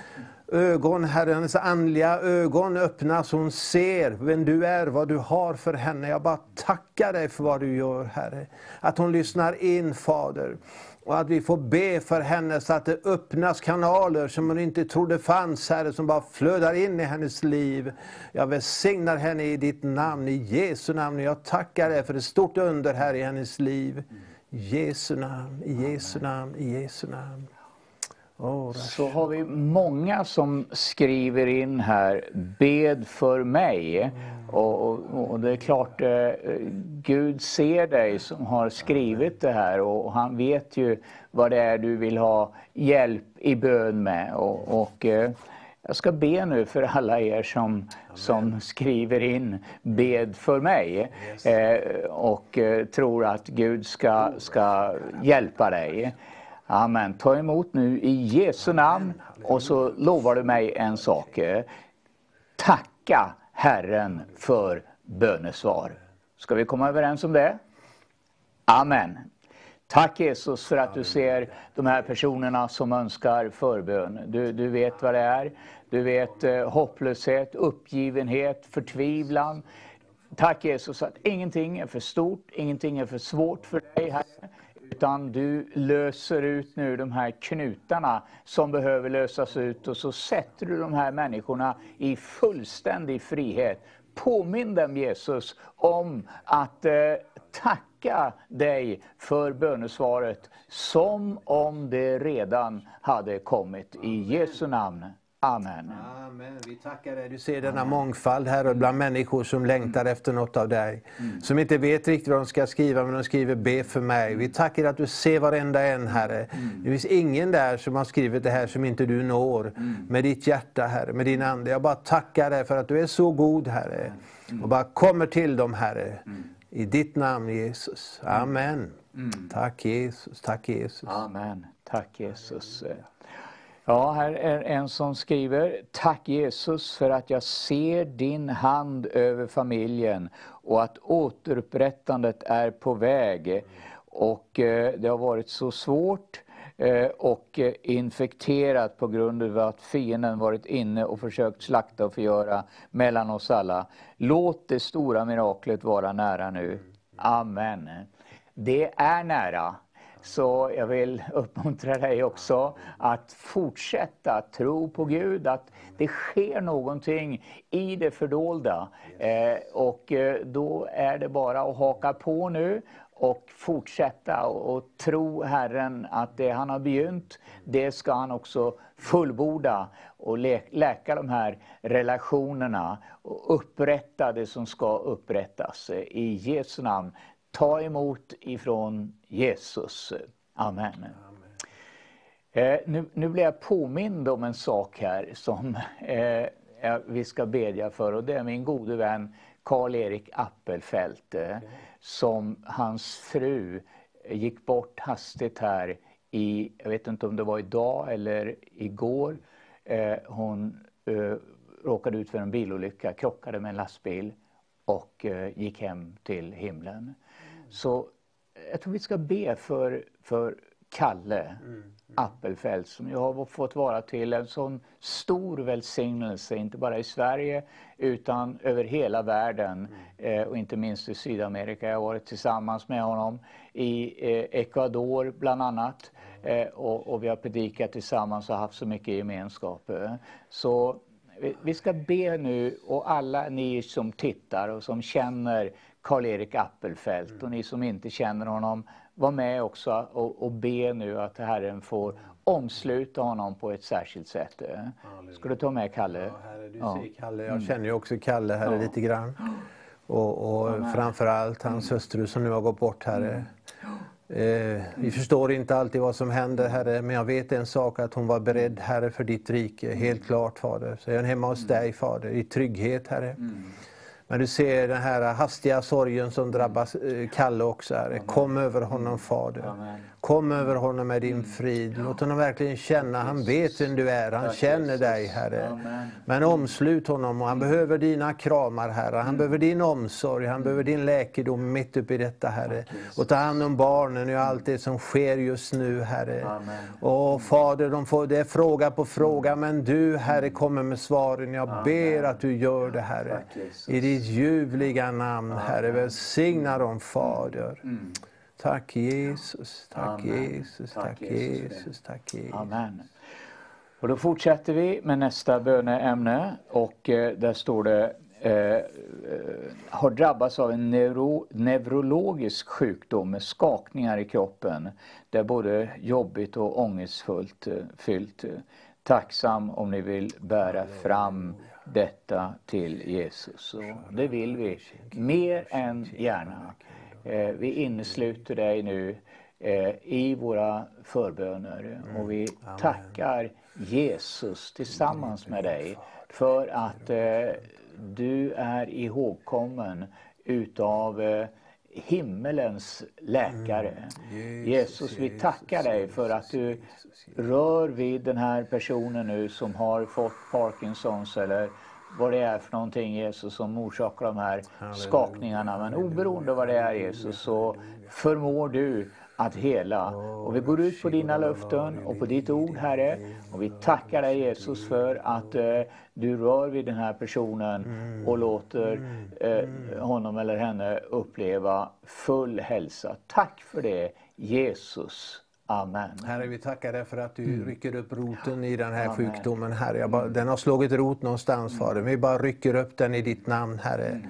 ögon, Herre, hennes andliga ögon öppnas. Hon ser vem du är, vad du har för henne. Jag bara tackar dig för vad du gör, Herre. Att hon lyssnar in, Fader. Och att vi får be för henne så att det öppnas kanaler som hon inte trodde fanns, Herre, som bara flödar in i hennes liv. Jag välsignar henne i ditt namn, i Jesu namn. Jag tackar dig för ett stort under här i hennes liv. Jesu namn, i Jesu namn, i Jesu namn. Så har vi många som skriver in här, bed för mig. Och, och, och, det är klart, eh, Gud ser dig som har skrivit det här och han vet ju vad det är du vill ha hjälp i bön med. Och, och eh, jag ska be nu för alla er som, som skriver in bed för mig yes. eh, och eh, tror att Gud ska, ska hjälpa dig. Amen. Ta emot nu i Jesu namn och så lovar du mig en sak. Tacka Herren för bönesvar. Ska vi komma överens om det? Amen. Tack Jesus för att du ser de här personerna som önskar förbön. Du, du vet vad det är. Du vet eh, hopplöshet, uppgivenhet, förtvivlan. Tack Jesus att ingenting är för stort, ingenting är för svårt för dig, Herre utan du löser ut nu de här knutarna som behöver lösas ut och så sätter du de här människorna i fullständig frihet. Påminn dem Jesus om att eh, tacka dig för bönesvaret som om det redan hade kommit. I Jesu namn. Amen. Amen. Vi tackar dig. Du ser denna Amen. mångfald här bland människor som längtar efter något av dig. Mm. Som inte vet riktigt vad de ska skriva, men de skriver be för mig. Vi tackar att du ser varenda en, Herre. Mm. Det finns ingen där som har skrivit det här som inte du når. Mm. Med ditt hjärta, Herre, med din Ande. Jag bara tackar dig för att du är så god, Herre. Mm. Och bara kommer till dem, Herre. Mm. I ditt namn, Jesus. Amen. Tack Jesus. Tack Jesus. Amen. Tack Jesus. Ja, här är en som skriver Tack Jesus för att jag ser din hand över familjen och att återupprättandet är på väg. Och eh, det har varit så svårt eh, och infekterat på grund av att fienden varit inne och försökt slakta och förgöra mellan oss alla. Låt det stora miraklet vara nära nu. Amen. Det är nära. Så jag vill uppmuntra dig också att fortsätta tro på Gud, att det sker någonting i det fördolda. Eh, och eh, då är det bara att haka på nu och fortsätta och tro Herren att det han har begynt, det ska han också fullborda och läka de här relationerna och upprätta det som ska upprättas. I Jesu namn ta emot ifrån Jesus. Amen. Amen. Eh, nu, nu blir jag påmind om en sak här som eh, vi ska bedja för och det är min gode vän Karl-Erik Appelfelt eh, som hans fru gick bort hastigt här i, jag vet inte om det var idag eller igår. Eh, hon eh, råkade ut för en bilolycka, krockade med en lastbil och eh, gick hem till himlen. Så jag tror vi ska be för, för Kalle mm, mm. Appelfelt som ju har fått vara till en sån stor välsignelse, inte bara i Sverige utan över hela världen mm. eh, och inte minst i Sydamerika. Jag har varit tillsammans med honom i eh, Ecuador bland annat eh, och, och, vi har predikat tillsammans och haft så mycket gemenskap. Så vi, vi ska be nu och alla ni som tittar och som känner Karl-Erik Appelfelt mm. och ni som inte känner honom, var med också och, och be nu att Herren får omsluta honom på ett särskilt sätt. Ska du ta med Kalle? Ja, herre, du ja. ser Kalle. Jag mm. känner ju också Kalle här ja. lite grann. Och, och ja, framförallt hans mm. hustru som nu har gått bort, Herre. Mm. Eh, vi förstår inte alltid vad som händer, Herre, men jag vet en sak, att hon var beredd, Herre, för ditt rike. Helt klart, Fader. Så är hon hemma hos dig, Fader, i trygghet, Herre. Mm. Men du ser den här hastiga sorgen som drabbar eh, Kalle också. Herre. Kom över honom Fader. Kom över honom med din frid. Låt honom verkligen känna, han vet vem du är, han känner dig Herre. Men omslut honom och han behöver dina kramar Herre. Han behöver din omsorg, han behöver din läkedom mitt uppe i detta Herre. Och ta hand om barnen och allt det som sker just nu Herre. Och Fader, de får, det är fråga på fråga men du Herre kommer med svaren. Jag ber att du gör det Herre. I ditt ljuvliga namn Herre. Välsigna dem Fader. Tack Jesus, tack Amen. Jesus, tack, tack Jesus, tack Jesus. Amen. Och då fortsätter vi med nästa böneämne och eh, där står det eh, eh, har drabbats av en neuro, neurologisk sjukdom med skakningar i kroppen. Det är både jobbigt och ångestfullt eh, fyllt. Tacksam om ni vill bära fram detta till Jesus. Och det vill vi mer än gärna. Eh, vi innesluter dig nu eh, i våra förböner. Och vi tackar Jesus tillsammans med dig för att eh, du är ihågkommen utav himmelens läkare. Mm. Jesus, vi tackar dig för att du rör vid den här personen nu som har fått Parkinsons eller vad det är för någonting Jesus som orsakar de här skakningarna. Men oberoende vad det är Jesus så förmår du att hela. Och vi går ut på dina löften och på ditt ord Herre. Och vi tackar dig Jesus för att eh, du rör vid den här personen och låter eh, honom eller henne uppleva full hälsa. Tack för det Jesus. Amen. Herre, vi tackar dig för att du mm. rycker upp roten i den här Amen. sjukdomen, Herre. Bara, den har slagit rot någonstans, Fader. Vi bara rycker upp den i ditt namn, Herre. Mm.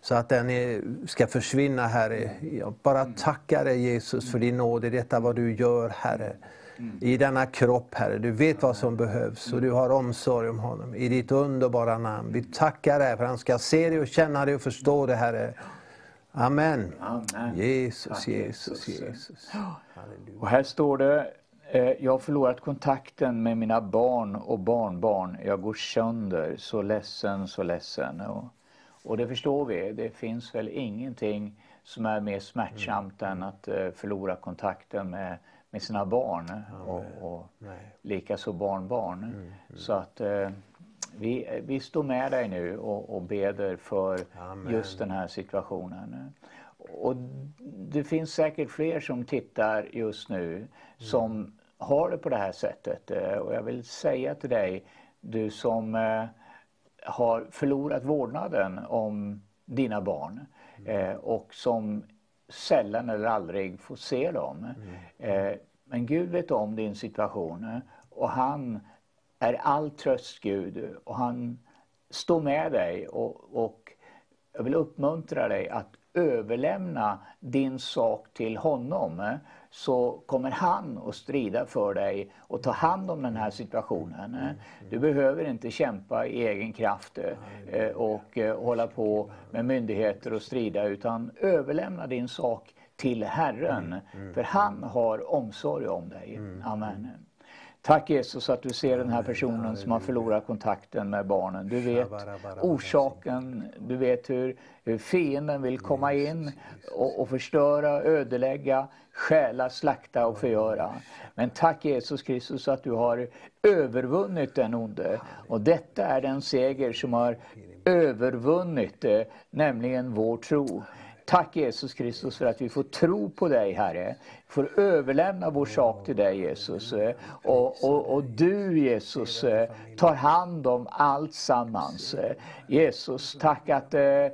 Så att den är, ska försvinna, Herre. Jag bara mm. tackar dig, Jesus, för din nåd i detta vad du gör, Herre. Mm. I denna kropp, Herre. Du vet vad som behövs och du har omsorg om honom. I ditt underbara namn. Vi tackar dig för han ska se det och känna det och förstå det, Herre. Amen. Amen. Jesus, Jesus, Jesus. Och här står det, eh, jag har förlorat kontakten med mina barn och barnbarn. Jag går sönder, så ledsen, så ledsen. Och, och det förstår vi, det finns väl ingenting som är mer smärtsamt mm. än att eh, förlora kontakten med, med sina barn och, och likaså barnbarn. Mm. Mm. Så att eh, vi, vi står med dig nu och, och beder för Amen. just den här situationen. Och det finns säkert fler som tittar just nu som har det på det här sättet. Och jag vill säga till dig, du som har förlorat vårdnaden om dina barn och som sällan eller aldrig får se dem. Mm. Men Gud vet om din situation och han är all tröst Gud och han står med dig och, och jag vill uppmuntra dig att överlämna din sak till honom så kommer han att strida för dig och ta hand om den här situationen. Du behöver inte kämpa i egen kraft eh, och eh, hålla på med myndigheter och strida utan överlämna din sak till Herren. För han har omsorg om dig. Amen. Tack Jesus att du ser den här personen som har förlorat kontakten med barnen. Du vet orsaken, du vet hur, hur fienden vill komma in och, och förstöra, ödelägga, stjäla, slakta och förgöra. Men tack Jesus Kristus att du har övervunnit den onde. Och detta är den seger som har övervunnit, eh, nämligen vår tro. Tack Jesus Kristus för att vi får tro på dig Herre. Får överlämna vår sak till dig Jesus. Och, och, och du Jesus tar hand om allt sammans. Jesus, tack att eh,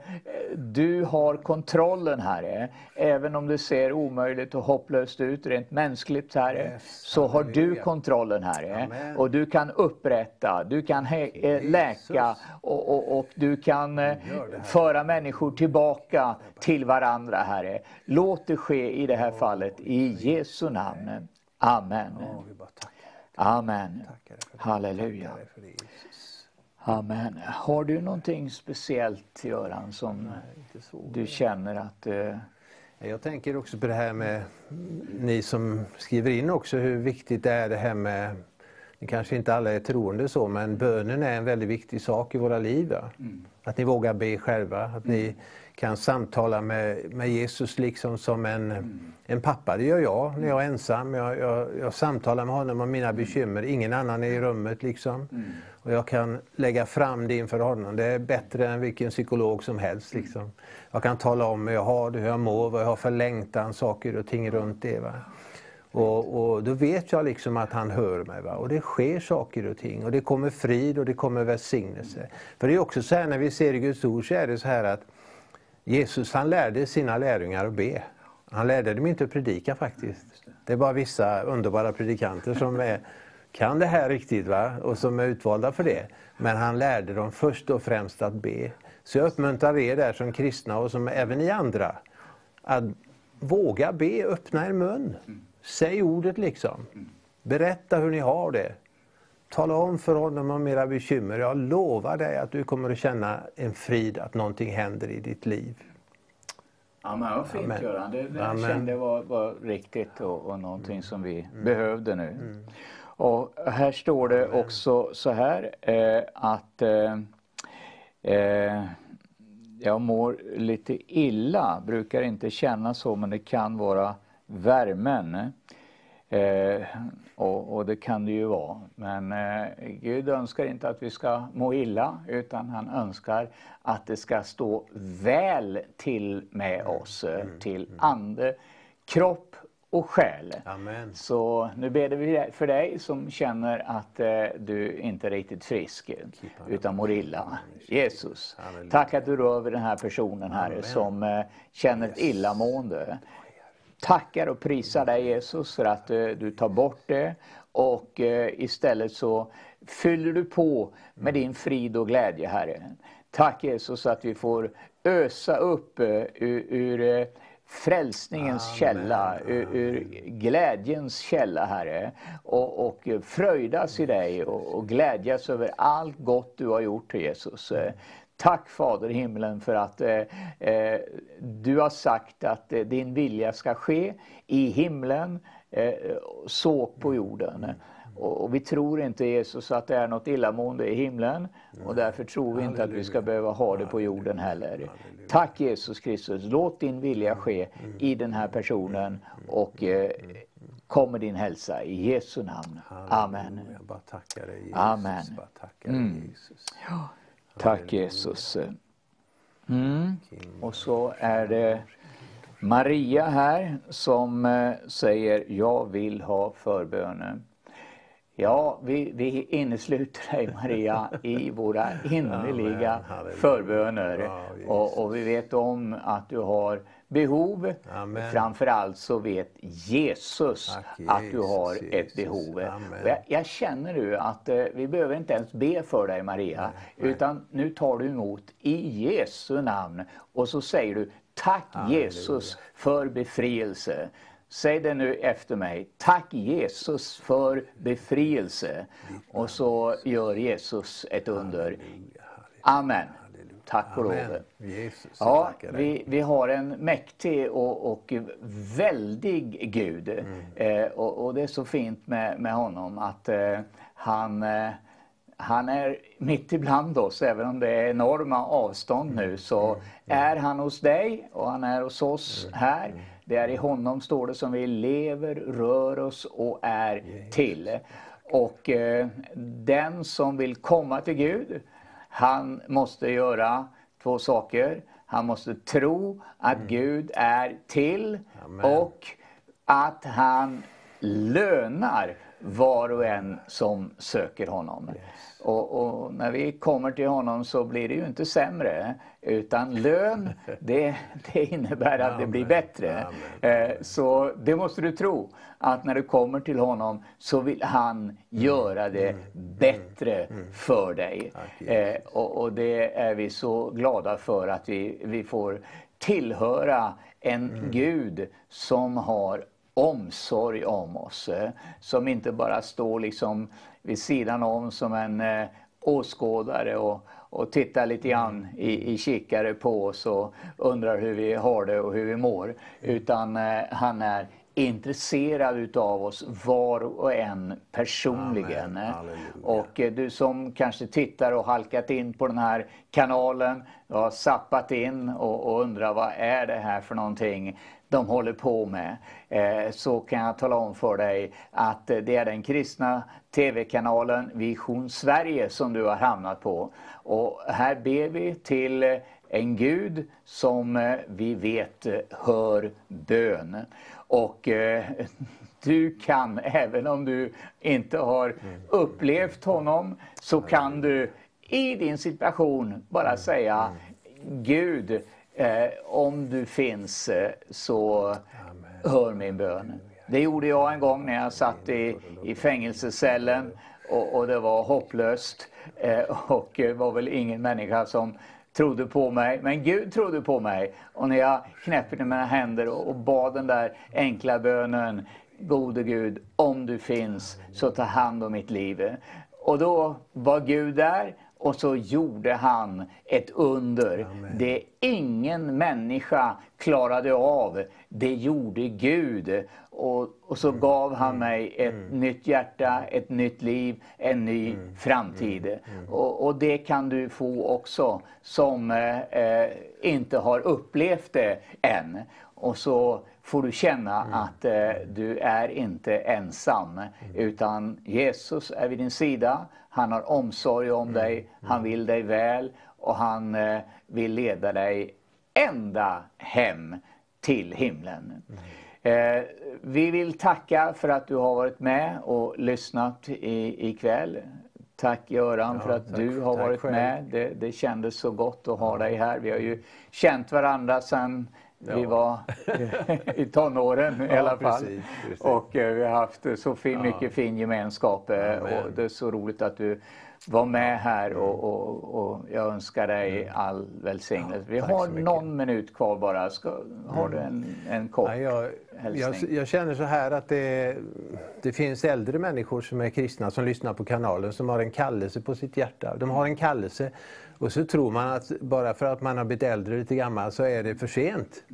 du har kontrollen Herre. Även om det ser omöjligt och hopplöst ut rent mänskligt Herre. Så har du kontrollen Herre. Och du kan upprätta, du kan eh, läka och, och, och du kan eh, föra människor tillbaka till varandra Herre. Låt det ske i det här fallet i Jesu namn. Amen. Amen. Halleluja. Amen. Har du någonting speciellt Göran som du känner att eh... jag tänker också på det här med ni som skriver in också hur viktigt det är det här med ni kanske inte alla är troende så, men bönen är en väldigt viktig sak i våra liv. Mm. Att ni vågar be själva, att mm. ni kan samtala med, med Jesus liksom som en, mm. en pappa. Det gör jag när jag är ensam. Jag, jag, jag samtalar med honom om mina bekymmer. Ingen annan är i rummet. liksom. Mm. Och Jag kan lägga fram det inför honom. Det är bättre än vilken psykolog som helst. Liksom. Jag kan tala om hur jag har det, hur jag mår, vad jag har för längtan, saker och ting runt det. Va? Och, och, Då vet jag liksom att han hör mig. Va? Och det sker saker och ting. Och det kommer frid och det kommer välsignelse. För det är också så här när vi ser i Guds ord så är det så här att Jesus han lärde sina lärjungar att be. Han lärde dem inte att predika faktiskt. Det är bara vissa underbara predikanter som är, kan det här riktigt va? och som är utvalda för det. Men han lärde dem först och främst att be. Så jag uppmuntrar er där som kristna och som även ni andra att våga be, öppna er mun. Säg ordet liksom. Berätta hur ni har det. Tala om för honom om era bekymmer. Jag lovar dig att du kommer att känna en frid, att någonting händer i ditt liv. Ja, men vad fint Göran. Det, det jag kände var, var riktigt och, och någonting som vi mm. behövde nu. Mm. Och här står det också så här eh, att eh, eh, jag mår lite illa, brukar inte känna så men det kan vara värmen. Eh, och, och, det kan det ju vara. Men eh, Gud önskar inte att vi ska må illa utan han önskar att det ska stå väl till med mm. oss, eh, mm. till mm. ande, kropp och själ. Amen. Så nu ber vi för dig som känner att eh, du inte är riktigt frisk utan mår illa. Jesus, tack att du rör vid den här personen här som eh, känner ett illamående tackar och prisar dig Jesus för att eh, du tar bort det och eh, istället så fyller du på med din frid och glädje Herre. Tack Jesus att vi får ösa upp eh, ur, ur frälsningens Amen. källa, ur, ur, glädjens källa Herre. Och, och fröjdas i dig och, och glädjas över allt gott du har gjort Jesus. Tack Fader i himlen för att eh, eh, du har sagt att eh, din vilja ska ske i himlen eh, så på jorden. Och, och, vi tror inte Jesus att det är något illamående i himlen och därför tror vi inte att vi ska behöva ha det på jorden heller. Tack Jesus Kristus, låt din vilja ske i den här personen och eh, kommer din hälsa i Jesu namn. Amen. Jag bara tackar dig Jesus. Amen. Bara tackar dig, mm. Jesus. Ja. Tack Jesus. Mm. Och så är det Maria här som eh, säger jag vill ha förbönen. Ja, vi, vi innesluter dig Maria i våra innerliga förböner. Och, och, vi vet om att du har behov. Amen. Framförallt så vet Jesus Tack, att du har Jesus, ett behov. Jag, jag, känner nu att eh, vi behöver inte ens be för dig Maria. Nej, utan nu tar du emot i Jesu namn. Och så säger du Tack Halleluja. Jesus för befrielse. Säg det nu efter mig. Tack Jesus för befrielse. Och så gör Jesus ett under. Amen. Tack och lov. Ja, vi, vi har en mäktig och, och väldig Gud. Mm. Eh, och, och, det är så fint med, med honom att eh, han, eh, han är mitt ibland oss, även om det är enorma avstånd nu, mm. så mm. är han hos dig och han är hos oss mm. här. Det är i honom, står det, som vi lever, rör oss och är till. Och eh, den som vill komma till Gud, han måste göra två saker. Han måste tro att mm. Gud är till Amen. och att han lönar var och en som söker honom. Yes. Och, och, när vi kommer till honom så blir det ju inte sämre. Utan lön, det, det innebär att det blir bättre. Eh, så det måste du tro. Att när du kommer till honom så vill han mm. göra det mm. bättre mm. för dig. Eh, och, och, det är vi så glada för att vi, vi får tillhöra en Gud som har omsorg om oss. Eh, som inte bara står liksom vid sidan om som en eh, åskådare och, och tittar lite grann i, i kikare på oss och undrar hur vi har det och hur vi mår. Utan eh, han är intresserad utav oss var och en personligen. och eh, du som kanske tittar och halkat in på den här kanalen, har sappat in och, och undrar vad är det här för någonting? De håller på med eh, så kan jag tala om för dig att eh, det är den kristna TV-kanalen Vision Sverige som du har hamnat på. Och här ber vi till eh, en Gud som vi vet hör bön. Och du kan, även om du inte har upplevt honom, så kan du i din situation bara säga Gud, Eh, om du finns eh, så Amen. hör min bön. Det gjorde jag en gång när jag satt i, i fängelsecellen och, och det var hopplöst. Eh, och det var väl ingen människa som trodde på mig, men Gud trodde på mig. Och när jag knäppte mina händer och, och bad den där enkla bönen Gode Gud, om du finns så ta hand om mitt liv. Och då var Gud där och så gjorde han ett under. Amen. Det ingen människa klarade av, det gjorde Gud. Och, och så mm. gav han mm. mig ett mm. nytt hjärta, ett nytt liv, en ny mm. framtid. Mm. mm. Och, och, det kan du få också som eh, inte har upplevt det än. Och så får du känna att eh, du är inte ensam. Utan Jesus är vid din sida. Han har omsorg om mm. dig, han vill dig väl och han eh, vill leda dig ända hem till himlen. Mm. Eh, vi vill tacka för att du har varit med och lyssnat i, ikväll. Tack Göran ja, för att du har varit med. Det, det kändes så gott att ha dig här. Vi har ju känt varandra sedan vi var i tonåren i alla fall. Precis, precis. Och eh, vi har haft så fin, mycket fin gemenskap. Eh, och det är så roligt att du var med här och, och, och jag önskar dig mm. all välsignelse. Vi har någon minut kvar bara. Ska, har du en, en kort ja, jag, hälsning? Jag, jag, känner så här att det, det finns äldre människor som är kristna som lyssnar på kanalen som har en kallelse på sitt hjärta. De har en kallelse och så tror man att bara för att man har blivit äldre lite gammal så är det för sent.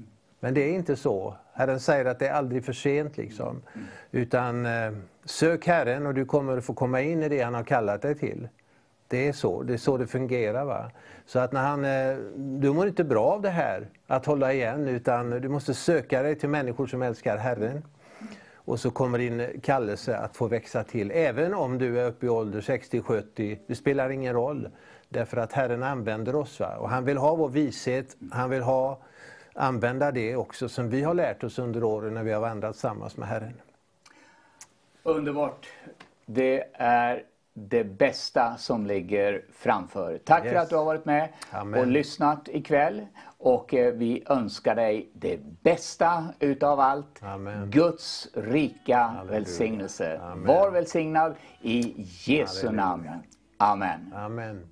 Men det är inte så. Herren säger att det är aldrig för sent. Liksom. Utan eh, sök Herren och du kommer att få komma in i det han har kallat dig till. Det är så det, är så det fungerar. Va? Så att när han, eh, du mår inte bra av det här, att hålla igen, utan du måste söka dig till människor som älskar Herren. Och så kommer din kallelse att få växa till, även om du är uppe i ålder 60-70, det spelar ingen roll. Därför att Herren använder oss. Va? Och han vill ha vår vishet, han vill ha använda det också som vi har lärt oss under åren när vi har vandrat tillsammans med Herren. Underbart. Det är det bästa som ligger framför. Tack yes. för att du har varit med Amen. och lyssnat ikväll. Och eh, vi önskar dig det bästa utav allt. Amen. Guds rika Halleluja. välsignelse. Amen. Var välsignad i Jesu Halleluja. namn. Amen. Amen.